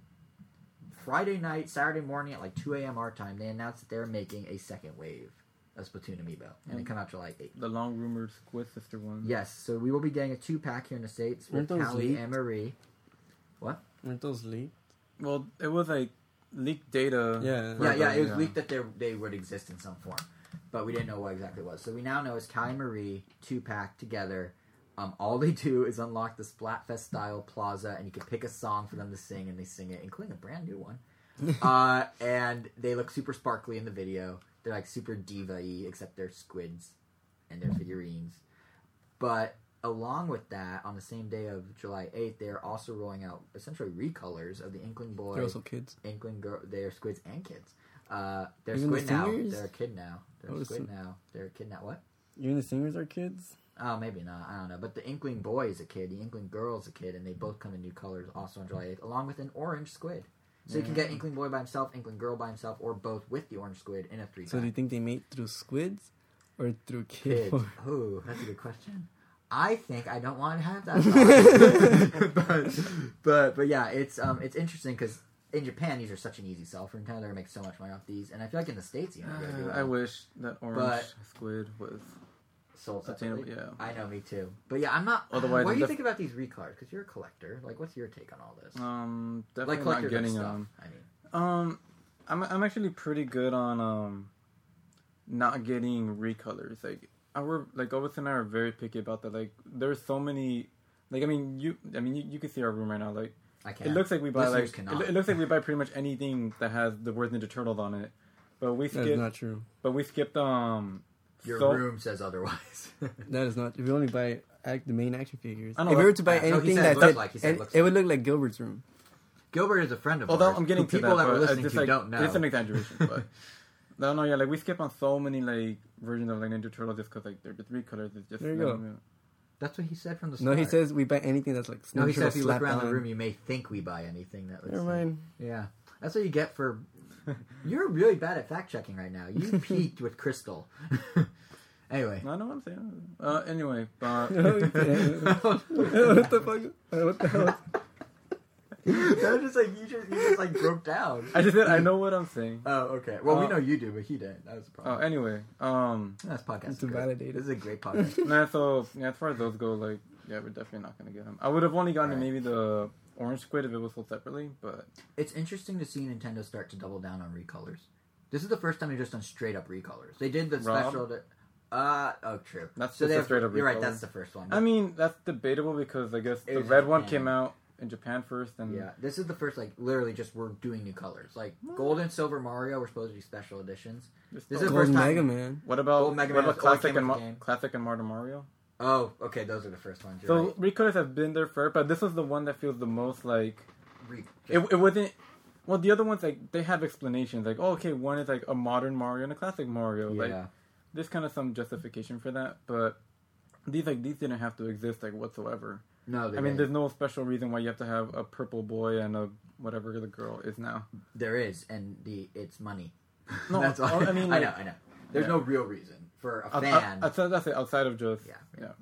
Friday night, Saturday morning at like 2 a.m. our time, they announced that they're making a second wave of Splatoon amiibo, and it mm. come out July 8th. The long rumored Squid Sister one. Yes, so we will be getting a two pack here in the states with Aren't Callie and Marie. Aren't those leaked? Well, it was like leaked data. Yeah. Yeah, yeah, it was Yeah. leaked that they they would exist in some form, but we didn't know what exactly it was. So we now know it's Kai and Marie two pack together. Um, all they do is unlock the Splatfest style plaza, and you can pick a song for them to sing, and they sing it, including a brand new one. uh, and they look super sparkly in the video. They're like super diva-y, except they're squids and they're figurines. But along with that, on the same day of July 8th, they're also rolling out essentially recolors of the Inkling Boy They're also kids. Inkling girl, they're squids and kids. Uh, they're Even the now. They're a kid now. They're Oh, a the squid now. They're a kid now. What? Even the singers are kids. Oh, maybe not. I don't know. But the Inkling boy is a kid. The Inkling girl is a kid, and they both come in new colors also on July 8th, along with an orange squid. So you can get Inkling boy by himself, Inkling girl by himself, or both with the orange squid in a three. So do you think they made through squids or through kids? kids? Oh, that's a good question. I think I don't want to have that. but, but but yeah, it's um it's interesting because in Japan these are such an easy sell for Nintendo. They're gonna make so much money off these, and I feel like in the states you know gonna do Uh. I wish that orange But- squid was sold attainable. separately. Yeah. I know, me too. But yeah, I'm not. Otherwise, what do you def- think about these recards? Because you're a collector. Like, what's your take on all this? Um, like definitely not getting stuff. um. I mean, Um, I'm I'm actually pretty good on um, not getting recolors. Like I our like Obus and I are very picky about that. Like there's so many. Like I mean you I mean you, you can see our room right now. Like I can't. it looks like we buy Listeners like cannot. it, it looks like we buy pretty much anything that has the word Ninja Turtles on it. But we That is skipped. not true. But we skipped um. Your so- room says otherwise. That is not. If you only buy act, the main action figures, I if know, we were to buy uh, no, he anything said that looks said, like, he said it, looks it would look like Gilbert's room. Gilbert is a friend of Although ours. I'm getting who to people that, that, but were listening just to like don't know. it's an exaggeration. But no, no, yeah, like we skip on so many like versions of like Ninja Turtles just because like they're the three colors. It's just There you go. That's what he said from the No, start. he says we buy anything that's like. No, he Ninja said if you look slapped around the on. room, you may think we buy anything that looks. Never like- mind. Yeah, that's what you get for. You're really bad at fact checking right now. You peaked with Crystal. anyway. I know what I'm saying. Uh, anyway, but what the fuck? What the hell? that was just like you just you just like broke down. I just said I know what I'm saying. Oh, okay. Well, we Uh, know you do, but he didn't. That was the Oh, problem. anyway, um, That's podcast. is to validate. This is a great podcast. nah, so yeah, as far as those go, like, yeah, we're definitely not gonna get him. I would have only gotten Alright. maybe the orange squid if it was sold separately, but it's interesting to see Nintendo start to double down on recolors. This is the first time they've just done straight up recolors. They did the Rob? special. That, uh oh, true. That's so just they a have, straight up You're right. That's the first one. I mean that's debatable because I guess It the red in one came out in Japan first, and Yeah, this is the first like literally just we're doing new colors. Like gold and silver Mario were supposed to be special editions. This is the Gold first time- Mega Man. what about Gold Mega what about was classic and with Mar- the game. classic and Marta Mario? Oh, okay, those are the first ones. So right. have been there first, but this was the one that feels the most like Re- it. It wasn't. Well, the other ones like they have explanations like, oh, okay, one is like a modern Mario and a classic Mario. Like yeah, there's kind of some justification for that, but these like these didn't have to exist like whatsoever. no, they I mean, didn't. there's no special reason why you have to have a purple boy and a whatever the girl is now. there is, and the it's money. No, That's all. oh, I mean, I know, I know. There's Yeah. no real reason for a fan, out- outside, that's it. Outside of just Yeah. yeah.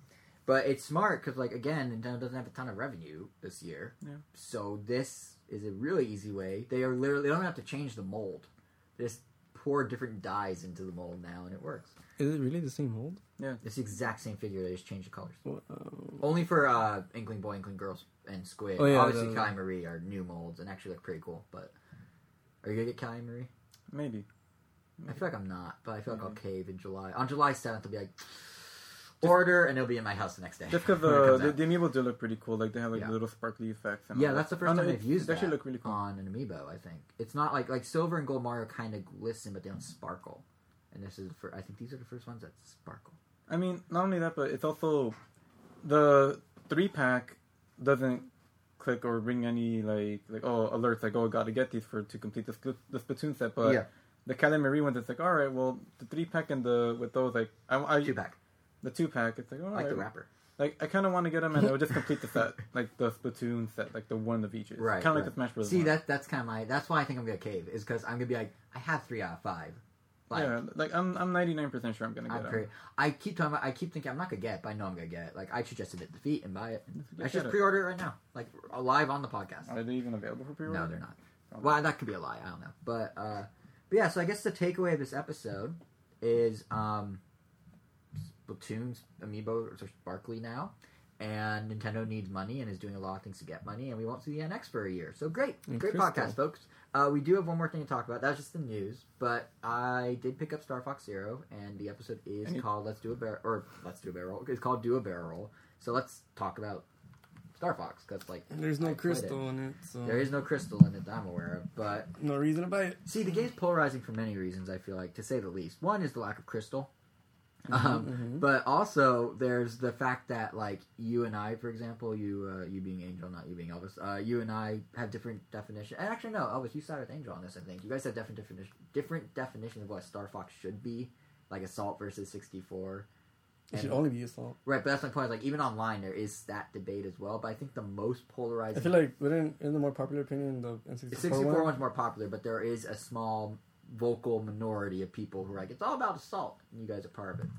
but it's smart because, like, again, Nintendo doesn't have a ton of revenue this year. Yeah. So this is a really easy way. They are literally they don't have to change the mold. They just pour different dyes into the mold now, and it works. Is it really the same mold? Yeah, it's the exact same figure. They just change the colors. Well, um, Only for uh, Inkling Boy, Inkling Girls, and Squid. Oh, yeah, Obviously, the- Kai and Marie are new molds and actually look pretty cool. But are you gonna get Kai and Marie? Maybe. I feel like I'm not, but I feel like I'll mm-hmm. cave in July. On July 7th, I'll be like, order, and it'll be in my house the next day. Just because the, the amiibo do look pretty cool. Like they have like Yeah. little sparkly effects. And yeah, all that's the that. first Oh, no, time it- they've used actually that look really cool. on an amiibo. I think it's not like like silver and gold Mario kind of glisten, but they don't sparkle. And this is for I think these are the first ones that sparkle. I mean, not only that, but it's also the three pack doesn't click or ring any like like oh alerts like oh gotta get these for to complete the Spl- the Splatoon set. But Yeah. The Calamari ones, it's like all right, well the three pack and the with those like I, I Two pack. the two pack, it's like all I like right. the wrapper. Like I kind of want to get them, and I would just complete the set, like the Splatoon set, like the one of each. Right, Kind of right. like the Smash Bros. See, one. that that's kind of my. That's why I think I'm gonna cave is because I'm gonna be like, I have three out of five. Like, yeah, like I'm I'm 99 percent sure I'm gonna get pretty. I keep talking. About, I keep thinking I'm not gonna get, it, but I know I'm gonna get it. Like I should just admit defeat and buy it. I should it. pre-order it right now, like live on the podcast. Are they even available for pre-order? No, they're not. Oh. Well, that could be a lie. I don't know. But uh, but yeah. So I guess the takeaway of this episode is um, Splatoon's amiibo are sparkly now, and Nintendo needs money and is doing a lot of things to get money, and we won't see the NX for a year. So great, great podcast, folks. Uh, we do have one more thing to talk about. That was just the news, but I did pick up Star Fox Zero, and the episode is And called "Let's Do a Barrel" or "Let's Do a Barrel." It's called "Do a Barrel." So let's talk about Star Fox because like There's no I crystal in it, so there is no crystal in it that I'm aware of, but no reason to buy it. See, the game's polarizing for many reasons. I feel like, to say the least. One is the lack of crystal, um, mhm. but also there's the fact that, like you and I, for example, you uh, you being Angel, not you being Elvis, uh, you and I have different definitions. And actually, no, Elvis, you side with Angel on this. I think you guys have different definition, different definitions of what Star Fox should be, like Assault versus 64. It should only be assault. Right, but that's my point. Like even online, there is that debate as well. But I think the most polarizing I feel like wouldn't in the more popular opinion the N64 The 64 one? one's more popular, but there is a small vocal minority of people who are like, it's all about assault, and you guys are part of it.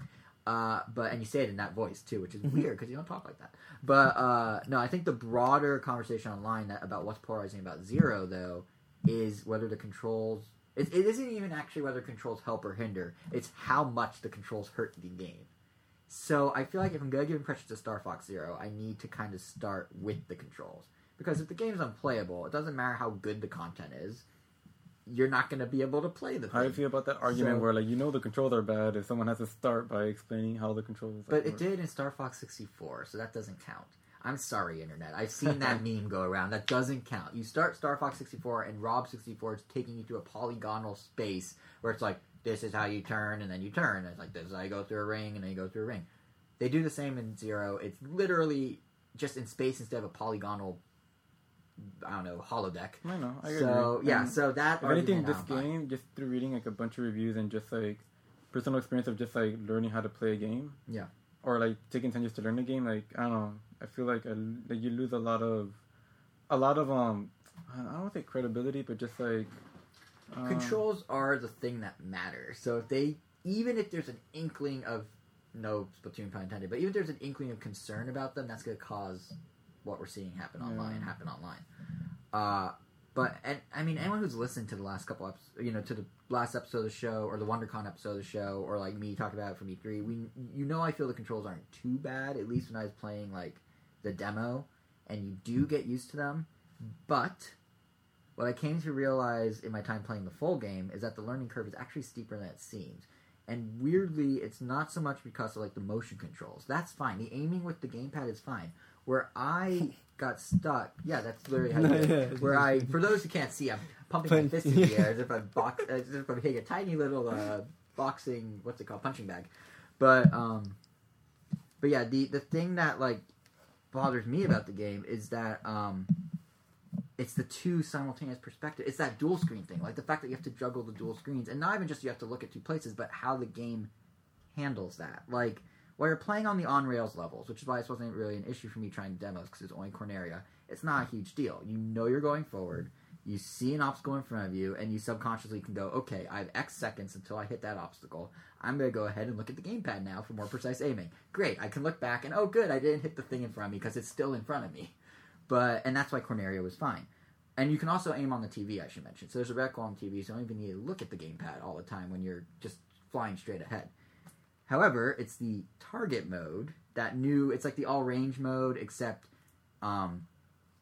Uh, but and you say it in that voice too, which is Mhm. weird because you don't talk like that. But uh, no, I think the broader conversation online that about what's polarizing about Zero though is whether the controls. It, it isn't even actually whether controls help or hinder. It's how much the controls hurt the game. So I feel like if I'm gonna give impressions to Star Fox Zero, I need to kind of start with the controls because if the game's unplayable, it doesn't matter how good the content is. You're not gonna be able to play the How do you feel about that argument So- where like you know the controls are bad if someone has to start by explaining how the controls are? But work? it did in Star Fox 64, so that doesn't count. I'm sorry, internet. I've seen that meme go around. That doesn't count. You start Star Fox 64, and Rob 64 is taking you to a polygonal space where it's like, this is how you turn, and then you turn. And it's like, this is how you go through a ring, and then you go through a ring. They do the same in Zero. It's literally just in space instead of a polygonal, I don't know, holodeck. I know. I So, agree. yeah, And so that if anything, this I don't buy. game just through reading like a bunch of reviews and just like personal experience of just like learning how to play a game. Yeah. Or like taking ten years to learn the game. Like I don't know. I feel like, I, like you lose a lot of, a lot of um, I don't say credibility, but just like um, controls are the thing that matters. So if they, even if there's an inkling of no Splatoon pun intended, but even if there's an inkling of concern about them, that's going to cause what we're seeing happen online Yeah. happen online. Uh, but and I mean, anyone who's listened to the last couple episodes, you know, to the last episode of the show or the WonderCon episode of the show, or like me talking about it from E3, we you know I feel the controls aren't too bad. At least when I was playing like the demo, and you do get used to them. But what I came to realize in my time playing the full game is that the learning curve is actually steeper than it seems. And weirdly, it's not so much because of like the motion controls. That's fine. The aiming with the gamepad is fine. Where I got stuck, yeah, that's literally how you do it. Yeah. Where I, for those who can't see, I'm pumping my fist in the air as if I'm box, as if I'm hitting a tiny little uh, boxing, what's it called, punching bag. But um, but yeah, the the thing that like bothers me about the game is that um, it's the two simultaneous perspective. It's that dual screen thing, like the fact that you have to juggle the dual screens, and not even just you have to look at two places, but how the game handles that. Like while you're playing on the on rails levels, which is why this wasn't really an issue for me trying demos because it's only Corneria. It's not a huge deal. You know you're going forward. You see an obstacle in front of you, and you subconsciously can go, okay, I have X seconds until I hit that obstacle. I'm going to go ahead and look at the gamepad now for more precise aiming. Great, I can look back and, oh, good, I didn't hit the thing in front of me because it's still in front of me. But and that's why Corneria was fine. And you can also aim on the TV, I should mention. So there's a reticle on TV, so you don't even need to look at the gamepad all the time when you're just flying straight ahead. However, it's the target mode, that new, it's like the all range mode, except um,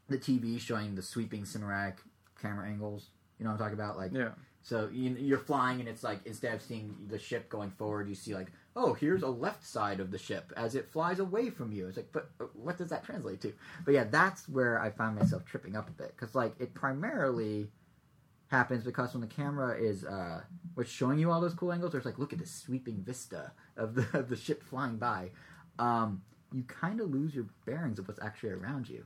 the TV showing the sweeping cinematic camera angles. You know what I'm talking about? Like, Yeah. so you, you're flying, and it's like instead of seeing the ship going forward, you see like, oh, here's a left side of the ship as it flies away from you. It's like, but uh, what does that translate to? But yeah, that's where I find myself tripping up a bit because like it primarily happens because when the camera is uh what's showing you all those cool angles, there's like, look at this sweeping vista of the of the ship flying by. Um, you kind of lose your bearings of what's actually around you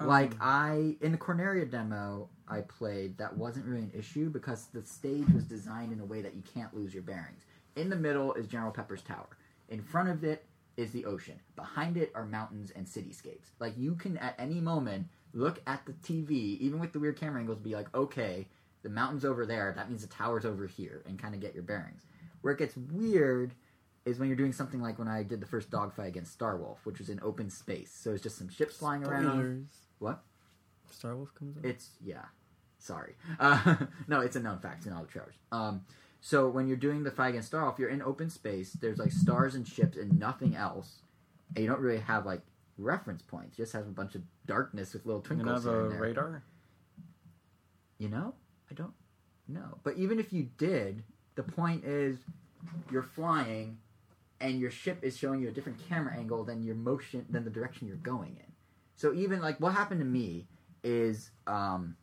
like Um, I in the Corneria demo I played, that wasn't really an issue because the stage was designed in a way that you can't lose your bearings. In the middle is General Pepper's tower. In front of it is the ocean. Behind it are mountains and cityscapes. Like you can at any moment look at the TV, even with the weird camera angles, be like, okay, the mountain's over there. That means the tower's over here, and kind of get your bearings. Where it gets weird is when you're doing something like when I did the first dogfight against Star Wolf, which was in open space. So it's just some ships flying around. What? Star Wolf comes out. It's yeah. Sorry. Uh, no, it's a known fact in all the trailers. Um, so when you're doing the fight against Star Wolf, you're in open space. There's like stars and ships and nothing else, and you don't really have like reference points. You just have a bunch of darkness with little twinkles. You twinkles have a radar. You know, I don't know. But even if you did, the point is you're flying, and your ship is showing you a different camera angle than your motion than the direction you're going in. So even like what happened to me is um,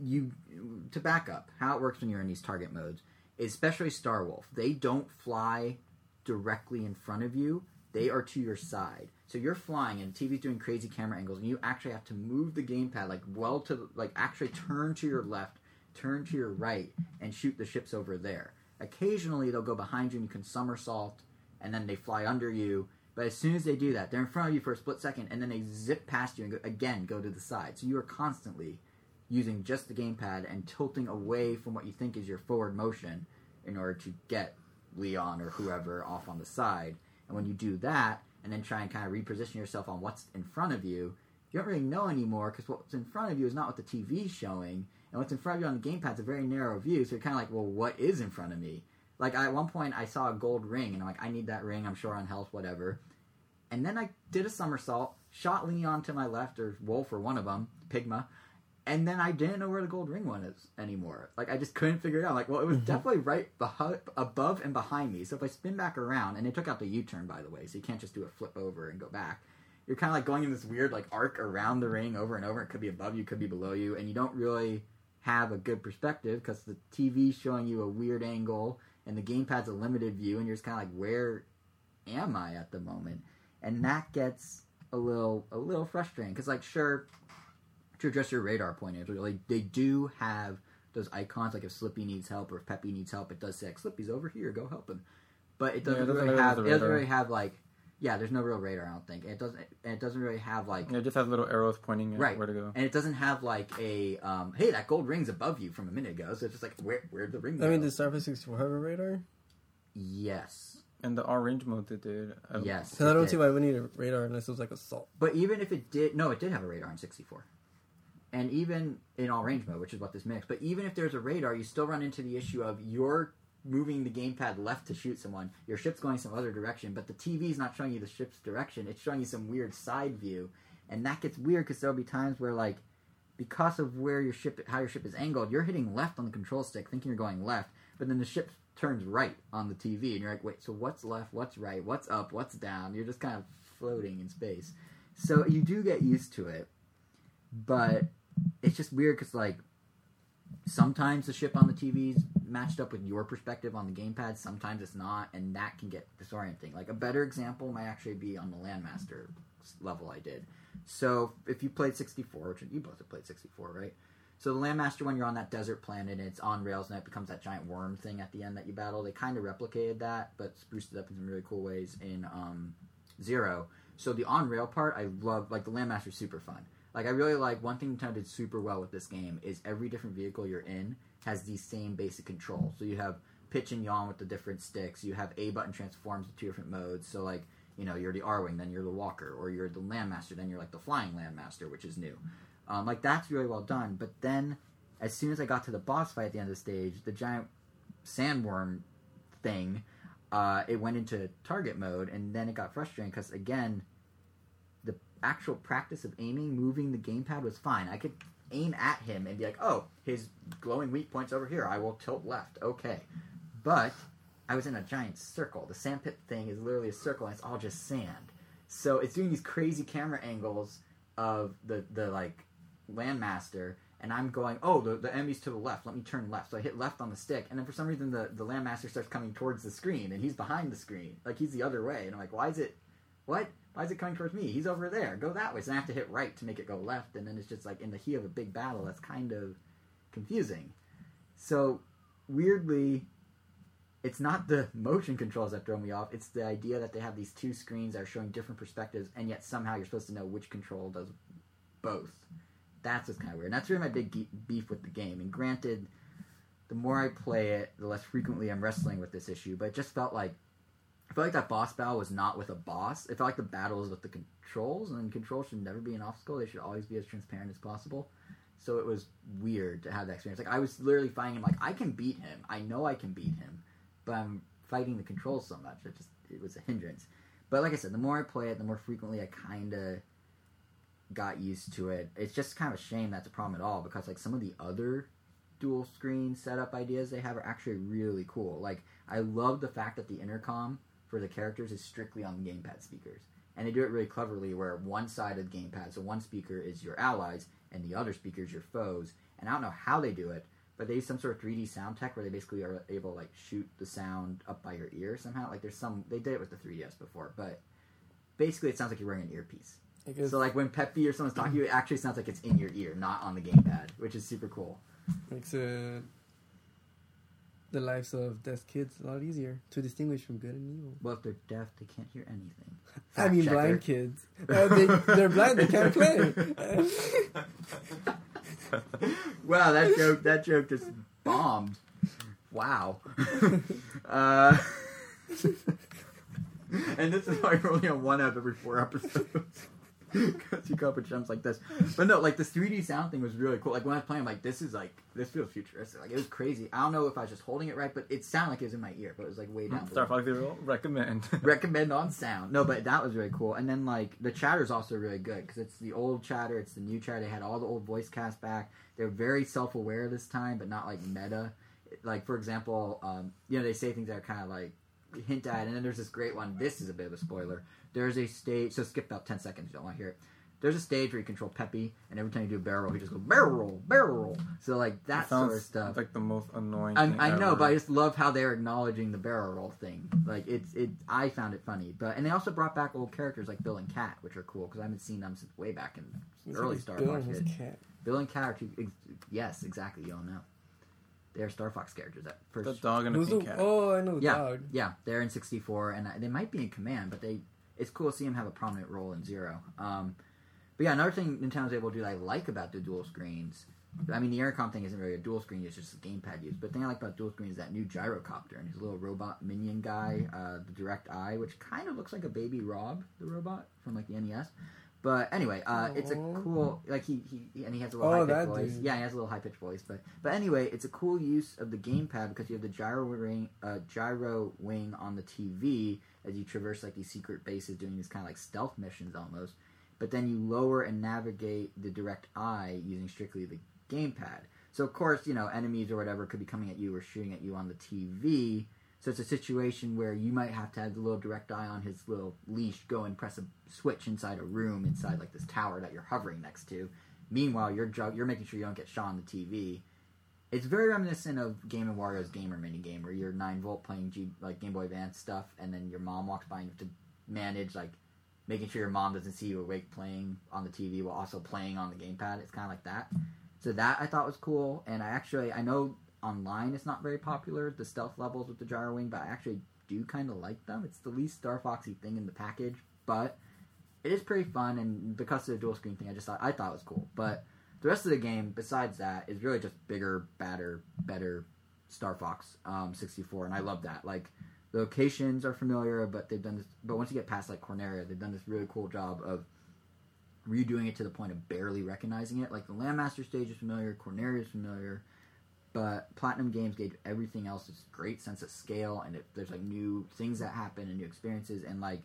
you to back up how it works when you're in these target modes, especially Star Wolf, They don't fly directly in front of you; they are to your side. So you're flying, and TV's doing crazy camera angles, and you actually have to move the gamepad like well to like actually turn to your left, turn to your right, and shoot the ships over there. Occasionally, they'll go behind you, and you can somersault, and then they fly under you. But as soon as they do that, they're in front of you for a split second, and then they zip past you and go, again go to the side. So you are constantly using just the gamepad and tilting away from what you think is your forward motion in order to get Leon or whoever off on the side. And when you do that, and then try and kind of reposition yourself on what's in front of you, you don't really know anymore because what's in front of you is not what the TV's showing, and what's in front of you on the gamepad is a very narrow view. So you're kind of like, well, what is in front of me? Like at one point, I saw a gold ring, and I'm like, I need that ring. I'm sure on health, whatever. And then I did a somersault, shot Leon to my left, or Wolf, or one of them, Pigma, and then I didn't know where the gold ring one is anymore. Like I just couldn't figure it out. Like, well, it was mm-hmm. definitely right behi- above and behind me. So if I spin back around, and they took out the U-turn by the way, so you can't just do a flip over and go back. You're kind of like going in this weird like arc around the ring over and over. It could be above you, could be below you, and you don't really have a good perspective because the TV's showing you a weird angle and the gamepad's a limited view, and you're just kind of like, where am I at the moment? And that gets a little a little frustrating because like sure to address your radar point is really they do have those icons like if Slippy needs help or if Peppy needs help it does say like Slippy's over here go help him but it doesn't it doesn't really have have it doesn't really have like yeah there's no real radar I don't think it doesn't it doesn't really have like Yeah, it just has little arrows pointing at Right. where to go. and it doesn't have like a um, hey that gold ring's above you from a minute ago so it's just like where where'd the ring I mean, go? does Star Fox 64 have a radar? yes And the orange mode it did. I- yes Because I don't did. see why we need a radar unless it was like assault. But even if it did, no, it did have a radar in 64. And even in all range mode, which is what this mix, but even if there's a radar, you still run into the issue of you're moving the gamepad left to shoot someone, your ship's going some other direction, but the TV's not showing you the ship's direction, it's showing you some weird side view. And that gets weird because there'll be times where, like, because of where your ship, how your ship is angled, you're hitting left on the control stick, thinking you're going left, but then the ship turns right on the TV, and you're like, wait, so what's left, what's right, what's up, what's down? You're just kind of floating in space. So you do get used to it, but it's just weird because like sometimes the ship on the TV's matched up with your perspective on the gamepad, sometimes it's not, and that can get disorienting. Like a better example might actually be on the Landmaster level I did. So if you played 64, which you both have played 64, right? So the Landmaster, when you're on that desert planet and it's on rails and it becomes that giant worm thing at the end that you battle, they kind of replicated that, but spruced it up in some really cool ways in um, Zero. So the on rail part, I love. Like the Landmaster's super fun. Like I really like one thing Nintendo did super well with this game is every different vehicle you're in has these same basic controls. So you have pitch and yaw with the different sticks. You have A button transforms to two different modes. So like you know you're the Arwing, then you're the Walker, or you're the Landmaster, then you're like the Flying Landmaster, which is new. Um, like that's really well done. But then as soon as I got to the boss fight at the end of the stage, the giant sandworm thing, uh, it went into target mode, and then it got frustrating because again, the actual practice of aiming, moving the gamepad was fine. I could aim at him and be like, "Oh, his glowing weak points over here. I will tilt left." Okay, but I was in a giant circle. The sandpit thing is literally a circle, and it's all just sand. So it's doing these crazy camera angles of the the like landmaster, and I'm going, "Oh, the the enemy's to the left. Let me turn left." So I hit left on the stick, and then for some reason the the landmaster starts coming towards the screen, and he's behind the screen, like he's the other way, and I'm like, "Why is it? What? Why is it coming towards me? He's over there. Go that way." So I have to hit right to make it go left, and then it's just like in the heat of a big battle. That's kind of confusing. So weirdly, it's not the motion controls that throw me off. It's the idea that they have these two screens that are showing different perspectives, and yet somehow you're supposed to know which control does both. That's what's kind of weird. And that's really my big beef with the game. And granted, the more I play it, the less frequently I'm wrestling with this issue. But it just felt like I felt like that boss battle was not with a boss. It felt like the battle with the controls, and controls should never be an obstacle. They should always be as transparent as possible. So it was weird to have that experience. Like I was literally fighting him. Like I can beat him. I know I can beat him, but I'm fighting the controls so much. It just it was a hindrance. But like I said, the more I play it, the more frequently I kind of got used to it. It's just kind of a shame that's a problem at all because like some of the other dual screen setup ideas they have are actually really cool. Like I love the fact that the intercom for the characters is strictly on the gamepad speakers. And they do it really cleverly where one side of the gamepad, so one speaker is your allies and the other speaker is your foes. And I don't know how they do it, but they use some sort of 3D sound tech where they basically are able to like shoot the sound up by your ear somehow. Like there's some they did it with the 3DS before, but basically it sounds like you're wearing an earpiece. Guess So like when Peppy or someone's talking to you, it actually sounds like it's in your ear, not on the gamepad, which is super cool. makes uh, the lives of deaf kids a lot easier to distinguish from good and evil. Well, if they're deaf, they can't hear anything. I mean, checker. blind kids. Uh, they, they're blind. They can't play. wow, that joke that joke just bombed. Wow. uh, and this is why we're only on one up every four episodes. Because you come up with jumps like this. But no, like this 3D sound thing was really cool. Like when I was playing, I'm like, this is like, this feels futuristic. Like it was crazy. I don't know if I was just holding it right, but it sounded like it was in my ear, but it was like way down. Star. Fox Zero recommend. recommend on sound. No, but that was really cool. And then like the chatter is also really good because it's the old chatter, it's the new chatter. They had all the old voice cast back. They're very self aware this time, but not like meta. Like for example, um, you know they say things that are kind of like hint at, and then there's this great one. This is a bit of a spoiler. There's a stage, so skip about ten seconds. You don't want to hear it. There's a stage where you control Peppy, and every time you do a barrel roll, he just goes barrel roll, barrel roll. So like that It sounds sort of stuff. like the most annoying. I, thing I know, ever. but I just love how they're acknowledging the barrel roll thing. Like it's it. I found it funny, but and they also brought back old characters like Bill and Katt, which are cool because I haven't seen them since way back in early Star Bill Fox. and his cat. Bill and Katt are two. Ex- yes, exactly. You all know. They're Star Fox characters at first. the dog and the Who's the? pink cat. Oh, I know the Yeah. dog. Yeah, they're in sixty four, and they might be in Command, but they. It's cool to see them have a prominent role in Zero. Um, but yeah, another thing Nintendo's able to do that I like about the dual screens. I mean, the intercom thing isn't really a dual screen; it's just a gamepad use. But the thing I like about dual screen is that new gyrocopter and his little robot minion guy, uh, the Direct-i, which kind of looks like a baby Rob, the robot from like the NES. But anyway, uh, it's a cool like he, he and he has a little Oh, high pitched voice. dude. Yeah, he has a little high pitched voice. But but anyway, it's a cool use of the gamepad because you have the gyro ring, uh, gyro wing on the TV as you traverse like these secret bases, doing these kind of like stealth missions almost. But then you lower and navigate the Direct-i using strictly the gamepad. So of course, you know, enemies or whatever could be coming at you or shooting at you on the TV. So it's a situation where you might have to have the little Direct-i on his little leash go and press a switch inside a room inside like this tower that you're hovering next to. Meanwhile, you're you're making sure you don't get shot on the TV. It's very reminiscent of Game and Wario's gamer mini game where you're nine volt playing G- like Game Boy Advance stuff, and then your mom walks by and you have to manage like making sure your mom doesn't see you awake playing on the TV while also playing on the gamepad. It's kind of like that. So that I thought was cool, and I actually I know online it's not very popular the stealth levels with the gyro wing, but I actually do kind of like them. It's the least Star Foxy thing in the package, but it is pretty fun, and because of the dual screen thing, I just thought I thought it was cool. But the rest of the game, besides that, is really just bigger, badder, better Star Fox um, 64, and I love that. Like the locations are familiar, but they've done this. But once you get past like Corneria, they've done this really cool job of redoing it to the point of barely recognizing it. Like the Landmaster stage is familiar, Corneria is familiar, but Platinum Games gave everything else this great sense of scale, and it, there's like new things that happen and new experiences, and like.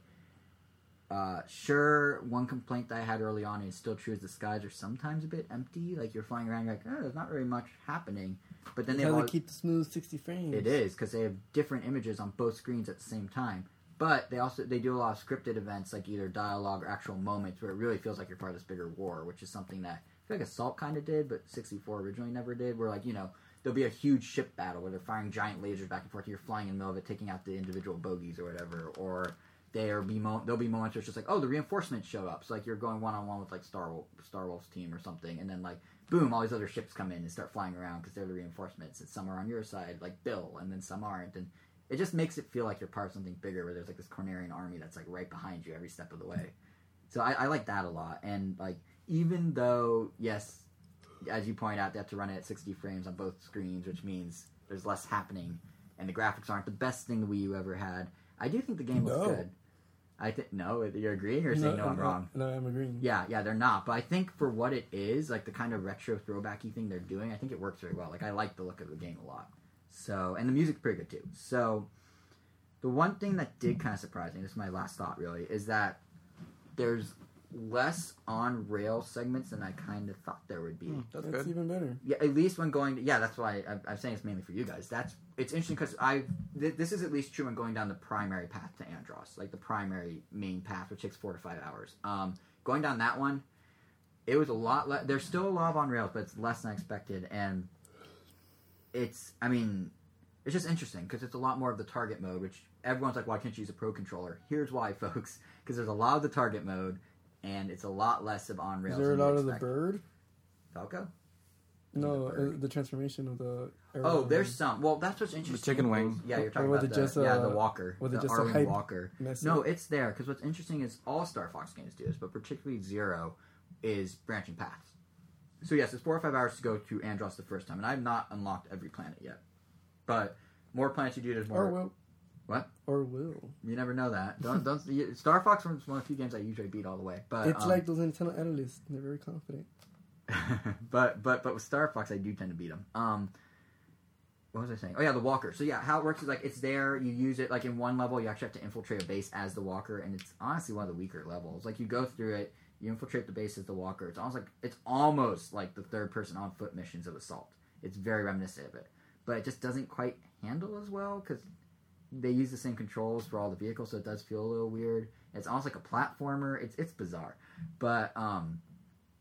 Uh, sure, one complaint that I had early on, and it's still true, is the skies are sometimes a bit empty. Like you're flying around, you're like, oh, there's not really much happening. But then they How have they all- keep the smooth sixty frames. it is because they have different images on both screens at the same time. But they also they do a lot of scripted events like either dialogue or actual moments where it really feels like you're part of this bigger war, which is something that I feel like Assault kind of did, but 64 originally never did. Where like you know there'll be a huge ship battle where they're firing giant lasers back and forth, you're flying in the middle of it, taking out the individual bogies or whatever, or there be mo- there'll be moments where it's just like oh the reinforcements show up, so like you're going one on one with like Star Wolf, Star Wolf's team or something, and then like boom, all these other ships come in and start flying around because they're the reinforcements, and some are on your side, like Bill, and then some aren't, and it just makes it feel like you're part of something bigger, where there's like this Cornerian army that's like right behind you every step of the way. So I, I like that a lot, and like even though yes, as you point out, they have to run it at 60 frames on both screens, which means there's less happening, and the graphics aren't the best thing the Wii U ever had. I do think the game looks No. good. I think no, you're agreeing or saying no, I'm wrong. No, I'm agreeing. Yeah, yeah, they're not. But I think for what it is, like the kind of retro throwbacky thing they're doing, I think it works very well. Like I like the look of the game a lot. So, and the music's pretty good too. So, the one thing that did kind of surprise me, this is my last thought really, is that there's less on rail segments than I kind of thought there would be. Hmm, that's That's good. even better. Yeah, at least when going. To, yeah, that's why I, I'm saying it's mainly for you guys. That's it's interesting because I th- this is at least true when going down the primary path to Andros, like the primary main path, which takes four to five hours. Um, going down that one, it was a lot. Le- there's still a lot of on rails, but it's less than I expected, and it's. I mean, it's just interesting because it's a lot more of the target mode, which everyone's like, why can't you use a pro controller? Here's why, folks, because there's a lot of the target mode. And it's a lot less of on rails. Is there a lot of the bird? Falco? No, The uh, the transformation of the. Oh, there's some. Well, that's what's interesting. chicken wing. Yeah, you're talking was about the, just, yeah, the uh, Walker, was it the just a Arwing hype Walker. message. No, it's there because what's interesting is all Star Fox games do this, but particularly Zero is branching paths. So yes, it's four or five hours to go to Andros the first time, and I've not unlocked every planet yet. But more planets you do, there's more. Or will. What? Or will. You never know that. Don't don't. you- Star Fox was one of the few games I usually beat all the way. But it's um, like those Nintendo analysts. They're very confident. but but but with Star Fox, I do tend to beat them. Um, what was I saying? Oh yeah, the Walker. So yeah, how it works is like it's there. You use it like in one level, you actually have to infiltrate a base as the Walker, and it's honestly one of the weaker levels. Like you go through it, you infiltrate the base as the Walker. It's almost like it's almost like the third person on foot missions of Assault. It's very reminiscent of it, but it just doesn't quite handle as well because they use the same controls for all the vehicles, so it does feel a little weird. It's almost like a platformer. It's it's bizarre, but um,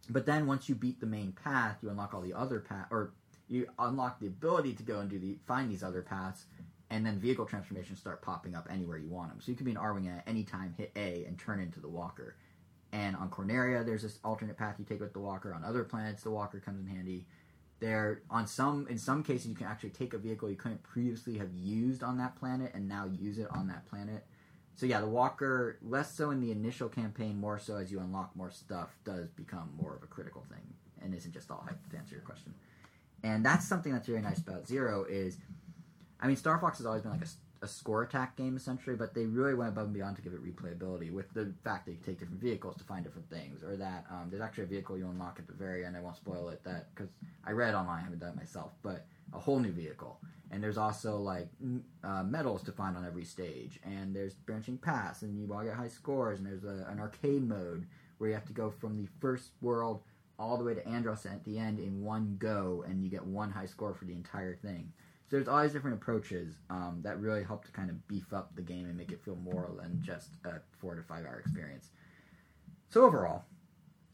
but then once you beat the main path, you unlock all the other path, or you unlock the ability to go and do the find these other paths, and then vehicle transformations start popping up anywhere you want them. So you can be an Arwing at any time, hit A, and turn into the Walker. And on Corneria, there's this alternate path you take with the Walker. On other planets, the Walker comes in handy. There, on some, in some cases, you can actually take a vehicle you couldn't previously have used on that planet and now use it on that planet. So yeah, the Walker, less so in the initial campaign, more so as you unlock more stuff, does become more of a critical thing, and isn't just all hype. To answer your question, and that's something that's very nice about Zero is, I mean, Star Fox has always been like a, a score attack game essentially, but they really went above and beyond to give it replayability with the fact that you take different vehicles to find different things, or that um, there's actually a vehicle you unlock at the very end. I won't spoil it that because I read online, I haven't done it myself, but a whole new vehicle. And there's also like uh, medals to find on every stage, and there's branching paths, and you all get high scores, and there's a, an arcade mode where you have to go from the first world all the way to Andros at the end in one go, and you get one high score for the entire thing. So there's all these different approaches um, that really help to kind of beef up the game and make it feel more than just a four to five hour experience. So overall,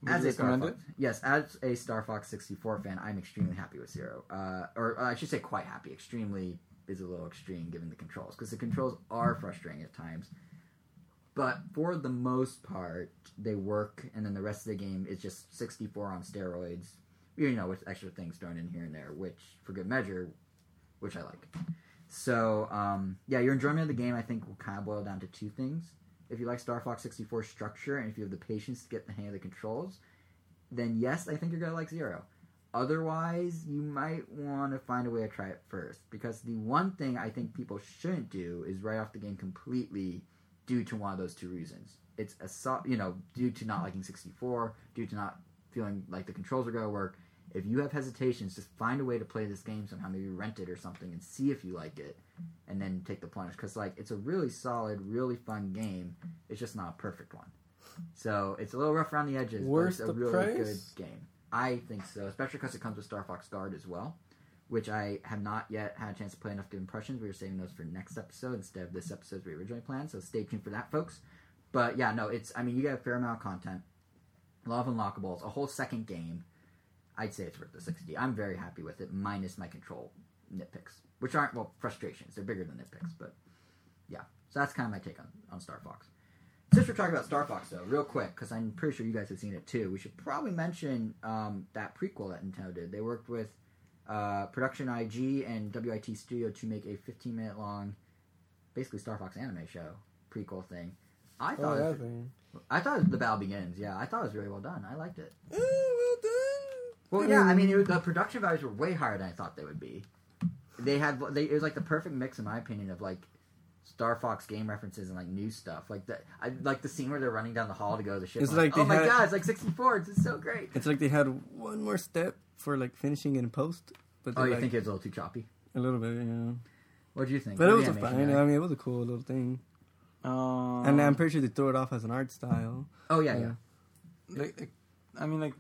Would as a Star Fox, yes, as a Star Fox 64 fan, I'm extremely happy with Zero. Uh, or I should say, quite happy. Extremely is a little extreme given the controls because the controls are frustrating at times. But for the most part, they work, and then the rest of the game is just 64 on steroids. You know, with extra things thrown in here and there, which, for good measure, which I like. So, um, yeah, your enjoyment of the game, I think, will kind of boil down to two things. If you like Star Fox 64 structure, and if you have the patience to get the hang of the controls, then yes, I think you're to like Zero. Otherwise, you might want to find a way to try it first. Because the one thing I think people shouldn't do is write off the game completely due to one of those two reasons. It's a you know due to not liking 64, due to not feeling like the controls are to work. If you have hesitations, just find a way to play this game somehow. Maybe rent it or something and see if you like it, and then take the plunge. Because like it's a really solid, really fun game. It's just not a perfect one. So it's a little rough around the edges, Worth but it's a really price? good game. I think so, especially because it comes with Star Fox Guard as well, which I have not yet had a chance to play enough good impressions. We were saving those for next episode instead of this episode we originally planned. So stay tuned for that, folks. But yeah, no, it's I mean you get a fair amount of content, a lot of unlockables, a whole second game. I'd say it's worth the sixty. I'm very happy with it, minus my control nitpicks, which aren't well frustrations. They're bigger than nitpicks, but yeah. So that's kind of my take on, on Star Fox. Since we're talking about Star Fox, though, real quick, because I'm pretty sure you guys have seen it too, we should probably mention um, that prequel that Nintendo did. They worked with uh, Production IG and WIT Studio to make a 15 minute long basically Star Fox anime show prequel thing. I Oh, thought it, thing. I thought the battle begins. Yeah, I thought it was really well done. I liked it. Eh, well done. Well, yeah, I mean, it was, the production values were way higher than I thought they would be. They had they, it was like the perfect mix, in my opinion, of like Star Fox game references and like new stuff. Like the I like the scene where they're running down the hall to go to the ship. It's I'm like oh they my had- god, it's like sixty four. It's so great. It's like they had one more step for like finishing it in post, but Oh, you like, think it was a little too choppy? a little bit, yeah. What do you think? But it was a animation fine. guy. I mean, it was a cool little thing, Um, and I'm pretty sure they threw it off as an art style. oh yeah, yeah. yeah. like, like, I mean, like,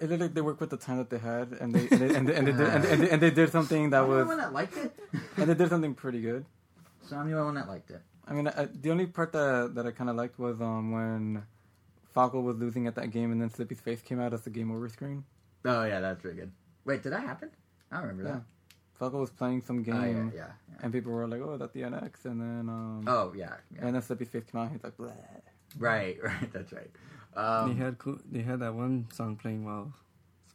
it looked like they worked with the time that they had, and they and they, and they, and they, did, and they, and they, and they did something that was, one that liked it. and they did something pretty good. so I'm the only one that liked it. I mean, I, the only part that that I kind of liked was um when Falco was losing at that game, and then Slippy's face came out as the game over screen. Oh yeah, that's really good. Wait, did that happen? I don't remember Yeah. that. Falco was playing some game, Oh yeah, yeah. yeah. and people were like, "Oh, that's the NX," and then um, Oh yeah, yeah. and then Slippy's face came out, and he's like, Bleh. Right, right. That's right. They Um, had cool, they had that one song playing while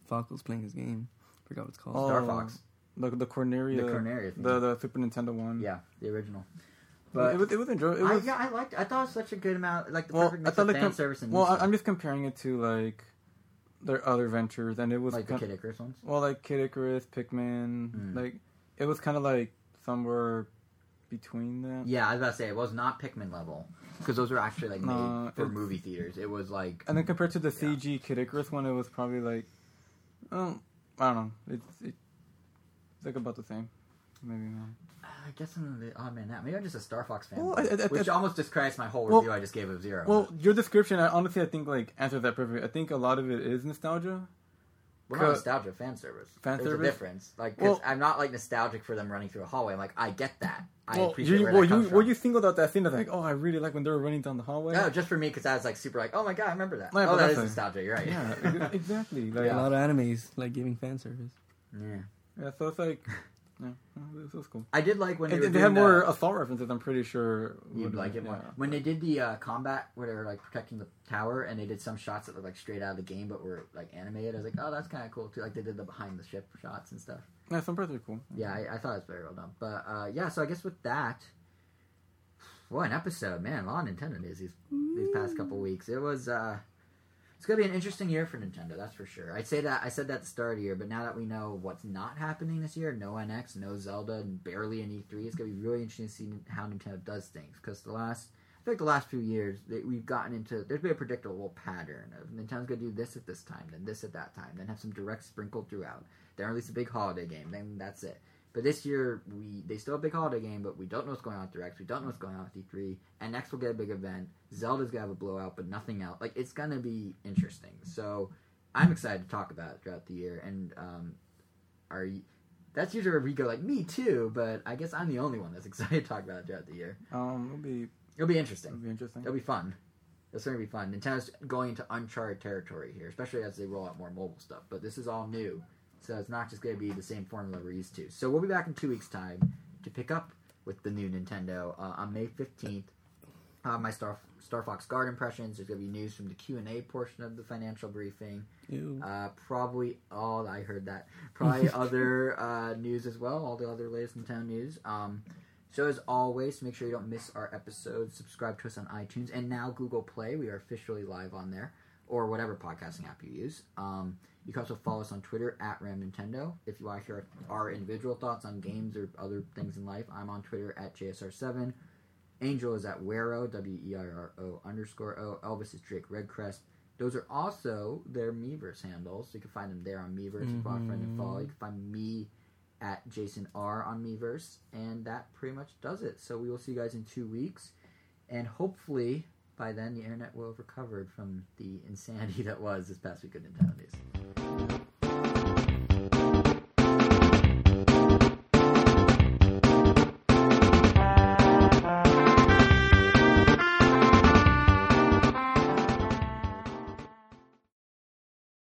Falco was playing his game. forgot what it's called. Oh, Star Fox, the the Corneria, the Corneria thing. the the Super Nintendo one. yeah, the original. but But it was it was enjoyable. It I, was, yeah, I liked. I thought it was such a good amount, like the Well, perfect I mix thought of like fan com- service and well, new I, stuff. I'm just comparing it to like their other ventures, and it was like the Kid Icarus ones. well, like Kid Icarus, Pikmin, Mm. like it was kind of like somewhere between them. Yeah, I was about to say it was not Pikmin level because those were actually like made No, for movie theaters. It was like And then compared to the Yeah. CG Kid Icarus one, it was probably like, oh, I don't know, it's it's like about the same, maybe not. Uh, I guess I'm the odd man out. Maybe I'm just a Star Fox fan, Well, I- I- I- which almost discredits my whole Well- review I just gave of zero. Well, your description, I honestly, I think like answers that perfectly. I think a lot of it is nostalgia. We're not nostalgia fan service. Fan There's service? a difference. Like, Well- I'm not like nostalgic for them running through a hallway. I'm like, I get that. I well, appreciate you, where well, that comes you, from. well, you singled out that scene of like, oh, I really like when they were running down the hallway. No, just for me because I was like super like, oh my god, I remember that. Yeah, oh, that is that's nostalgia. You're right. yeah, exactly. Like, A lot of animes like giving fan service. yeah. yeah, so it's like, yeah, this was cool. I did like when they, they had more the- assault references. I'm pretty sure You'd like it more. yeah. When they did the uh, combat where they were like protecting the tower and they did some shots that looked like straight out of the game but were like animated, I was like, oh, that's kind of cool too. Like they did the behind the ship shots and stuff. Yeah, some parts are cool. Yeah, I, I thought it was very well done. But uh, yeah, so I guess with that, what an episode, man! A lot of Nintendo news these these past couple weeks. It was uh, it's gonna be an interesting year for Nintendo, that's for sure. I'd say that I said that at the start of the year, but now that we know what's not happening this year, no NX, no Zelda, and barely an E3, it's gonna be really interesting to see how Nintendo does things. Because the last, I like the last few years, we've gotten into there's been a predictable pattern of Nintendo's gonna do this at this time, then this at that time, then have some direct sprinkled throughout. Then release a big holiday game, then that's it. But this year, we they still have a big holiday game, but we don't know what's going on with Direct. We don't know what's going on with E3. And next we'll get a big event. Zelda's gonna have a blowout, but nothing else. Like it's gonna be interesting. So I'm excited to talk about it throughout the year. And um, are you? That's usually where we go like me too, but I guess I'm the only one that's excited to talk about it throughout the year. Um, it'll be It'll be interesting. it'll be interesting. It'll be fun. It's going to be fun. Nintendo's going into uncharted territory here, especially as they roll out more mobile stuff. But this is all new, so it's not just going to be the same formula we're used to. So we'll be back in two weeks' time to pick up with the new Nintendo uh, on May fifteenth. Uh, my Star Star Fox Guard impressions. There's going to be news from the Q and A portion of the financial briefing. Uh, probably all I heard that. Probably other uh, news as well. All the other latest Nintendo news. Um, so as always, make sure you don't miss our episodes. Subscribe to us on iTunes and now Google Play. We are officially live on there, or whatever podcasting app you use. Um, you can also follow us on Twitter at Ram Nintendo. If you want to hear our individual thoughts on games or other things in life, I'm on Twitter at JSR7. Angel is at Weiro, W E I R O underscore O. Elvis is Drake Redcrest. Those are also their Miiverse handles. So You can find them there on Miiverse. If you want a friend and follow, you can find me at Jason R on Miiverse. And that pretty much does it. So we will see you guys in two weeks. And hopefully by then the internet will have recovered from the insanity that was this past week of Nintendo News.